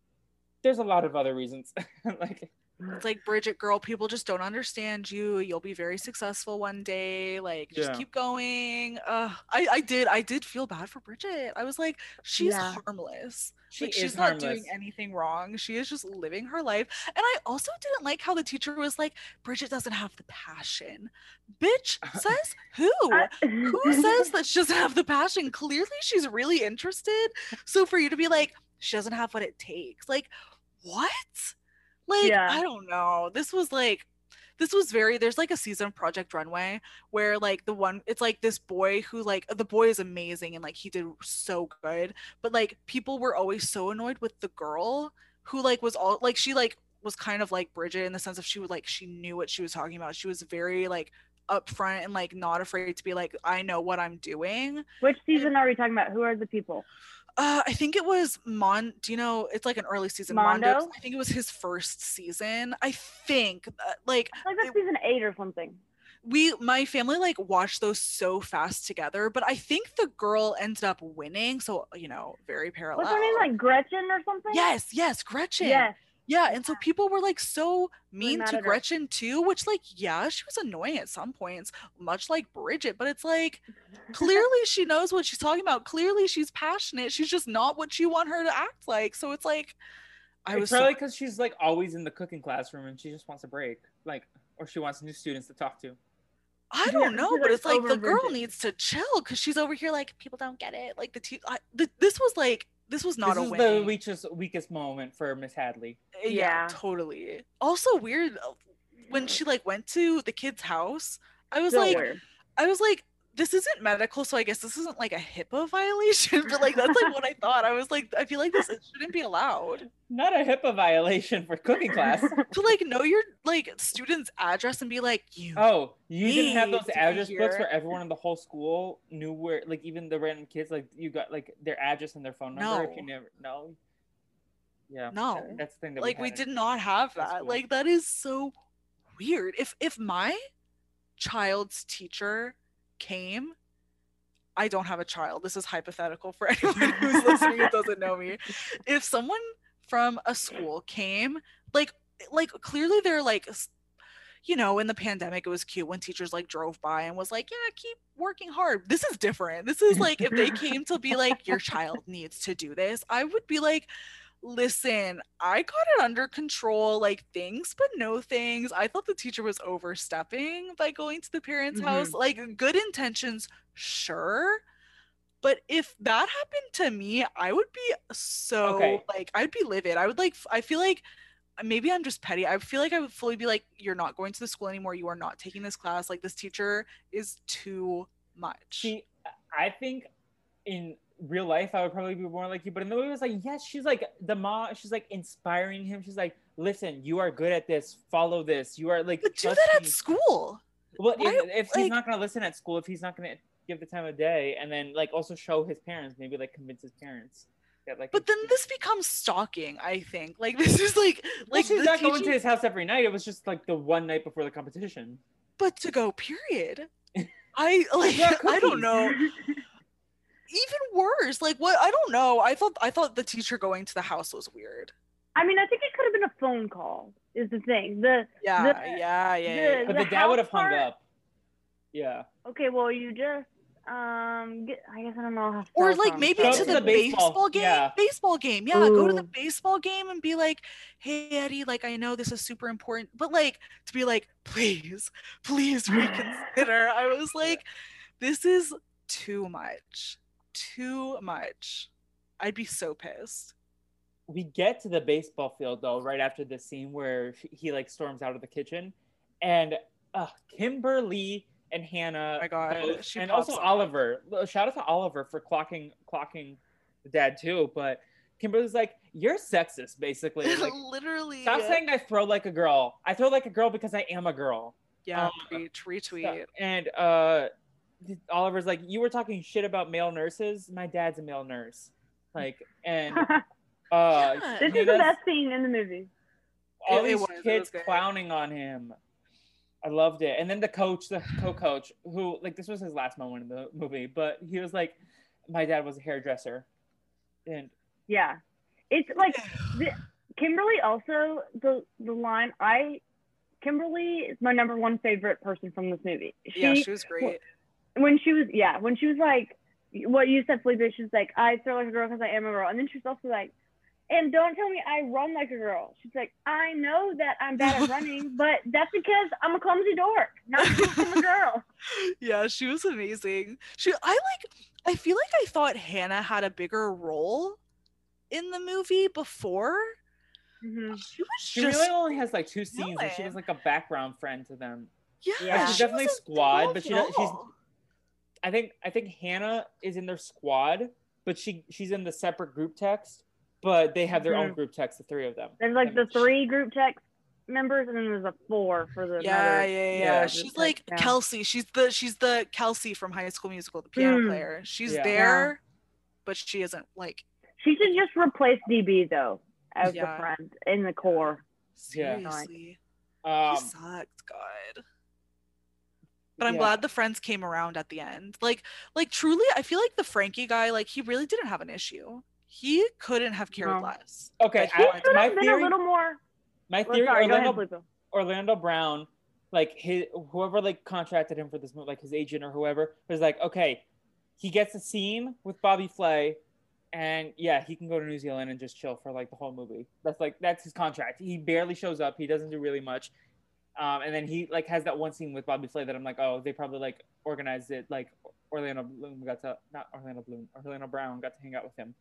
There's a lot of other reasons. <laughs> like,
It's like Bridget, girl, people just don't understand you. You'll be very successful one day. Like, just
Yeah.
keep going. Uh, I, I did, I did feel bad for Bridget. I was like, she's
Yeah.
harmless.
she
like,
is
she's not doing anything wrong. She is just living her life. And I also didn't like how the teacher was like, Bridget doesn't have the passion. Bitch, <laughs> says who? Who says that she doesn't have the passion? Clearly, she's really interested. So for you to be like, she doesn't have what it takes, like, what? Like,
Yeah.
I don't know. This was like, this was very, there's like a season of Project Runway where like the one, it's like this boy who, like, the boy is amazing and like he did so good, but like people were always so annoyed with the girl who like was all, like, she like was kind of like Bridget in the sense of she would like, she knew what she was talking about. She was very like, upfront and like not afraid to be like I know what I'm doing.
Which season are we talking about? Who are the people?
Uh, I think it was Mon. Do you know? It's like an early season.
Mondo?
I think it was his first season. I think. Uh, like
think that's season eight or something.
we, my family, like watched those so fast together. But I think the girl ended up winning. So you know, very parallel.
What's her name? Like Gretchen or something?
Yes, yes, Gretchen.
Yes.
Yeah, and so people were like so mean to
at her.
Gretchen too, which like yeah, she was annoying at some points, much like Bridget, but it's like <laughs> clearly she knows what she's talking about. Clearly she's passionate. She's just not what you want her to act like. So it's like I
it's
was
probably
so,
because she's like always in the cooking classroom and she just wants a break, like, or she wants new students to talk to.
I don't know, but it's like the girl needs to chill because she's over here like people don't get it. Like the, te- I, the this was like this was not
this
a
is
win.
the weakest weakest moment for Miss Hadley.
yeah,
Yeah.
totally. Also weird uh, when she like went to the kid's house. I was
So
like,
weird.
I was like, this isn't medical, so I guess this isn't like a HIPAA violation. But like that's like what I thought. I was like, I feel like this shouldn't be allowed
Not a HIPAA violation for cooking class. <laughs>
to like know your like student's address and be like, you.
Oh, you didn't have those address books
here.
where everyone in the whole school knew where, like even the random kids, like you got like their address and their phone number. If you
No.
never know, yeah,
No.
that- that's the thing that
like we
had
did not have that. Like that is so weird. If if my child's teacher came. I don't have a child. This is hypothetical for <laughs> <laughs> anyone who's listening and doesn't know me. If someone from a school came, like like clearly they're like you know, in the pandemic it was cute when teachers like drove by and was like, "Yeah, keep working hard." This is different. This is like if they came to be like your child needs to do this, I would be like, listen, I got it under control, like things, but no things. I thought the teacher was overstepping by going to the parents' house. Mm-hmm. Like, good intentions, sure. But if that happened to me, I would be so
Okay.
like, I'd be livid. I would like, I feel like maybe I'm just petty. I feel like I would fully be like, you're not going to the school anymore. You are not taking this class. Like, this teacher is too much.
See, I think in real life, I would probably be more like you. But in the movie, it was like, yes, she's like the mom. She's like inspiring him. She's like, listen, you are good at this. Follow this. You are like.
But do that at
me."
school.
Well,
Why-
if, if he's not gonna listen at school, if he's not gonna give the time of day, and then like also show his parents, maybe like convince his parents that like.
But then this becomes stalking, I think. Like <laughs> this is like
like
like
she's not going to his house every night. It was just like the one night before the competition.
but to go period. <laughs> I like <laughs> I don't know. Even worse. Like what I don't know. I thought I thought the teacher going to the house was weird.
I mean, I think it could have been a phone call. Is the thing. The
Yeah,
The-
yeah, yeah, yeah.
But
The
the, dad would have hung
part-
up. Yeah.
okay, well, you just um, get, I guess I don't know. How to
or like
some.
maybe
Go
to
to
the,
the
baseball,
baseball-
game
yeah.
baseball game yeah go to the baseball game and be like hey eddie like i know this is super important but like to be like please please <laughs> reconsider i was like this is too much too much i'd be so pissed.
We get to the baseball field though right after the scene where he- like storms out of the kitchen. And uh kimberly and hannah
Oh my God, she
and also oliver. Shout out to oliver for clocking clocking the dad too. But kimberly's like you're sexist basically. <laughs> Like
literally.
Stop saying i throw like a girl. I throw like a girl because i am a girl.
Yeah
um,
retweet, retweet.
and uh oliver's like you were talking shit about male nurses my dad's a male nurse like and <laughs> uh
Yeah.
this is the best scene in the movie.
all
It- it
these
it
kids clowning on him. I loved it. And then the coach, the co-coach, who like this was his last moment in the movie, but he was like, "My dad was a hairdresser," and
Yeah, it's like Kimberly. Also, the the line I, Kimberly is my number one favorite person from this movie. She,
yeah she was great
when she was yeah when she was like what you said Felipe she's like I throw like a girl because I am a girl and then she's also like and don't tell me I run like a girl she's like I know that I'm bad at running <laughs> but that's because I'm a clumsy dork not because I'm a girl <laughs>
yeah, she was amazing. She I like I feel like I thought Hannah had a bigger role in the movie before.
Mhm.
She was
she
just
really only has like two scenes, and she was like a background friend to them.
yeah,
Yeah.
She's
she
definitely squad, but she
involved
don't-
at
she's-
all.
I think I think Hannah is in their squad, but she she's in the separate group text, but they have their own
Mhm.
group text, the three of them.
there's like the three group text members and then there's a four for the
yeah,
another-
yeah, yeah,
yeah,
She's
just
like
yeah.
Kelsi. She's the she's the Kelsi from High School Musical, the piano
Mm.
player. She's
Yeah.
there, but she isn't like
she should just replace DB though as
Yeah.
the friend in the core
Yeah.
seriously.
Um,
he sucked, God. But I'm
yeah.
glad the friends came around at the end. Like, like truly, I feel like the Frankie guy, like he really didn't have an issue. He couldn't have cared
No.
less.
Okay, I, my theory,
a little more
my theory,
sorry ahead
Orlando Orlando Brown, like his whoever like contracted him for this movie, like his agent or whoever, was like, okay, he gets a scene with Bobby Flay, and yeah, he can go to New Zealand and just chill for like the whole movie. That's like that's his contract. He barely shows up. He doesn't do really much. Um, and then he like has that one scene with Bobby Flay that I'm like, oh, they probably like organized it. Like Orlando Bloom got to not Orlando Bloom, Orlando Brown got to hang out with him.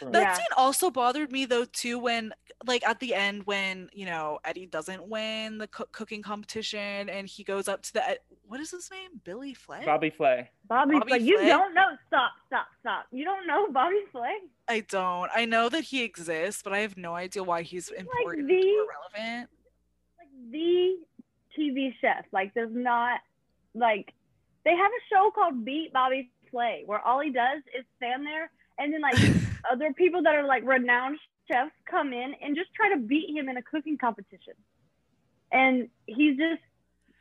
That
Yeah.
scene also bothered me though too when like at the end when you know Eddie doesn't win the cook cooking competition and he goes up to the what is his name Billy Flay
Bobby Flay.
Bobby,
Bobby
Flay. You don't know. Stop, stop, stop. You don't know Bobby Flay?
I don't I know that he exists but I have no idea why he's important
the-
or relevant
Like the TV chef. Like does not like they have a show called Beat Bobby Flay where all he does is stand there and then like <laughs> other people that are like renowned chefs come in and just try to beat him in a cooking competition. And he's just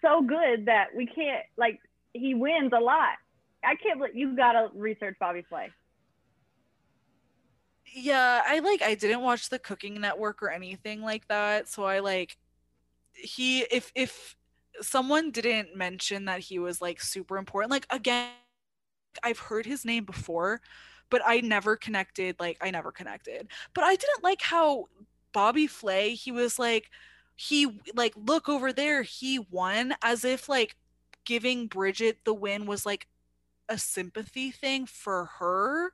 so good that we can't like he wins a lot. I can't believe you gotta research Bobby Flay.
yeah i like i didn't watch the cooking network or anything like that so i like he if if someone didn't mention that he was like super important like again i've heard his name before but i never connected like i never connected but i didn't like how bobby flay he was like he like look over there he won as if like giving bridget the win was like a sympathy thing for her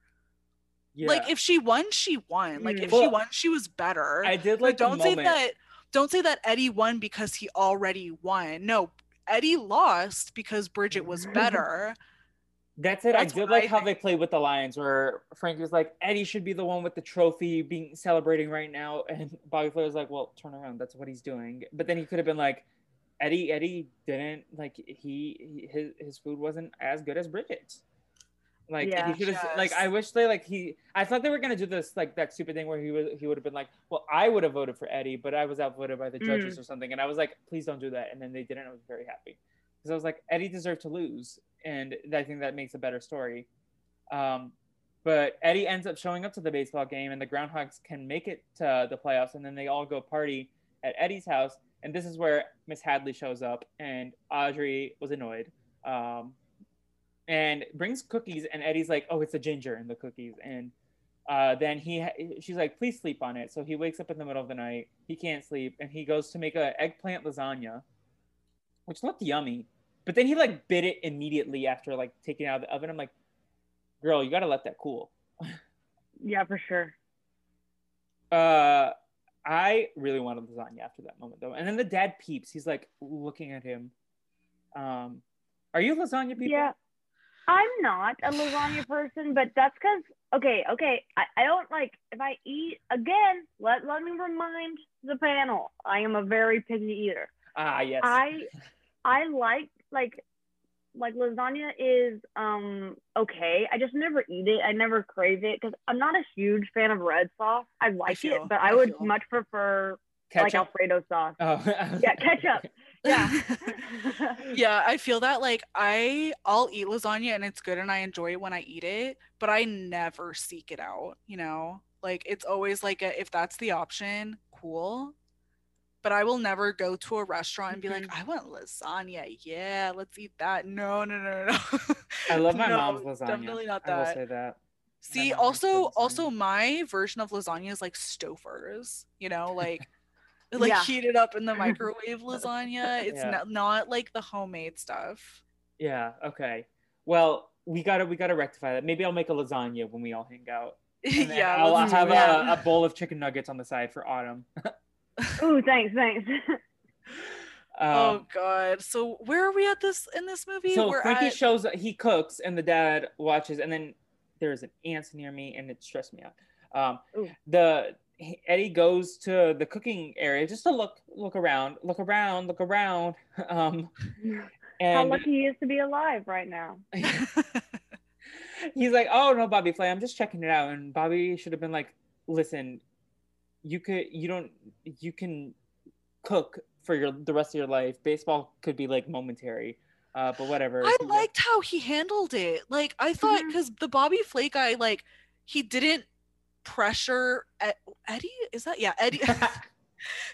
Yeah.
like if she won, she won. Like if she won, she was better.
I did like the
don't say that don't say that Eddie won because he already won. No, Eddie lost because Bridget was <laughs> better.
That's it.
That's
I did like
I
how they played with the lines where Frankie was like, Eddie should be the one with the trophy being celebrating right now. <laughs> And Bobby Flay was like, Well, turn around. That's what he's doing. But then he could have been like, Eddie, Eddie didn't like he, he his his food wasn't as good as Bridget's. Like
Yeah.
he should have like I wish they like he I thought they were gonna do this like that stupid thing where he would he would have been like, Well, I would have voted for Eddie, but I was outvoted by the judges or something. And I was like, please don't do that. And then they didn't. I was very happy. Because I was like, Eddie deserved to lose. And I think that makes a better story. Um, but Eddie ends up showing up to the baseball game, and the Groundhogs can make it to the playoffs, and then they all go party at Eddie's house. And this is where Miss Hadley shows up, and Audrey was annoyed, um, and brings cookies. And Eddie's like, "Oh, it's a ginger in the cookies." And uh, then he, ha- she's like, "Please sleep on it." So he wakes up in the middle of the night. He can't sleep, and he goes to make a eggplant lasagna, which looked yummy. But then he like bit it immediately after like taking it out of the oven. I'm like, girl, you gotta let that cool.
Yeah, for sure.
Uh, I really wanted lasagna after that moment though. And then the dad peeps. He's like looking at him. Um, are you lasagna people?
Yeah. I'm not a lasagna person, but that's because okay, okay. I, I don't like if I eat again, let let me remind the panel. I am a very picky eater.
Ah, yes.
I <laughs> I like like like lasagna is um okay. I just never eat it. I never crave it because I'm not a huge fan of red sauce. I like
feel-
it, but I,
I
would
feel.
much prefer like Alfredo sauce.
oh, <laughs>
Yeah, ketchup. Yeah. <laughs>
yeah, I feel that like I I'll eat lasagna and it's good and I enjoy it when I eat it, but I never seek it out, you know? Like it's always like a, if that's the option, cool. But I will never go to a restaurant and be like,
Mhm.
I want lasagna. Yeah, let's eat that. No, no, no, no. no.
I love <laughs> my
No,
mom's lasagna.
Definitely not that.
I will say that.
See,
mom makes good
also, also my version of lasagna is like Stouffer's, you know, like like
Yeah.
heat it up in the <laughs> microwave lasagna. It's
Yeah.
not, not like the homemade stuff.
Yeah. Okay. Well, we gotta we gotta rectify that. Maybe I'll make a lasagna when we all hang out. <laughs>
Yeah,
I'll, I'll have
do that.
a, a bowl of chicken nuggets on the side for autumn. <laughs>
oh, thanks, thanks.
oh
Um,
god. So where are we at this in this movie?
so
We're
Frankie
at-
shows he cooks and the dad watches and then there's an ant near me and it stressed me out. Um,
Ooh.
the Eddie goes to the cooking area just to look look around, look around, look around. <laughs> Um,
How lucky he is to be alive right now. <laughs> <laughs>
he's like, "Oh no, Bobby Flay, I'm just checking it out." And Bobby should have been like, "Listen, you could, you don't, you can cook for your the rest of your life. Baseball could be like momentary, uh, but whatever."
I liked how he handled it. Like I thought because the Bobby Flay guy, like he didn't pressure Eddie. Is that yeah Eddie? <laughs> <laughs>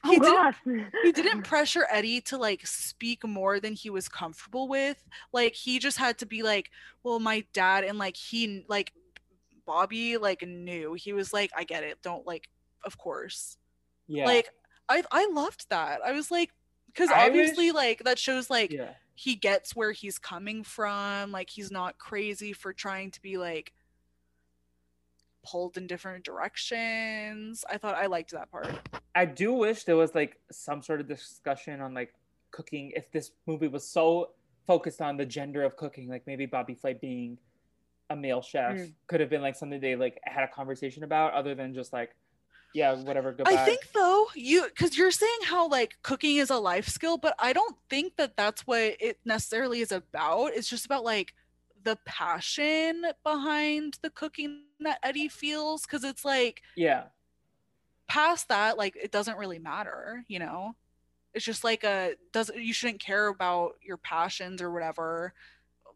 Oh
he didn't
gosh.
he didn't pressure Eddie to like speak more than he was comfortable with. Like he just had to be like, well, my dad and like he like Bobby like knew. He was like, I get it. Don't like of course.
yeah,
Like I I loved that. I was like because obviously
wish-
like that shows like
yeah.
he gets where he's coming from. Like he's not crazy for trying to be like pulled in different directions. I thought I liked that part.
I do wish there was like some sort of discussion on like cooking. If this movie was so focused on the gender of cooking, like maybe Bobby Flay being a male chef
Mm.
could have been like something they like had a conversation about, other than just like, yeah, whatever. Goodbye.
I think though you because you're saying how like cooking is a life skill, but I don't think that that's what it necessarily is about. It's just about like the passion behind the cooking that Eddie feels because it's like
yeah,
past that like it doesn't really matter, you know. It's just like a does you shouldn't care about your passions or whatever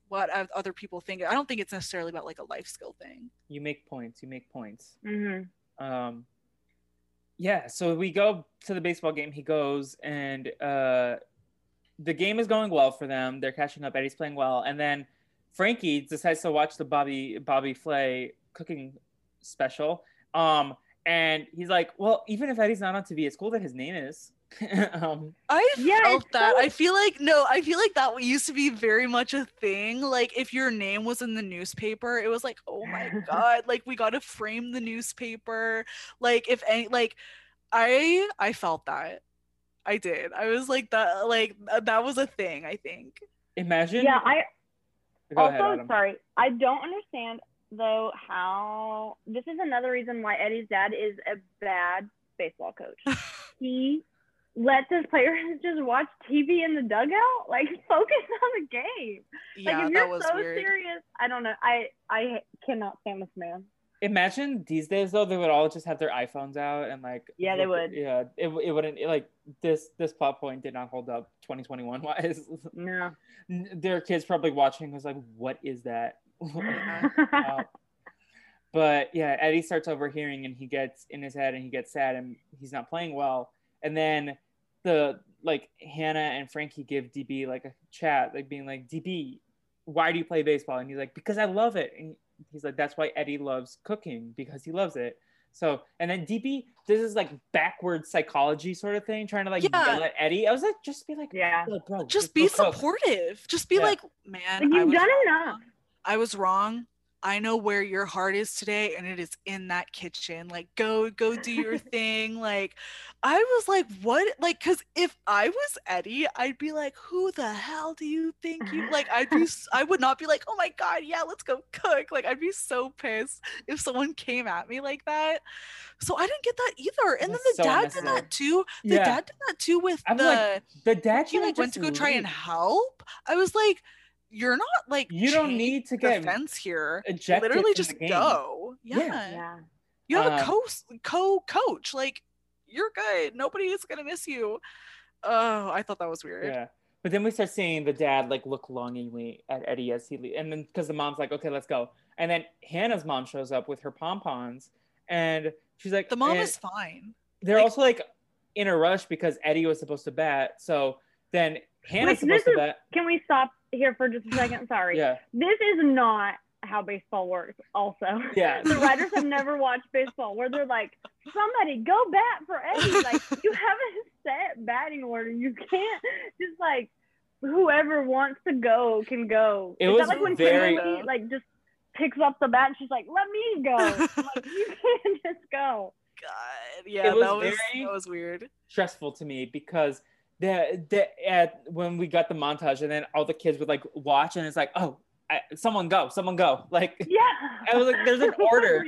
what other people think. I don't think it's necessarily about like a life skill thing.
you make points. You make points.
hmm
Um, yeah, so we go to the baseball game. He goes, and uh, the game is going well for them. They're catching up. Eddie's playing well, and then Frankie decides to watch the Bobby Bobby Flay cooking special. Um, and he's like, "Well, even if Eddie's not on TV, it's cool that his name is." <laughs> um,
I
Yeah,
felt that.
so-
I feel like no, I feel like that used to be very much a thing. Like if your name was in the newspaper, it was like, oh my <laughs> god, like we got to frame the newspaper. Like if any, like I I felt that. I did. I was like that. Like that was a thing. I think.
imagine,
Yeah, I
Go
also,
ahead,
sorry, I don't understand though how this is another reason why Eddie's dad is a bad baseball coach. <laughs> he lets his players <laughs> just watch TV in the dugout. Like, <laughs> focus on the game.
Yeah,
like, if you're
was
so
weird.
serious, I don't know. I I cannot stand this man.
Imagine these days though, they would all just have their iPhones out and like.
Yeah, they would.
Yeah, it, it wouldn't it, like this this plot point did not hold up 2021 wise.
No.
Their kids probably watching was like, what is that? <laughs> Uh, <laughs> but yeah, Eddie starts overhearing and he gets in his head and he gets sad and he's not playing well. And then the like Hannah and Frankie give DB like a chat, like being like, DB, why do you play baseball? And he's like, because I love it. And he's like, that's why Eddie loves cooking because he loves it. So and then DB, this is like backward psychology sort of thing, trying to like
Yeah.
yell at Eddie. I was like, just be like,
yeah.
"Look, bro,
Just
go
be
cook."
supportive. Just be
Yeah.
like, man,
Like, you've
was
done
wrong.
enough.
I was wrong. I know where your heart is today, and it is in that kitchen. Like, go, go do your <laughs> thing. Like, I was like, what? Like, cause if I was Eddie, I'd be like, who the hell do you think you like? I'd be, I would not be like, oh my god, yeah, let's go cook. Like, I'd be so pissed if someone came at me like that. So I didn't get that either. And then the
so
dad did that too. The
Yeah.
dad did that too with
I'm
the
like, the dad
he like went to go try and help. I was like, you're not like
You don't need to get
fence here.
ejected
Literally just go. Yeah.
Yeah.
Yeah.
You have a
Um,
co co coach. Like you're good. Nobody is gonna miss you. Oh, I thought that was weird.
Yeah. But then we start seeing the dad like look longingly at Eddie as he le- and then because the mom's like, okay, let's go. And then Hannah's mom shows up with her pom poms, and she's like,
The mom is fine.
They're
like-
also like in a rush because Eddie was supposed to bat. So then Hannah's
Wait,
supposed to
is-
bat.
Can we stop here for just a second? Sorry.
Yeah.
This is not how baseball works. Also.
Yeah. <laughs>
the writers have never watched baseball where they're like, somebody go bat for Eddie. Like <laughs> you have a set batting order. You can't just like whoever wants to go can go.
It
Is
was
that like when
very-
Kimberly like just picks up the bat and she's like, Let me go. I'm <laughs> like, you can't just go.
God. Yeah,
was
that was
very-
that was weird.
stressful to me because the the at when we got the montage and then all the kids would like watch and it's like oh I, someone go someone go <laughs> like
Yeah.
I was like, there's an <laughs> order.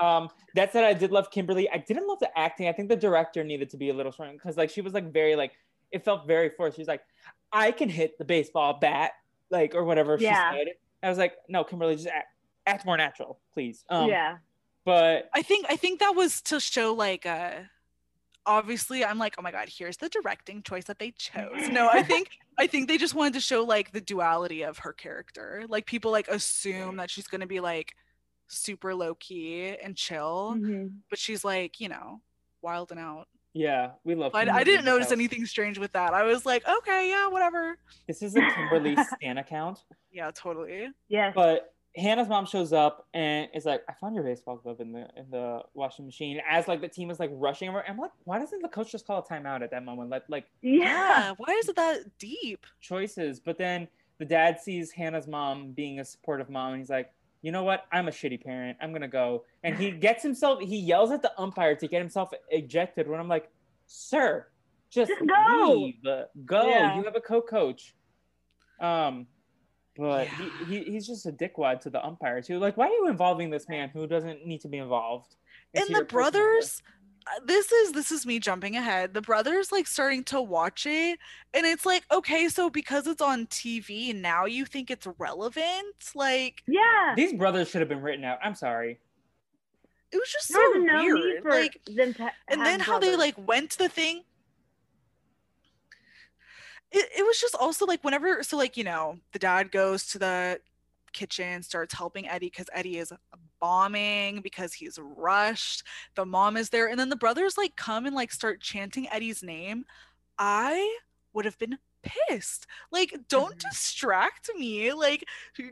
um that said I did love Kimberly I didn't love the acting I think the director needed to be a little strong because like she was like very like it felt very forced she's like I can hit the baseball bat like or whatever
Yeah.
she said I was like no Kimberly just act, act more natural please um
yeah.
but
I think I think that was to show like uh obviously I'm like, oh my god, here's the directing choice that they chose. <laughs> No, I think I think they just wanted to show like the duality of her character. Like people like assume that she's gonna be like super low key and chill,
Mhm.
but she's like, you know, wild and out.
yeah we love
But I didn't notice
house.
anything strange with that. I was like, okay, yeah, whatever.
this is a Kimberly <laughs> Stan account
Yeah, totally.
Yeah.
But Hannah's mom shows up and is like, "I found your baseball glove in the in the washing machine." As like the team is like rushing over, I'm like, "Why doesn't the coach just call a timeout at that moment?" Let like
yeah.
Yeah. Why is it that deep?
choices. But then the dad sees Hannah's mom being a supportive mom, and he's like, "You know what? I'm a shitty parent. I'm gonna go." And he <laughs> gets himself. He yells at the umpire to get himself ejected. When I'm like, "Sir, just,
Just go."
leave. Go.
Yeah.
You have a co-coach." Um. But
Yeah.
he, he, he's just a dickwad to the umpire too. Like, why are you involving this man who doesn't need to be involved?
and the brothers uh, this is this is me jumping ahead the brothers like starting to watch it and it's like okay so because it's on tv now you think it's relevant like
Yeah.
These brothers should have been written out. I'm sorry.
it was just
There
so
was no
weird like
them to
and
have
then how they like went to the thing it, it was just also like whenever so like you know the dad goes to the kitchen starts helping eddie because eddie is bombing because he's rushed the mom is there and then the brothers like come and like start chanting eddie's name i would have been pissed like don't
Mhm.
distract me like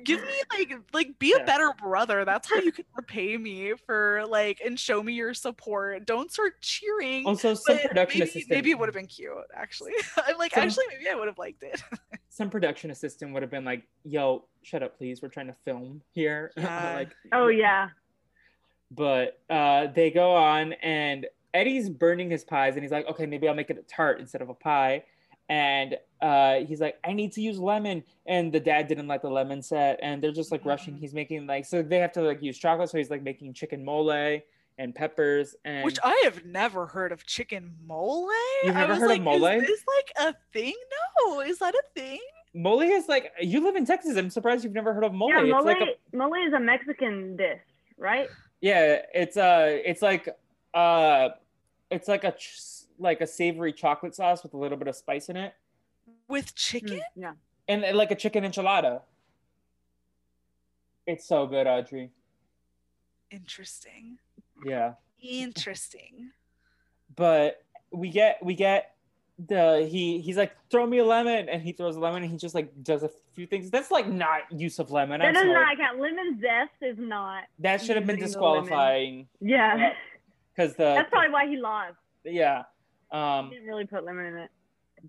give me <laughs> like like be a better brother that's how you <laughs> can repay me for like and show me your support don't start cheering
Also, some
but
production
maybe,
assistant.
maybe it would have been cute actually <laughs> i'm like
Some-
actually maybe i would have liked it
some production assistant would have been like, "Yo, shut up, please. We're trying to film here."
Yeah.
like,
Oh yeah.
but uh, they go on, and Eddie's burning his pies, and he's like, "Okay, maybe I'll make it a tart instead of a pie." And uh, he's like, I need to use lemon, and the dad didn't like the lemon set, and they're just like rushing.
Mhm.
He's making like so they have to like use chocolate, so he's like making chicken mole and peppers and
Which I have never heard of chicken mole.
You've
I
never
was
heard of
like,
mole?
Is this like a thing? No, is that a thing?
mole is like you live in Texas. I'm surprised you've never heard of mole.
yeah,
it's
mole,
like a
mole is a Mexican dish, right?
Yeah, it's uh it's like uh it's like a ch- like a savory chocolate sauce with a little bit of spice in it
With chicken?
Mm, yeah.
and like a chicken enchilada. It's so good, Audrey.
Interesting.
Yeah.
Interesting.
But we get we get the he he's like throw me a lemon and he throws a lemon and he just like does a few things. That's like not use of lemon. I'm
That does
sorry.
not count. Lemon zest is not.
that should have been
using the lemon.
disqualifying
Yeah. <laughs>
because the
That's probably why he lost.
yeah. Um
He didn't really put lemon in it.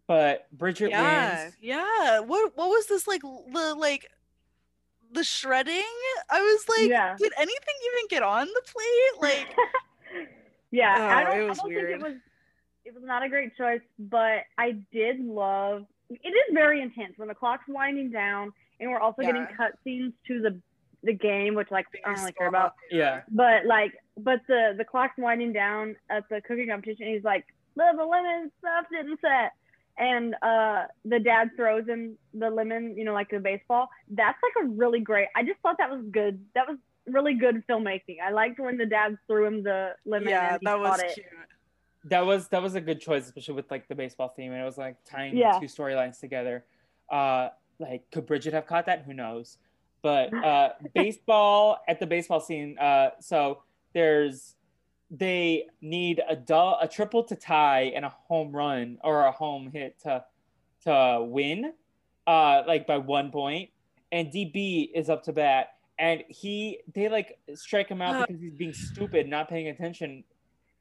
But Bridget
Yeah.
wins.
Yeah. What what was this like the like the shredding? I was like,
Yeah.
did anything even get on the plate? Like <laughs>
Yeah,
Oh,
I don't,
it
I
was
don't
weird.
think it was it was not a great choice, but I did love it is very intense when the clock's winding down and we're also getting
Yeah.
cutscenes to the the game, which like I don't really care about.
Yeah.
But like but the the clock's winding down at the cooking competition, he's like, the lemon stuff didn't set. And uh the dad throws him the lemon, you know, like the baseball. That's like a really great I just thought that was good. That was really good filmmaking. I liked when the dad threw him the lemon
Yeah, that was
it.
cute.
that was that was a good choice, especially with like the baseball theme, and it was like tying
Yeah.
the two storylines together. Uh, like could Bridget have caught that? Who knows? But uh, <laughs> baseball at the baseball scene. Uh, so there's they need a du- a triple to tie and a home run or a home hit to to win, uh, like by one point. And DB is up to bat, and he they like strike him out
Uh.
because he's being stupid, not paying attention.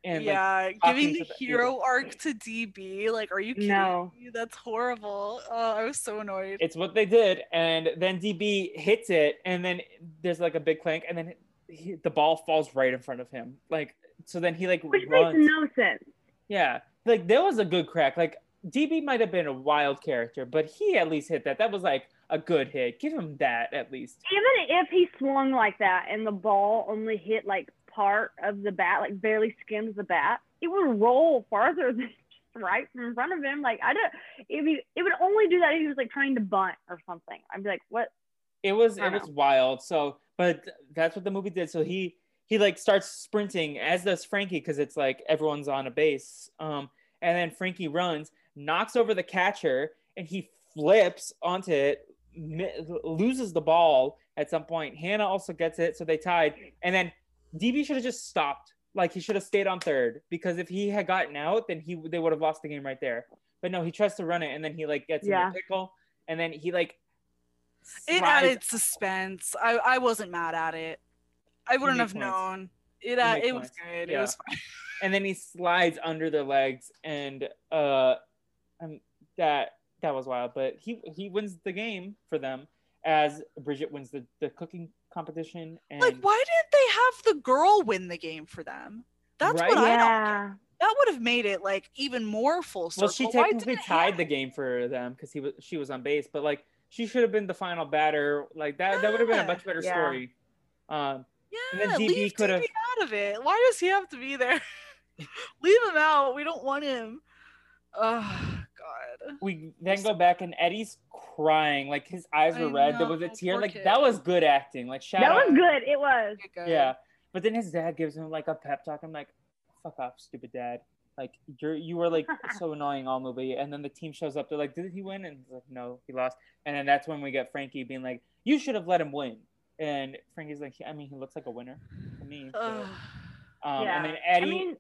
And
yeah,
talking
giving the- hero arc to DB. Like, are you kidding
No.
me? That's horrible. Oh, I was so annoyed.
it's what they did and then db hits it and then there's like a big clank and then he, the ball falls right in front of him like so then he like
Which
runs.
makes no sense.
yeah. Like there was a good crack. Like db might have been a wild character but he at least hit that. That was like a good hit. Give him that at least.
Even if he swung like that and the ball only hit like part of the bat, like barely skims the bat, it would roll farther <laughs> than just right in front of him. Like I don't if he it would only do that if he was like trying to bunt or something. I'd be like, what?
it was it
don't
was wild. So but that's what the movie did. So he he like starts sprinting as does frankie because it's like everyone's on a base um and then frankie runs knocks over the catcher and he flips onto it mi- loses the ball at some point hannah also gets it so they tied and then db should have just stopped like he should have stayed on third because if he had gotten out then he they would have lost the game right there but no he tries to run it and then he like gets
Yeah.
in the pickle and then he like
It
slides
added suspense. I, I wasn't mad at it. I wouldn't have
points.
known. It
It
uh, it was good.
Yeah.
It was fine. <laughs>
and then he slides under their legs and uh um, that that was wild but he he wins the game for them as bridget wins the, the cooking competition and
Like, why didn't they have the girl win the game for them? That's
Right?
what I don't.
yeah.
That would have made it like even more full circle.
well she technically tied the game for them because he was she was on base but like she should have been the final batter like that that would have been a much better
Yeah.
story um and then
Yeah,
DB
leave
coulda-
DB out of it. Why does he have to be there? <laughs> leave him out. We don't want him. Oh God.
we then go back and eddie's crying like his eyes
I
were red there was a tear
poor
like
kid.
that was good acting like shout
That
out
was good. It was.
Yeah. But then his dad gives him like a pep talk. I'm like, fuck off, stupid dad. Like you're you were like <laughs> so annoying all movie. And then the team shows up. They're like, did he win? And he's like, no, he lost. And then that's when we get Frankie being like, you should have let him win. And Frankie's like, I mean, he looks like a winner to me. so- Um,
yeah.
And then Eddie,
I mean,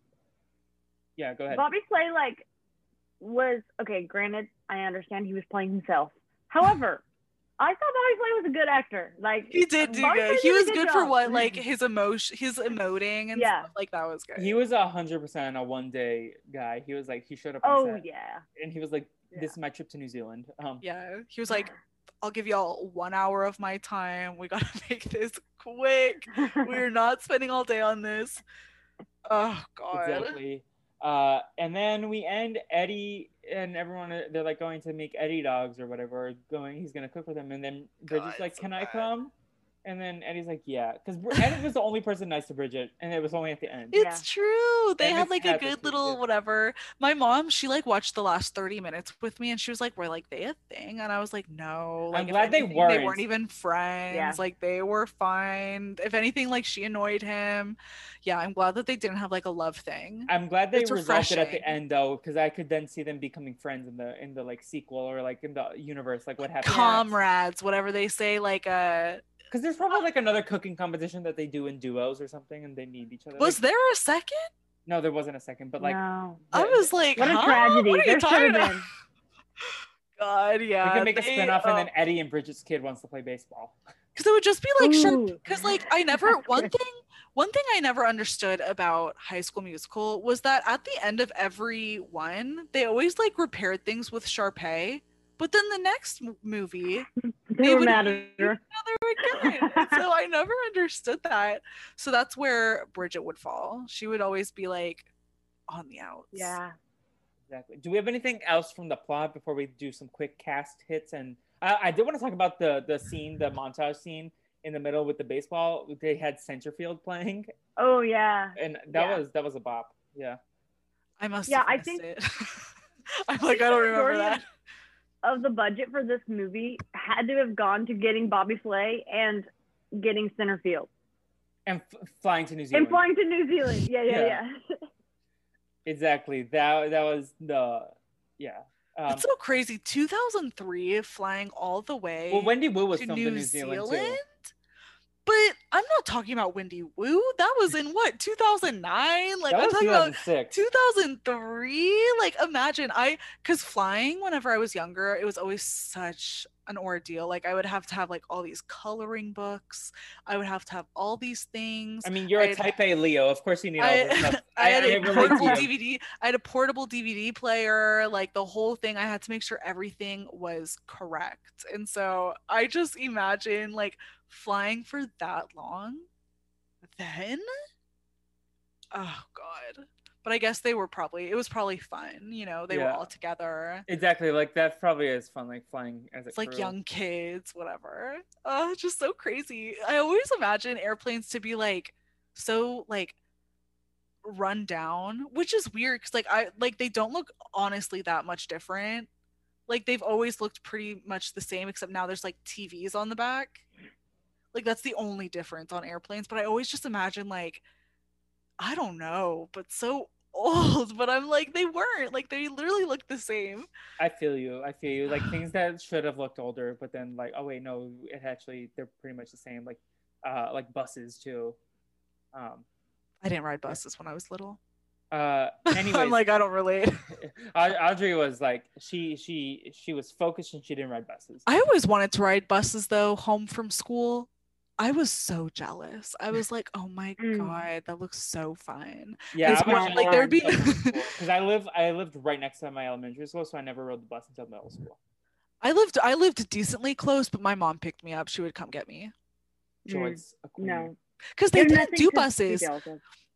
yeah, go ahead.
Bobby Flay like was okay. Granted, I understand he was playing himself. However, I thought Bobby Flay was a good actor. Like
he did do
Bobby
good.
Flay
He was good for what like his emotion, his emoting and
Yeah.
stuff like that was good.
he was a hundred percent a one day guy. He was like, he showed up. on
Oh
set,
yeah.
And he was like,
Yeah.
this is my trip to New Zealand. Um,
yeah, he was like, "I'll give y'all one hour of my time. We gotta <laughs> make this quick. We're not spending all day on this." Oh God.
Exactly. Uh, and then we end. Eddie and everyone uh, they're like going to make Eddie dogs or whatever. Going, he's gonna cook for them, and then Bridget's
God,
like,
so
"Can I
bad.
come?" And then Eddie's like, "Yeah," because Eddie was the only person nice to Bridget, and it was only at the end.
It's true. They
And
had like a good little
yeah.
whatever. My mom, she like watched the last 30 minutes with me and she was like, Were like they a thing? And I was like, No. Like, if
glad they
anything, They
weren't.
They weren't even friends.
Yeah.
Like they were fine. If anything, like she annoyed him. Yeah, I'm glad that they didn't have like a love thing.
I'm glad they
It's
resolved it at the end though, because I could then see them becoming friends in the in the like sequel or like in the universe, like what happened.
Comrades, whatever they say, like uh
Because there's probably like another cooking competition that they do in duos or something, and they need each other.
was
Like-
there a second?
no, there wasn't a second, but like
no.
I was like,
What a
huh?
tragedy.
What are you
There should
talking
have
about?
been.
God, yeah.
we can make a
they-
spin-off, and
oh.
then uh, Eddie and Bridget's kid wants to play baseball.
because it would just be like sure because like i never <laughs> one thing one thing i never understood about high school musical was that at the end of every one they always like repaired things with Sharpay, but then the next movie
They were mad at her.
another <laughs> again so i never understood that so that's where bridget would fall she would always be like on the outs
Yeah.
Exactly. Do we have anything else from the plot before we do some quick cast hits? And I, I did want to talk about the the scene, the montage scene in the middle with the baseball. They had Centerfield playing,
Oh yeah.
and that
Yeah.
was that was a bop. Yeah.
i must
Yeah,
have
I think-
it <laughs> i'm like i don't remember
Majority
that
Of the budget for this movie had to have gone to getting Bobby Flay and getting Centerfield
And f- flying to New Zealand.
and flying to New Zealand. Yeah, yeah,
Yeah.
yeah. <laughs>
Exactly. That that was the yeah. Um,
it's so crazy 2003 flying all the way
well, Wendy Wu was
to
filmed
New,
in New Zealand,
Zealand.
too.
But I'm not talking about Wendy Wu. That was in what 2009? Like I'm talking about 2003. Like imagine I because flying whenever I was younger, it was always such an ordeal. Like I would have to have like all these coloring books. I would have to have all these things.
I mean, you're a
I-
Type A Leo. Of course, you need all
I,
this stuff. <laughs>
I had a portable. DVD. I had a portable DVD player, like the whole thing. I had to make sure everything was correct. And so I just imagine like flying for that long. Then, oh god. But I guess they were probably it was probably fun, you know. They were all together.
Exactly. Like that probably is fun, like flying as a
It's like young kids, whatever. Oh, just so crazy. I always imagine airplanes to be like so like run down, which is weird because like I like they don't look honestly that much different. Like they've always looked pretty much the same, except now there's like TVs on the back. Like that's the only difference on airplanes. But I always just imagine like I don't know, but so <laughs> old. But I'm like they weren't. Like they literally look the same.
I feel you. I feel you. Like <sighs> things that should have looked older, but then like, oh wait, no, it actually they're pretty much the same. Like, uh, like buses too. Um.
I didn't ride buses when I was little.
Uh. <laughs> Anyways,
I'm like, I don't relate. <laughs>
Audrey was like, she she she was focused and she didn't ride buses.
I always wanted to ride buses though, home from school. I was so jealous. I was like, oh my
Mm.
god, that looks so fun.
Yeah, I was
more- like, there'd be-
because <laughs> I live I lived right next to my elementary school, so I never rode the bus until middle school.
I lived I lived decently close, but my mom picked me up. She would come get me.
Joy's a queen.
No.
Because they
There's
didn't do buses.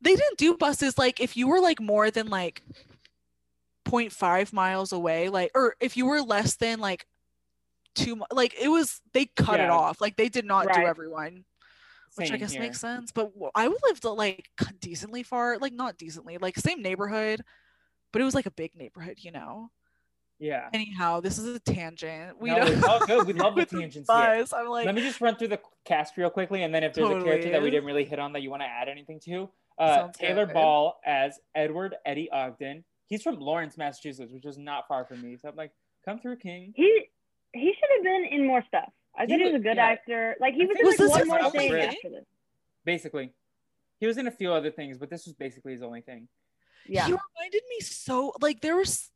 They didn't do buses like if you were like more than like 0.5 miles away, like or if you were less than like two much like it was they cut it off. Like they did not do
Right.
everyone. which I guess
here.
makes sense. But i lived uh, like decently far, like not decently, like same neighborhood, but it was like a big neighborhood, you know.
Yeah.
Anyhow, this is a tangent. We
No,
don't
it's all good. We <laughs> love the
with
tangents here.
bus. I'm like,
Let me just run through the cast real quickly, and then if there's a character that we didn't really hit on that you want to add anything to, uh, Taylor
good.
Ball as Edward Eddie Ogden. He's from Lawrence, Massachusetts, which is not far from me. So I'm like, come through, King.
He he should have been in more stuff. I
He
think he was a good
yeah.
actor. Like he
I
was
think
in like
this
one more thing
thing?
after this.
Basically, he was in a few other things, but this was basically his only thing.
Yeah.
he reminded me so like there was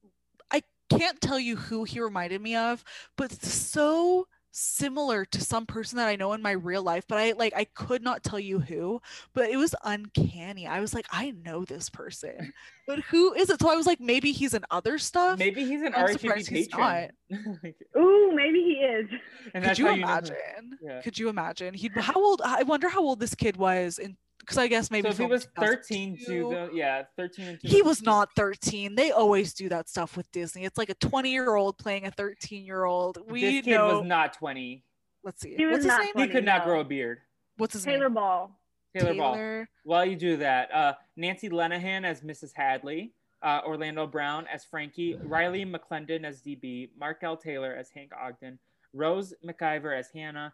I can't tell you who he reminded me of, but so similar to some person that I know in my real life, but I like I could not tell you who, but it was uncanny. I was like, I know this person, <laughs> but who is it? So I was like, maybe he's in other stuff.
Maybe he's an
I'm surprised he's
patron. <laughs> Like,
Ooh, maybe he is.
and
Could
that's
you
how you know
imagine?
Yeah.
Could you imagine? He how old? I wonder how old this kid was in because I guess maybe
so if he was
in
13 to the yeah 13 and
he was not 13 they always do that stuff with disney it's like a 20 year old playing a 13 year old we
this kid
know
was not 20
let's see
He was
what's his
not
name
he could not grow a beard
what's his name?
Taylor
name
Ball.
Taylor, Ball
Taylor.
while you do that uh Nancy Lenehan as Mrs. Hadley uh, Orlando Brown as Frankie, Reiley McClendon as DB, Mark L. Taylor as Hank Ogden, Rose McIver as Hannah,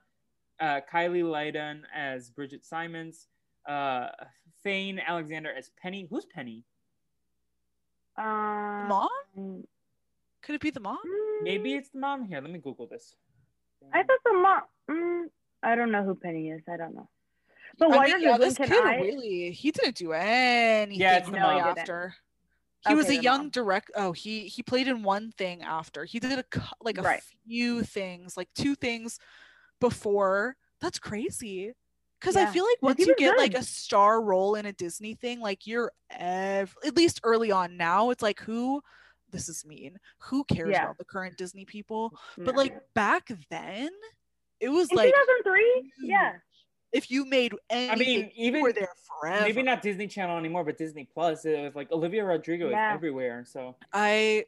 uh, Kylie Lydon as Bridget Simons, uh, Thane Alexander as Penny. Who's Penny?
Um,
mom
mm,
could it be the mom
Maybe it's the mom. Here, let me Google this.
I thought the mom. Mm, I don't know who Penny is. I don't know. But
I
while
mean,
you're
yeah, this
can
kid
I?
really he didn't do anything
Yeah, it's the
really
mom. No, he didn't.
after he was
Okay,
a young
mom.
direct oh he he played in one thing after he did a cou- like a
Right.
few things like two things before that's crazy because i feel like once you get like a star role in a disney thing like you're ev- at least early on now it's like who this is mean who cares
Yeah.
about the current disney people
No.
but like back then it was
in
like
2003, yeah.
if you made any, I
mean, even-
were there forever
Maybe not Disney Channel anymore, but Disney Plus. It was like Olivia Rodrigo
Yeah.
is everywhere. So
I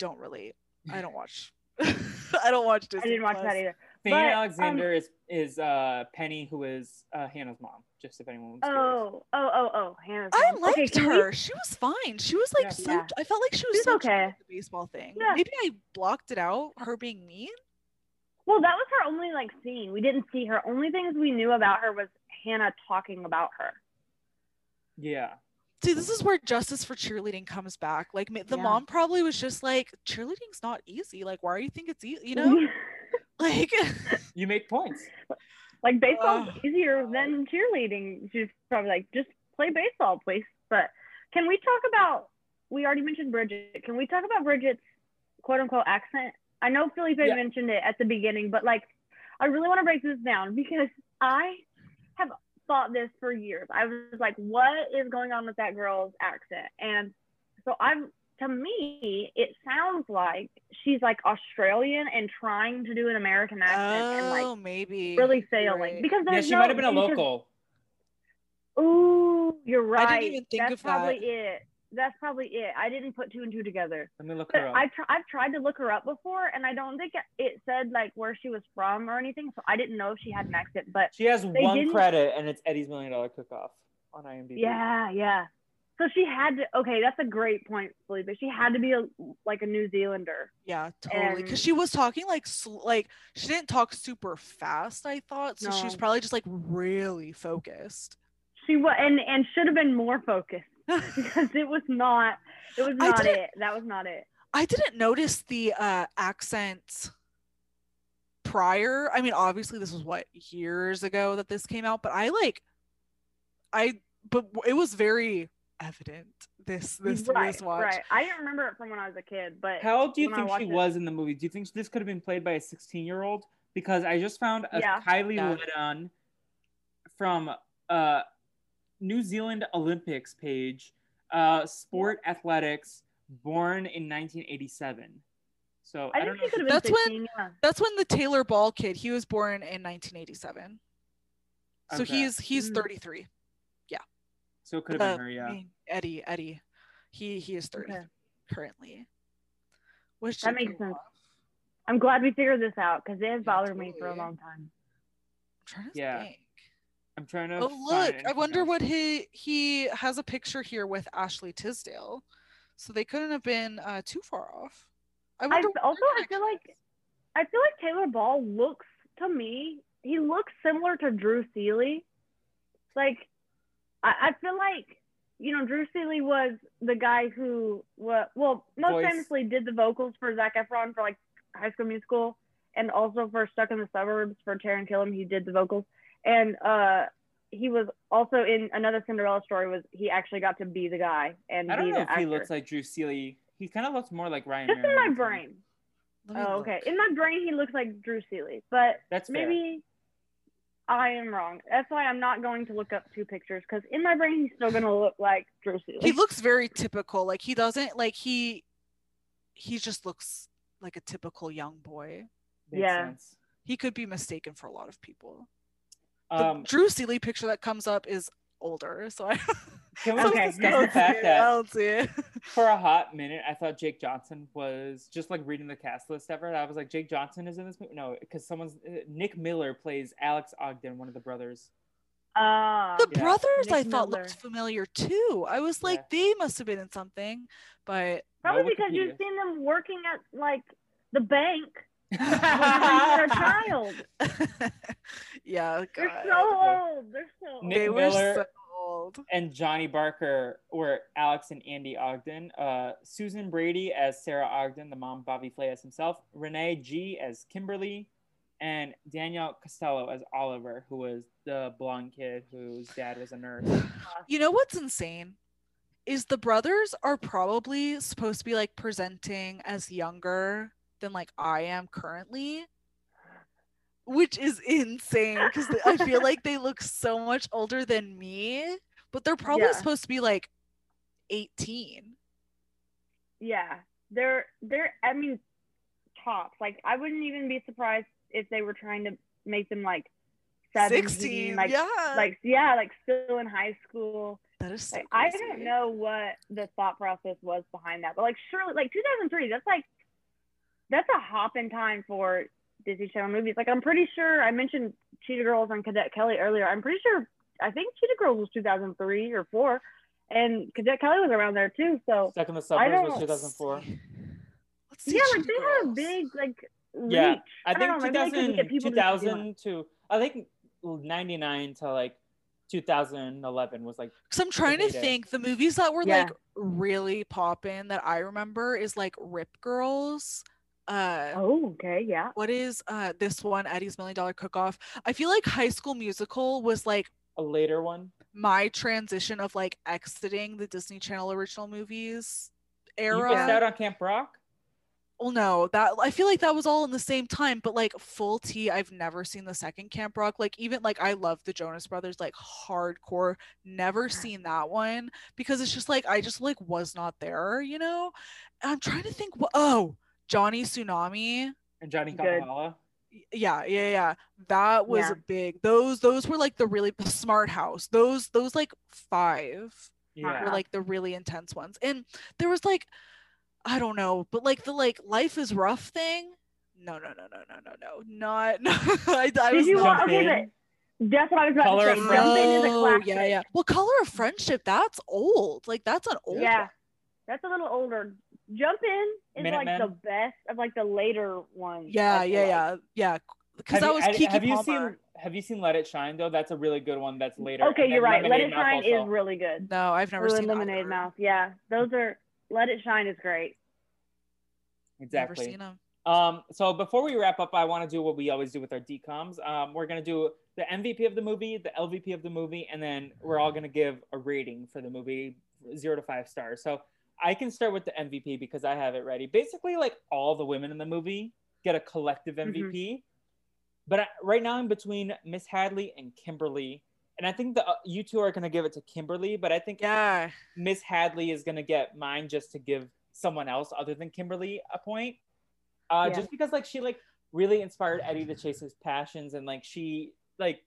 don't relate. I don't watch. <laughs> I don't watch Disney.
I didn't watch
Plus.
that either.
Thane
But, um,
Alexander is is uh, Penny, who is uh, Hannah's mom. Just if anyone was curious.
Oh, oh, oh, oh, Hannah's
I
mom.
liked
okay, can we-
her. She was fine. She was like
Yeah.
so.
Yeah.
I felt like she was
She's
so
okay.
with the baseball thing.
Yeah.
Maybe I blocked it out. Her being mean.
Well, that was her only like scene. We didn't see her. Only things we knew about her was Hannah talking about her.
Yeah.
See, this is where justice for cheerleading comes back. Like the
Yeah.
mom probably was just like, cheerleading's not easy. Like, why do you think it's easy? You know, <laughs> like. <laughs>
You make points.
like baseball's
Ugh.
easier than cheerleading. She's probably like, just play baseball, please. But can we talk about? We already mentioned Bridget. Can we talk about Bridget's quote unquote accent? I know Felipe
Yeah.
mentioned it at the beginning, but like, I really want to break this down because I have thought this for years. I was like, what is going on with that girl's accent? And so I'm to me, it sounds like she's like Australian and trying to do an American accent and like
oh, maybe.
really failing
right.
because
Yeah,
there's
she
no,
might have been a
because-
local.
Ooh, you're right.
I didn't even think
That's
of
probably
that.
it. That's probably it. I didn't put two and two together.
Let me look
But
her up.
I tr- I've tried to look her up before, and I don't think it said like where she was from or anything, so I didn't know if she had an accent. But
She has one
didn't-
credit, and it's Eddie's Million Dollar Cook-Off on IMDb.
yeah, yeah. So she had to. Okay, that's a great point, Felipe. She had to be a like a New Zealander.
Yeah, totally. Because she was talking like like she didn't talk super fast. I thought so. She was probably just like really focused.
She was and and should have been more focused <laughs> because it was not. It was not it. That was not it.
I didn't notice the uh, accent prior. I mean, obviously this was what years ago that this came out, but I like, I but it was very evident this this
right,
this watch.
right. I didn't remember it from when I was a kid, but
How old do you think she
it-
was in the movie? Do you think this could have been played by a 16 year old? Because I just found a
Yeah.
Kylie
Yeah.
Lidon from uh, New Zealand Olympics page, uh, sport athletics, born in 1987. So I,
I
don't
think
know.
she could have been
That's when-
yeah.
That's when the Taylor Ball kid. He was born in 1987, so
Okay.
he's he's
Mm.
33.
So it could have
Uh,
been her, yeah.
I mean, Eddie, Eddie, he he is 30
Okay.
currently. Which
That makes sense.
off.
I'm glad we figured this out because it has
Yeah,
bothered me for a long time.
I'm trying to
Yeah.
think.
I'm trying to.
Oh
find
look! I wonder
else.
what he he has a picture here with Ashley Tisdale, so they couldn't have been uh, too far off. I
I
wonder. what
also I feel like
is.
I feel like Taylor Ball looks to me he looks similar to Drew Seeley. Like I, I feel like you know Drew Seeley was the guy who wa well most
Voice.
famously did the vocals for Zac Efron for like High School Musical and also for Stuck in the Suburbs for Taran Killam he did the vocals and uh he was also in another Cinderella story was he actually got to be the guy and
I don't
be
know
the
if
actor.
he looks like Drew Seeley. He kind of looks more like Ryan.
just in my brain.
Let me
Oh, okay.
look.
In my brain, he looks like Drew Seeley, but
That's fair.
maybe I am wrong. That's why I'm not going to look up two pictures because in my brain, he's still going to look like Drew Seeley.
He looks very typical. Like he doesn't like he he just looks like a typical young boy.
Makes
Yeah.
He could be mistaken for a lot of people. The
Um,
Drew Seeley picture that comes up is older. So I <laughs>
Can we
Okay,
just
yeah.
discuss the fact that
don't see it. <laughs>
for a hot minute, I thought Jake Johnson was just like reading the cast list ever. I was like, Jake Johnson is in this movie. No, because someone's uh, Nick Miller plays Alex Ogden, one of the brothers.
Uh,
The
Yeah.
brothers
Nick
I thought
Miller.
looked familiar too. I was like, they must have been in something, but
probably
No
because you've seen them working at like the bank <laughs> when they're a child. <laughs>
yeah,
They're
God.
so old. They're so old.
Nick
they were
Miller-
so old.
and Johnny Barker were Alex and Andy Ogden. Uh, Susan Brady as Sarah Ogden, the mom Bobby Flay as himself. Renee G as Kimberly, and Danielle Costello as Oliver, who was the blonde kid whose dad was a nurse. <sighs>
You know what's insane? Is the brothers are probably supposed to be like presenting as younger than like I am currently, which is insane because I feel like they look so much older than me, but they're probably
Yeah.
supposed to be like 18.
Yeah, they're they're. I mean, tops. Like I wouldn't even be surprised if they were trying to make them like 17,
16.
like
yeah.
like yeah, like still in high school.
that is so
Like, I don't know what the thought process was behind that, but like surely, like 2003, that's like that's a hop in time for Disney Channel movies. Like I'm pretty sure I mentioned Cheetah Girls and Cadet Kelly earlier. I'm pretty sure I think Cheetah Girls was 2003 or four, and Cadet Kelly was around there too. So
Stuck in the Suburbs was 2004.
See
yeah, like they had a big like reach.
Yeah, I
don't
think
know, maybe they couldn't
2000,
get people to it.
2000 to I think 99 to like 2011 was like
Because I'm trying to think the movies that were
Yeah.
like really poppin' that I remember is like Rip Girls. Uh
Oh, okay, yeah.
what is uh this one, Eddie's Million Dollar Cook Off? I feel like High School Musical was like
a later one.
my transition of like exiting the Disney Channel original movies era You
missed out on Camp Rock.
well, no, that I feel like that was all in the same time, but like full T, I've never seen the second Camp Rock. Like even like I love the Jonas Brothers, like hardcore. Never seen that one because it's just like I just like was not there, you know. And I'm trying to think. What? Oh, Johnny Tsunami.
and Johnny
Good.
Yeah, yeah, yeah. That was
Yeah.
big. Those those were like the really the Smart House. Those those like five
Yeah.
were like the really intense ones. And there was like, I don't know, but like the like Life is Ruff thing. No, no, no, no, no, no, no, not. <laughs> I, I
Did
was
you
not-
watch? Okay, but that's what I was about
Color
to
of
say.
Friendship.
Jump In is a
Oh, yeah, yeah. Well, Color of Friendship, that's old. Like that's an old
Yeah,
one.
that's a little older. Jump In is like
Minutemen?
the best of like the later ones.
Yeah,
I feel
yeah, yeah, yeah. Because
Have
that was
have-
Keke
have you
Palmer.
seen Have you seen Let It Shine though? That's a really good one. That's later.
Okay, you're
then
right. Let
Lemonade
It
Mouth
Shine
also.
is really good.
No, I've never
Or
seen
Lemonade
either.
Mouth. Yeah, those are. Let It Shine is great. Exactly.
Never
exactly.
seen them.
Um, so before we wrap up, I want to do what we always do with our DComs. Um, we're gonna do the MVP of the movie, the LVP of the movie, and then we're all gonna give a rating for the movie, zero to five stars. So I can start with the MVP because I have it ready. Basically, like all the women in the movie get a collective MVP, but I, right now I'm between Miss Hadley and Kimberly, and I think the uh, you two are gonna give it to Kimberly, but I think
Yeah.
Miss Hadley is gonna get mine just to give someone else other than Kimberly a point. Uh,
Yeah.
just because like she like really inspired Eddie to chase his passions and like she like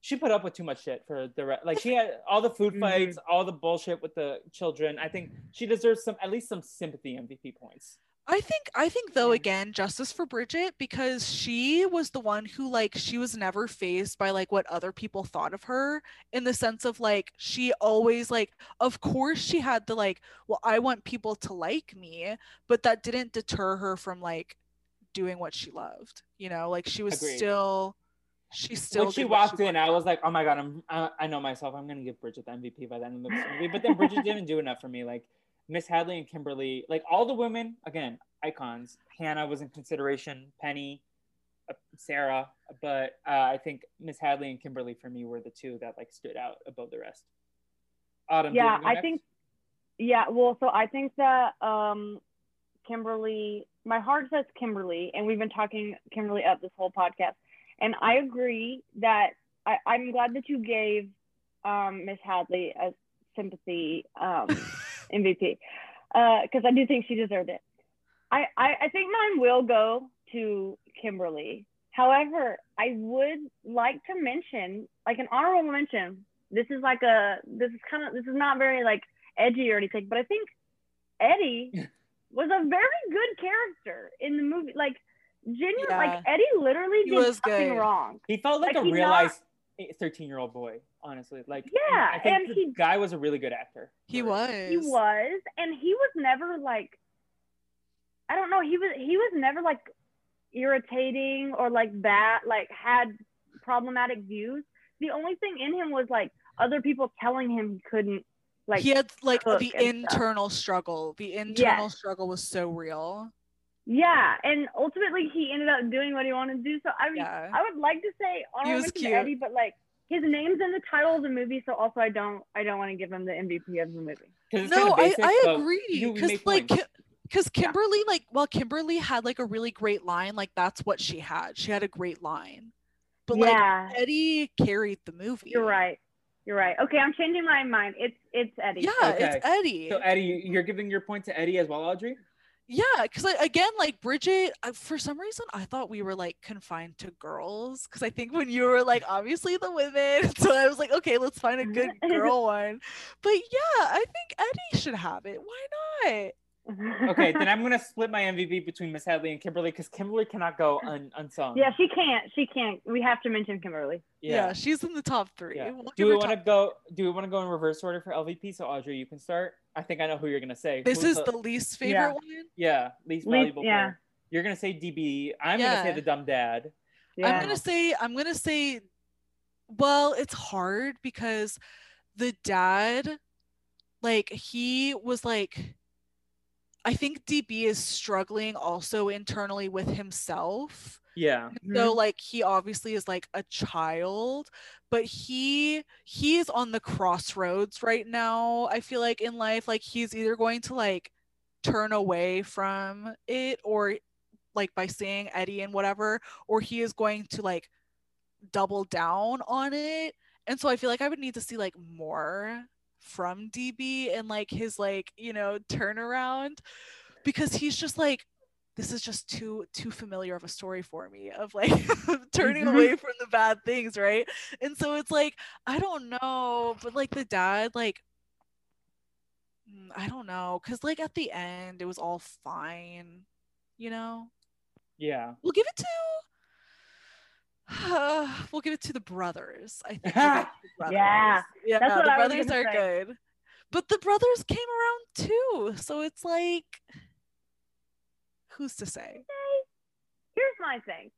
she put up with too much shit for the re- like she had all the food
Mhm.
fights, all the bullshit with the children. I think she deserves some at least some sympathy MVP points.
I think I think though again justice for Bridget because she was the one who like she was never phased by like what other people thought of her in the sense of like she always like of course she had the like well I want people to like me but that didn't deter her from like doing what she loved you know like she was
Agreed.
still she still
when she
did what
walked in. I was like, "Oh my god, I'm I, I know myself. I'm gonna give Bridget the MVP by the end of this movie." But then Bridget didn't do enough for me. Like Miss Hadley and Kimberly, like all the women, again, icons. Hannah was in consideration, Penny, uh, Sarah, but uh, I think Miss Hadley and Kimberly for me were the two that like stood out above the rest. Autumn,
yeah, I
next?
think. Yeah, well, so I think that um, Kimberly, my heart says Kimberly, and we've been talking Kimberly up this whole podcast, and I agree that I, I'm glad that you gave um, Miss Hadley a sympathy um, <laughs> MVP because I do think she deserved it. I, I, I think mine will go to Kimberly. However, I would like to mention, like an honorable mention, this is like a this is kind of this is not very like edgy or anything, but I think Eddie <laughs> was a very good character in the movie. Like genuine,
Yeah.
like Eddie literally
He
did
was
nothing
good.
wrong.
He felt like,
Like,
a
he not-
realized thirteen-year-old boy. Honestly, like
Yeah,
I think
and
the
he-
guy was a really good actor.
He was.
He was, and he was never like, I don't know. He was he was never like irritating or like bad, like had problematic views. The only thing in him was like other people telling him he couldn't like
he had like the
and stuff.
internal struggle. The internal struggle was so real.
Yeah, and ultimately he ended up doing what he wanted to do. So I mean,
Yeah.
I would like to say honorable
was
mention to
cute.
Eddie, but like his name's in the title of the movie, so also I don't I don't want to give him the MVP of the movie.
'Cause it's
No,
kinda
I, I agree. Because like
points.
because Kimberly, like well, Kimberly had like a really great line. Like that's what she had. She had a great line. But
yeah,
like Eddie carried the movie.
you're right. You're right. Okay, I'm changing my mind. It's it's Eddie.
Yeah,
Okay.
it's Eddie.
So Eddie, you're giving your point to Eddie as well, Audrey.
Yeah, because again, like Bridget, I, for some reason, I thought we were like confined to girls. Because I think when you were like, obviously the women, <laughs> so I was like, okay, let's find a good <laughs> girl one. But yeah, I think Eddie should have it. Why not?
Okay, then <laughs> I'm gonna split my MVP between Miss Hadley and Kimberly because Kimberly cannot go un- unsung.
yeah, she can't. She can't. We have to mention Kimberly.
Yeah, she's in the top three.
Yeah.
We'll
Do we want to go? Do we want to go in reverse order for LVP? So Audrey, you can start. I think I know who you're gonna say.
This
Who's
is the least favorite
Yeah.
one.
yeah least
Least-
valuable
yeah.
player. You're gonna say DB. I'm gonna say the dumb dad.
Yeah.
I'm gonna say I'm gonna say well, it's hard because the dad like he was like I think DB is struggling also internally with himself.
Yeah.
So mm-hmm. like he obviously is like a child, but he he's on the crossroads right now. I feel like in life like he's either going to like turn away from it or like by seeing Eddie and whatever or he is going to like double down on it. And so I feel like I would need to see like more from DB and like his like, you know, turnaround because he's just like this is just too too familiar of a story for me of like <laughs> turning
Mhm.
away from the bad things, right? And so it's like I don't know, but like the dad like mm, I don't know cuz like at the end it was all fine, you know?
Yeah.
We'll give it to <sighs> we'll give it to the brothers. I think we'll give it <laughs> to the brothers.
Yeah,
yeah,
that's
the brothers are
say.
good. But the brothers came around too, so it's like, who's to say?
Here's my thing.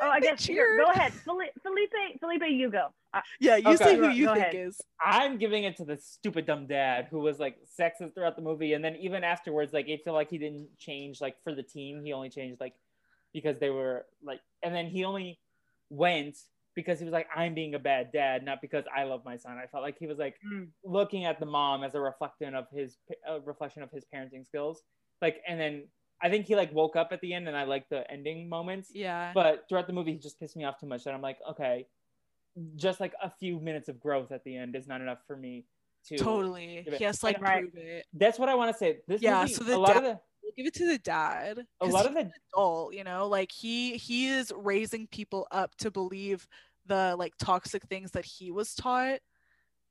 Oh, I
They
guess here, go ahead, Felipe. Felipe, Felipe you go. Uh,
Yeah, you
Okay.
say who you
go
think
ahead.
is.
I'm giving it to the stupid dumb dad who was like sexist throughout the movie, and then even afterwards, like it felt like he didn't change like for the team. He only changed like because they were like, and then he only went because he was like, I'm being a bad dad, not because I love my son. I felt like he was like
Mm.
looking at the mom as a reflection of his a reflection of his parenting skills. Like, and then I think he like woke up at the end, and I like the ending moments.
Yeah.
But throughout the movie, he just pissed me off too much. That I'm like, okay, just like a few minutes of growth at the end is not enough for me to
totally.
give it-
He has to like
Right.
prove it.
That's what I want to say. This
Yeah,
movie,
so the
a lot of the
We'll give it to the dad.
A lot of the
an adult, you know, like he he is raising people up to believe the like toxic things that he was taught.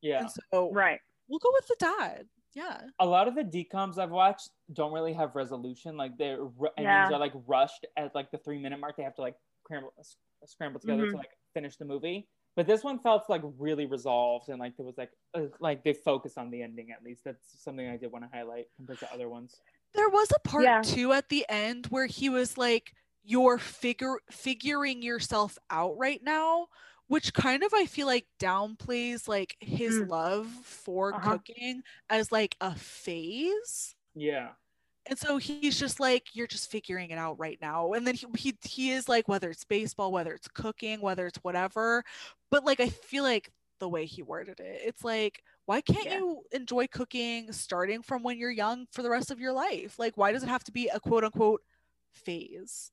yeah,
And so
right.
we'll go with the dad. Yeah.
a lot of the DComs I've watched don't really have resolution. Like their ru- endings
Yeah.
are like rushed at like the three minute mark. They have to like scramble s- scramble together
Mhm.
to like finish the movie. But this one felt like really resolved and like there was like uh, like they focused on the ending at least. That's something I did want to highlight compared to other ones.
There was a part
Yeah.
two at the end where he was like, "You're figure figuring yourself out right now," which kind of I feel like downplays like his
Mm.
love for
Uh-huh.
cooking as like a phase.
Yeah.
And so he's just like, "You're just figuring it out right now." And then he he he is like, whether it's baseball, whether it's cooking, whether it's whatever. But like, I feel like the way he worded it, it's like, why can't
Yeah.
you enjoy cooking starting from when you're young for the rest of your life? Like, why does it have to be a quote unquote phase?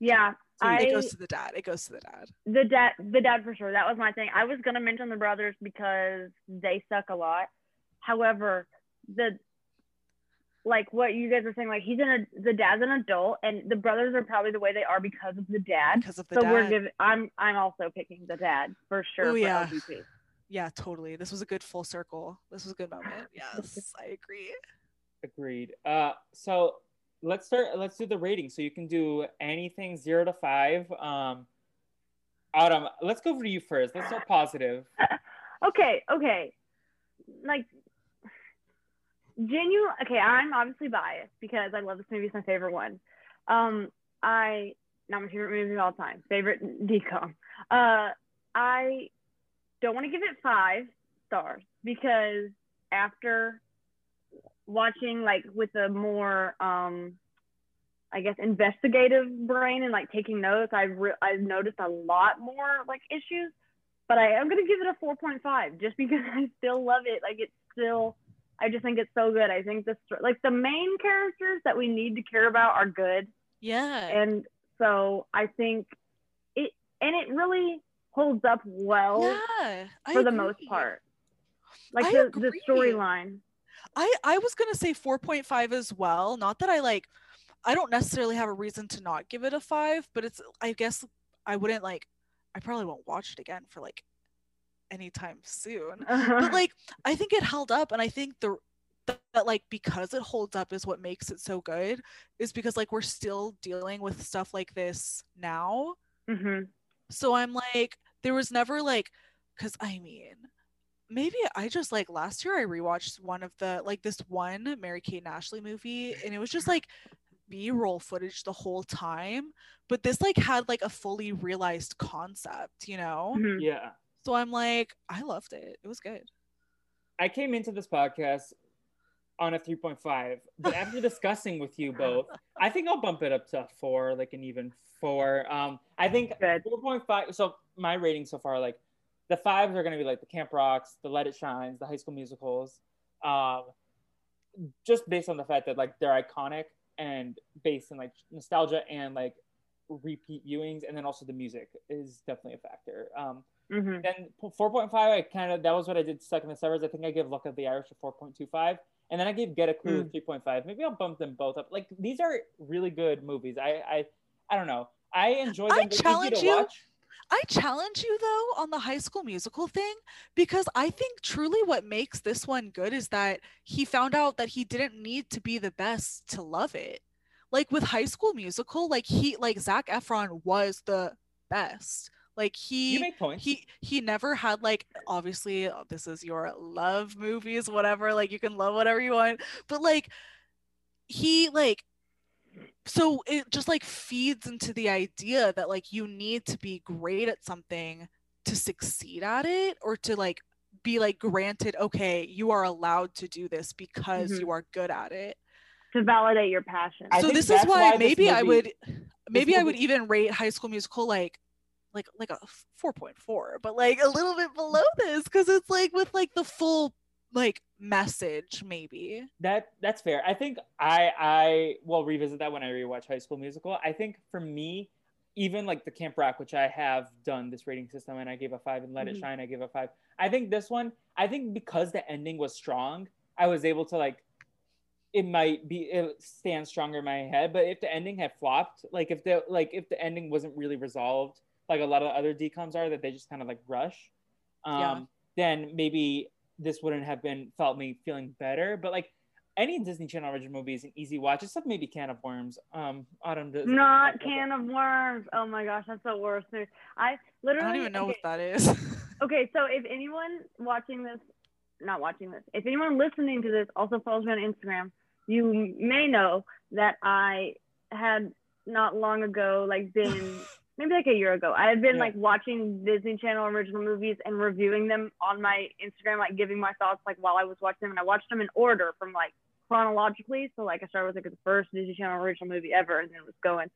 Yeah, I
it goes to the dad. It goes to the dad.
the dad the dad for sure. That was my thing. I was gonna mention the brothers because they suck a lot. However, the like what you guys were saying, like he's in a the dad's an adult, and the brothers are probably the way they are because of the dad.
Because of the
So
dad.
we're giving. I'm I'm also picking the dad for sure.
Ooh,
for
yeah.
LVP.
yeah, totally. This was a good full circle. This was a good moment. <laughs> Yes, I agree.
Agreed. Uh, so let's start. Let's do the rating. So you can do anything zero to five. Um, Autumn, let's go over to you first. Let's start positive. <laughs>
okay, okay. Like genuine okay, I'm obviously biased because I love this movie, it's my favorite one. Um I not my favorite movie of all time, favorite DCom. Uh I don't want to give it five stars because after watching like with a more um I guess investigative brain and like taking notes, I've re- I've noticed a lot more like issues. But I am gonna give it a 4.5 just because <laughs> I still love it. Like it's still, I just think it's so good. I think the like the main characters that we need to care about are good,
Yeah.
and so I think it and it really holds up well
yeah. I
for the most part. Like
I
the, the storyline.
I I was gonna say 4.5 as well. Not that I like I don't necessarily have a reason to not give it a five, but it's I guess I wouldn't like I probably won't watch it again for like anytime soon. But <laughs> like I think it held up and I think the that, that like because it holds up is what makes it so good is because like we're still dealing with stuff like this now.
hmm
So I'm like, there was never like, because I mean, maybe I just like last year I rewatched one of the like this one Mary Kate and Ashley movie, and it was just like B-roll footage the whole time. But this like had like a fully realized concept, you know?
hmm
Yeah.
So I'm like, I loved it. It was good.
I came into this podcast on a 3.5, but after discussing with you both, I think I'll bump it up to a four, like an even four. Um, I think
Good.
4.5. So my rating so far, like the fives are going to be like the Camp Rocks, the Let It Shines, the High School Musicals, um, just based on the fact that like they're iconic and based in like nostalgia and like repeat viewings, and then also the music is definitely a factor. Um,
hmm
then 4.5 i kind of that was what i did stuck in the suburbs i think i give luck of the irish a 4.25 and then i gave get a clue
Mm.
a 3.5 maybe i'll bump them both up like these are really good movies i i i don't know i enjoy them
I
They're
challenge you.
watch.
I challenge you though on the high school musical thing because I think truly what makes this one good is that he found out that he didn't need to be the best to love it. Like with high school musical, like he like Zac Efron was the best. Like he
you make points
he he never had like obviously uh, this is your love movies whatever like you can love whatever you want but like he like so it just like feeds into the idea that like you need to be great at something to succeed at it or to like be like granted okay you are allowed to do this because
Mhm.
you are good at it
To validate your passion.
So this is why,
why
maybe I would maybe I would even rate High School Musical like like like a 4.4 but like a little bit below this cuz it's like with like the full like message maybe.
that that's fair i think i i will revisit that when i rewatch high school musical i think for me even like the camp rock which i have done this rating system and i gave a five and let
Mhm.
it shine i gave a five i think this one i think because the ending was strong i was able to like it might be it stands stronger in my head but if the ending had flopped like if the like if the ending wasn't really resolved like a lot of other DComs are that they just kind of like rush um
Yeah.
then maybe this wouldn't have been felt me feeling better but like any disney channel original movie is an easy watch except maybe can of worms um autumn does
Not Can of Worms. Oh my gosh, that's the worst. movie. I
I don't even know
okay,
what that is. <laughs>
Okay, so if anyone watching this, not watching this, if anyone listening to this also follows me on Instagram, you may know that I had not long ago, like been <laughs> maybe like a year ago, I had been
Yeah.
like watching Disney Channel original movies and reviewing them on my Instagram, like giving my thoughts like while I was watching them, and I watched them in order from like chronologically. So like I started with like the first Disney Channel original movie ever, and then it was going.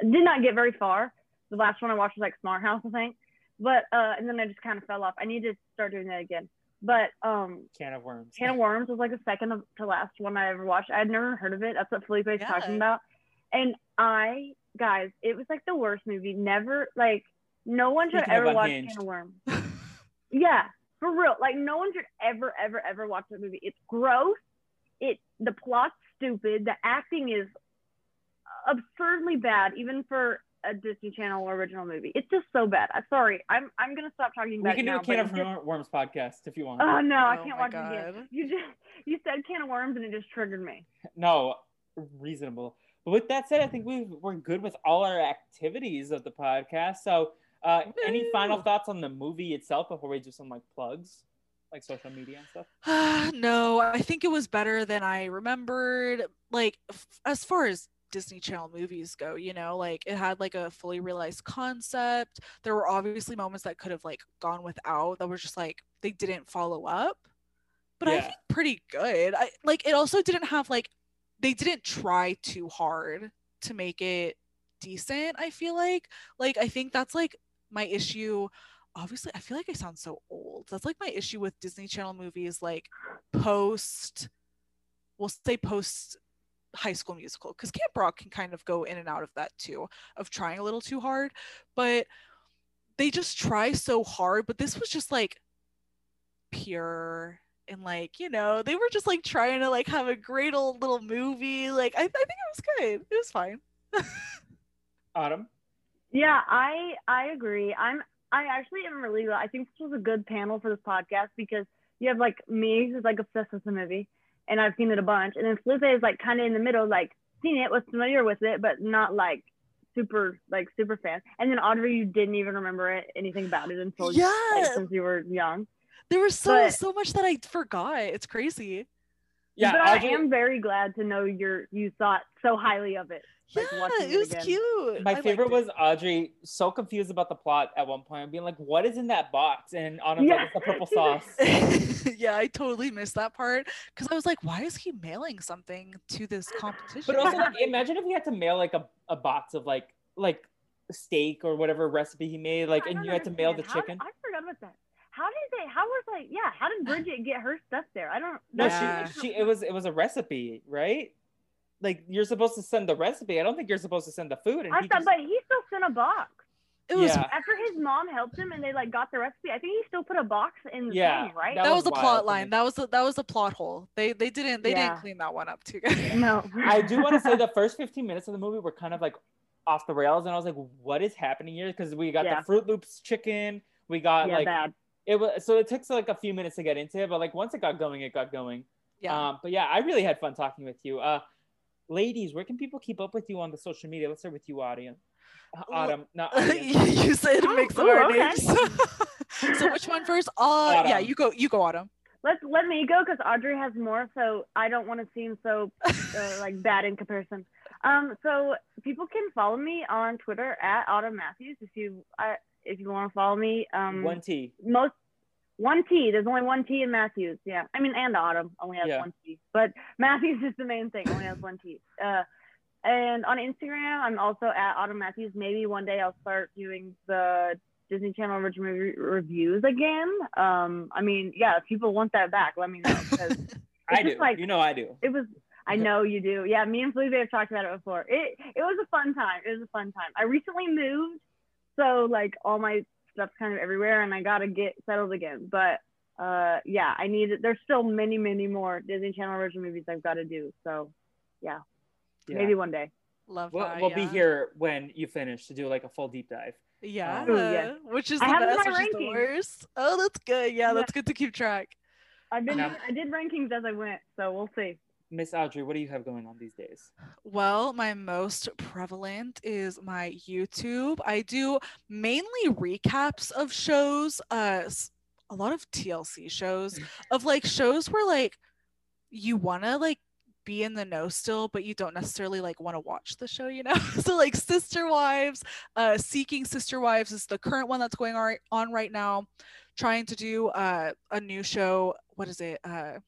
I did not get very far. The last one I watched was like Smart House, I think but uh and then I just kind of fell off. I need to start doing that again. But um
can of worms
Can of Worms was like the second to last one I ever watched. I had never heard of it. That's what Felipe's talking
Yeah.
about. And I guys, it was like the worst movie. Never like no one should
Speaking
ever watch
Unhinged.
Can of Worms. <laughs> Yeah, for real. Like no one should ever, ever, ever watch that movie. It's gross. It the plot's stupid. The acting is absurdly bad, even for a Disney Channel original movie. It's just so bad. I'm sorry. I'm I'm gonna stop talking about.
We can
it
do
now.
a can of
just-
worms podcast if you want.
Oh no, I
Oh
can't
my
watch it again. You just you said can of worms and it just triggered me.
no, reasonable. But with that said, I think we we're good with all our activities of the podcast. So, uh, any final thoughts on the movie itself before we do some like plugs, like social media and stuff? <sighs>
no, I think it was better than I remembered. Like f- as far as Disney Channel movies go, you know, like it had like a fully realized concept. There were obviously moments that could have like gone without that were just like they didn't follow up. But I think pretty good. I like it also didn't have like they didn't try too hard to make it decent, I feel like. Like I think that's like my issue. Obviously i feel like i sound so old. That's like my issue with disney channel movies like post we'll say post high school musical because camp rock can kind of go in and out of that too of trying a little too hard. But they just try so hard but this was just like pure and like you know they were just like trying to like have a great old little movie like i, I think it was good it was fine
Autumn.
Yeah, I I agree. I'm I actually am really glad. I think this was a good panel for this podcast because you have like me who's like obsessed with the movie and I've seen it a bunch, and then Felipe is like kind of in the middle, like seen it, was familiar with it, but not like super like super fan. And then Audrey, you didn't even remember it anything about it until like,
yeah
since you were young.
There was so
But-
so much that i forgot it's crazy
Yeah,
but I
Audrey-
am very glad to know you're you thought so highly of it. Like,
yeah, it
it
was
again.
cute.
My
I
favorite was Audrey so confused about the plot at one point, being like, "What is in that box?" And on like,
Yeah.
"It's the purple sauce." <laughs>
yeah, I totally missed that part because I was like, why is he mailing something to this competition?
But also, like, <laughs> imagine if he had to mail like a, a box of like like steak or whatever recipe he made, like,
I
and you had to mail the
understand. How-
chicken.
I forgot about that. How did they? How was like? Yeah. How did Bridget get her stuff there? I don't.
No,
Yeah.
she <laughs> she it was it was a recipe, right? Like you're supposed to send the recipe. I don't think you're supposed to send the food. And
I
he
thought,
just-
but he still sent a box
it was
Yeah.
after his mom helped him, and they like got the recipe. I think he still put a box in the
Yeah,
thing, right?
that
that was,
was
a plot line. That was a, that was a plot hole. They they didn't they
Yeah.
didn't clean that one up too <laughs> good.
no.
I do want to say the first 15 minutes of the movie were kind of like off the rails, and I was like, "What is happening here?" Because we got
Yeah.
the Froot Loops chicken, we got
yeah,
like
bad.
It was. So it took like a few minutes to get into it, but like once it got going, it got going.
yeah.
Um, but yeah, I really had fun talking with you. Uh, ladies, where can people keep up with you on the social media? Let's start with you, audience. Uh,
Well,
Autumn, not <laughs> audience.
you said a
Oh,
mix of
ooh,
our
okay.
names. <laughs> so which one first? Uh, yeah, you go. You go, Autumn.
Let's let me go because Audrey has more, so I don't want to seem so uh, <laughs> like bad in comparison. Um, so people can follow me on Twitter at Autumn Matthews if you uh, if you want to follow me. Um,
One T.
most one T. There's only one T in Matthews. Yeah, I mean, and Autumn only has
Yeah.
one T, but <laughs> Matthews is the main thing. Only has one T. Uh, and on Instagram, I'm also at Autumn Matthews. Maybe one day I'll start doing the Disney Channel original movie reviews again. Um, I mean, yeah, if people want that back, let me know <laughs> because
I do.
like-
you know I do.
it was. I <laughs> know you do. Yeah, me and Felipe have talked about it before. It it was a fun time. It was a fun time. I recently moved, so like all my stuff's kind of everywhere, and I gotta get settled again. But uh, yeah, I need. There's still many, many more Disney Channel original movies I've got to do. So yeah,
Yeah.
maybe one day.
Love
We'll,
that.
we'll be here when you finish to do like a full deep dive.
Yeah,
Ooh, yeah.
which is
I
the
have
best,
my
which is the worst. Oh, that's good. Yeah,
Yeah.
that's good to keep track.
I've been. I did rankings as I went, so we'll see.
Miss Audrey, what do you have going on these days?
Well, my most prevalent is my YouTube. I do mainly recaps of shows, uh a lot of TLC shows <laughs> of like shows where like you want to like be in the know still but you don't necessarily like want to watch the show, you know? <laughs> so like Sister Wives, uh Seeking Sister Wives is the current one that's going on on right now. Trying to do uh a new show, what is it? Uh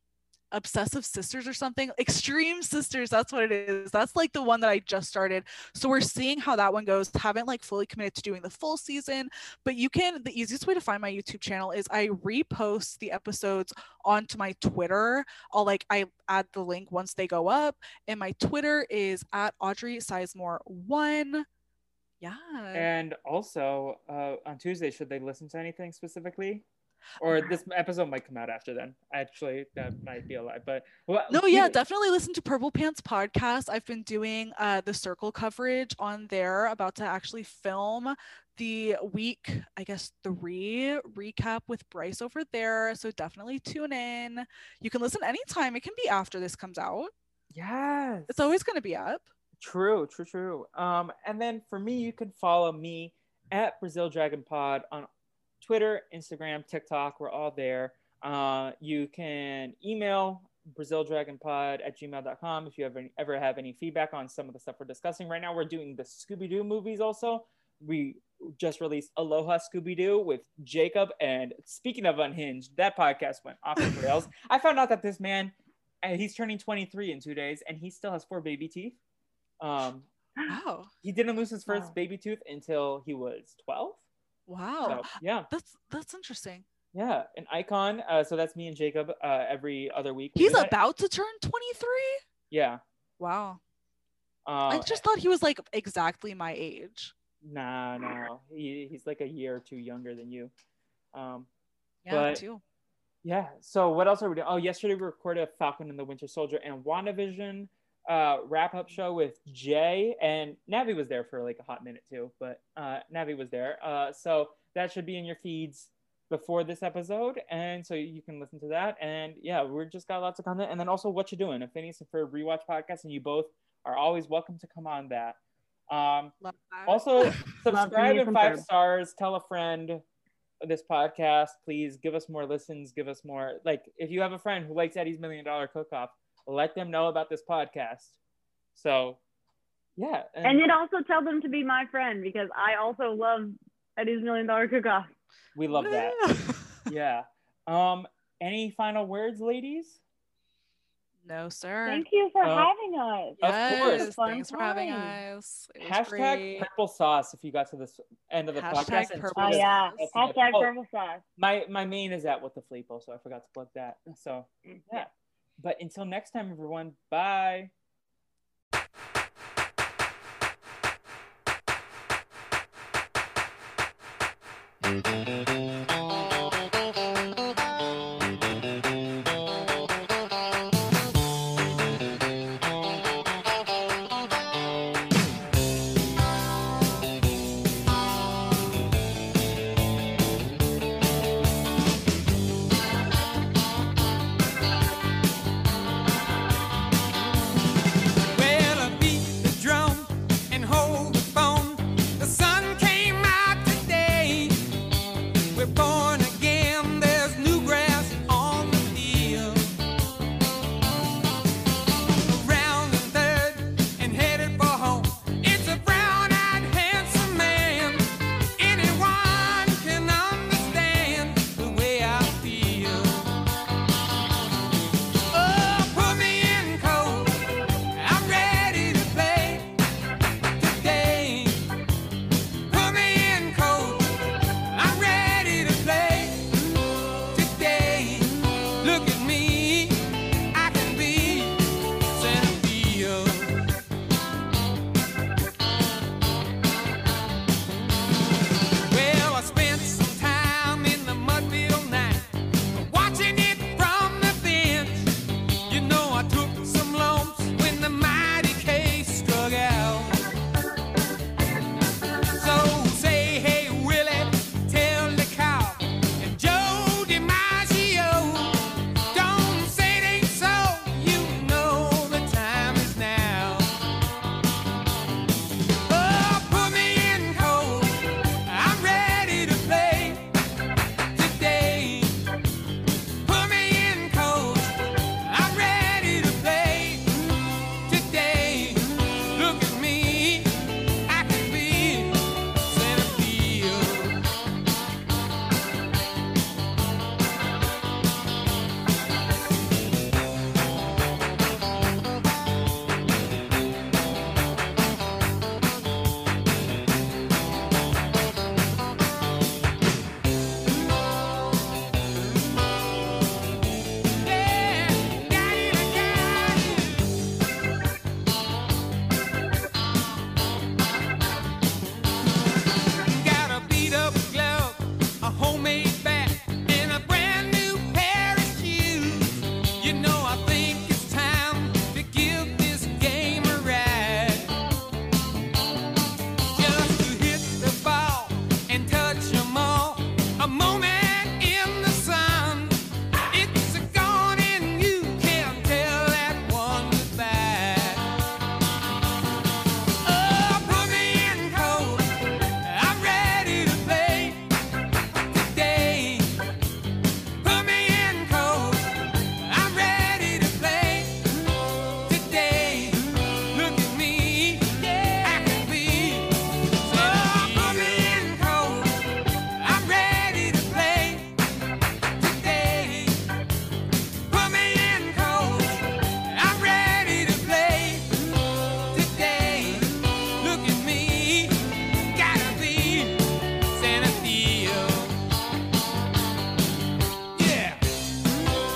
obsessive sisters or something extreme sisters that's what it is. That's like the one that i just started. So we're seeing how that one goes. Haven't like fully committed to doing the full season but you can the easiest way to find my youtube channel is i repost the episodes onto my twitter. I'll like i add the link once they go up and my twitter is at audrey sizemore one. Yeah.
And also uh, on Tuesday, should they listen to anything specifically? Or this episode might come out after then. Actually, that might be a lie. But well,
No, yeah,
keep-
definitely listen to Purple Pants podcast. I've been doing uh the circle coverage on there, about to actually film the week, I guess three recap with Bryce over there. So definitely tune in. You can listen anytime. It can be after this comes out.
Yes.
It's always gonna be up.
True, true, true. Um, and then for me, you can follow me at Brazil Dragon Pod on Twitter, Instagram, TikTok. We're all there. Uh, you can email brazildragonpod at gmail.com if you ever, ever have any feedback on some of the stuff we're discussing. Right now, we're doing the Scooby Doo movies also. We just released Aloha Scooby Doo with Jacob. And speaking of Unhinged, that podcast went off the <laughs> rails. I found out that this man, he's turning 23 in two days, and he still has four baby teeth. Um,
Wow.
he didn't lose his first
Wow.
baby tooth until he was 12.
Wow.
So, yeah,
That's that's interesting.
yeah, an icon. Uh, so that's me and Jacob uh, every other week. we
He's
that.
about to turn 23.
Yeah.
Wow.
Uh,
I just thought he was like exactly my age.
Nah, no. He, he's like a year or two younger than you. Um,
Yeah,
But-
too.
yeah. So what else are we doing? Oh, yesterday we recorded Falcon and the Winter Soldier and WandaVision uh, wrap up show with Jay and Navi was there for like a hot minute too, but uh, Navi was there. Uh, so that should be in your feeds before this episode, and so you can listen to that. And yeah, we're just got lots of content, and then also what you're doing. If Phineas for rewatch podcast, and you both are always welcome to come on that. Um, also, <laughs> subscribe and five
confirmed.
stars. Tell a friend this podcast. Please give us more listens. Give us more. Like, if you have a friend who likes Eddie's Million Dollar Cook Off, let them know about this podcast. So, yeah.
And then also tell them to be my friend because I also love Eddie's Million Dollar Cook Off.
we love that. <laughs> Yeah. Um. Any final words, ladies?
no, sir.
Thank you for
Uh,
having us.
Of course.
Yes,
Fun
thanks for having us. It was
Hashtag
great.
purple sauce if you got to this end of the
Hashtag
podcast. and
purple
Oh yeah.
sauce.
Hashtag
Oh,
purple sauce.
My my main is at what the fleepo, so I forgot to plug that. So yeah. But until next time, everyone. Bye.
You.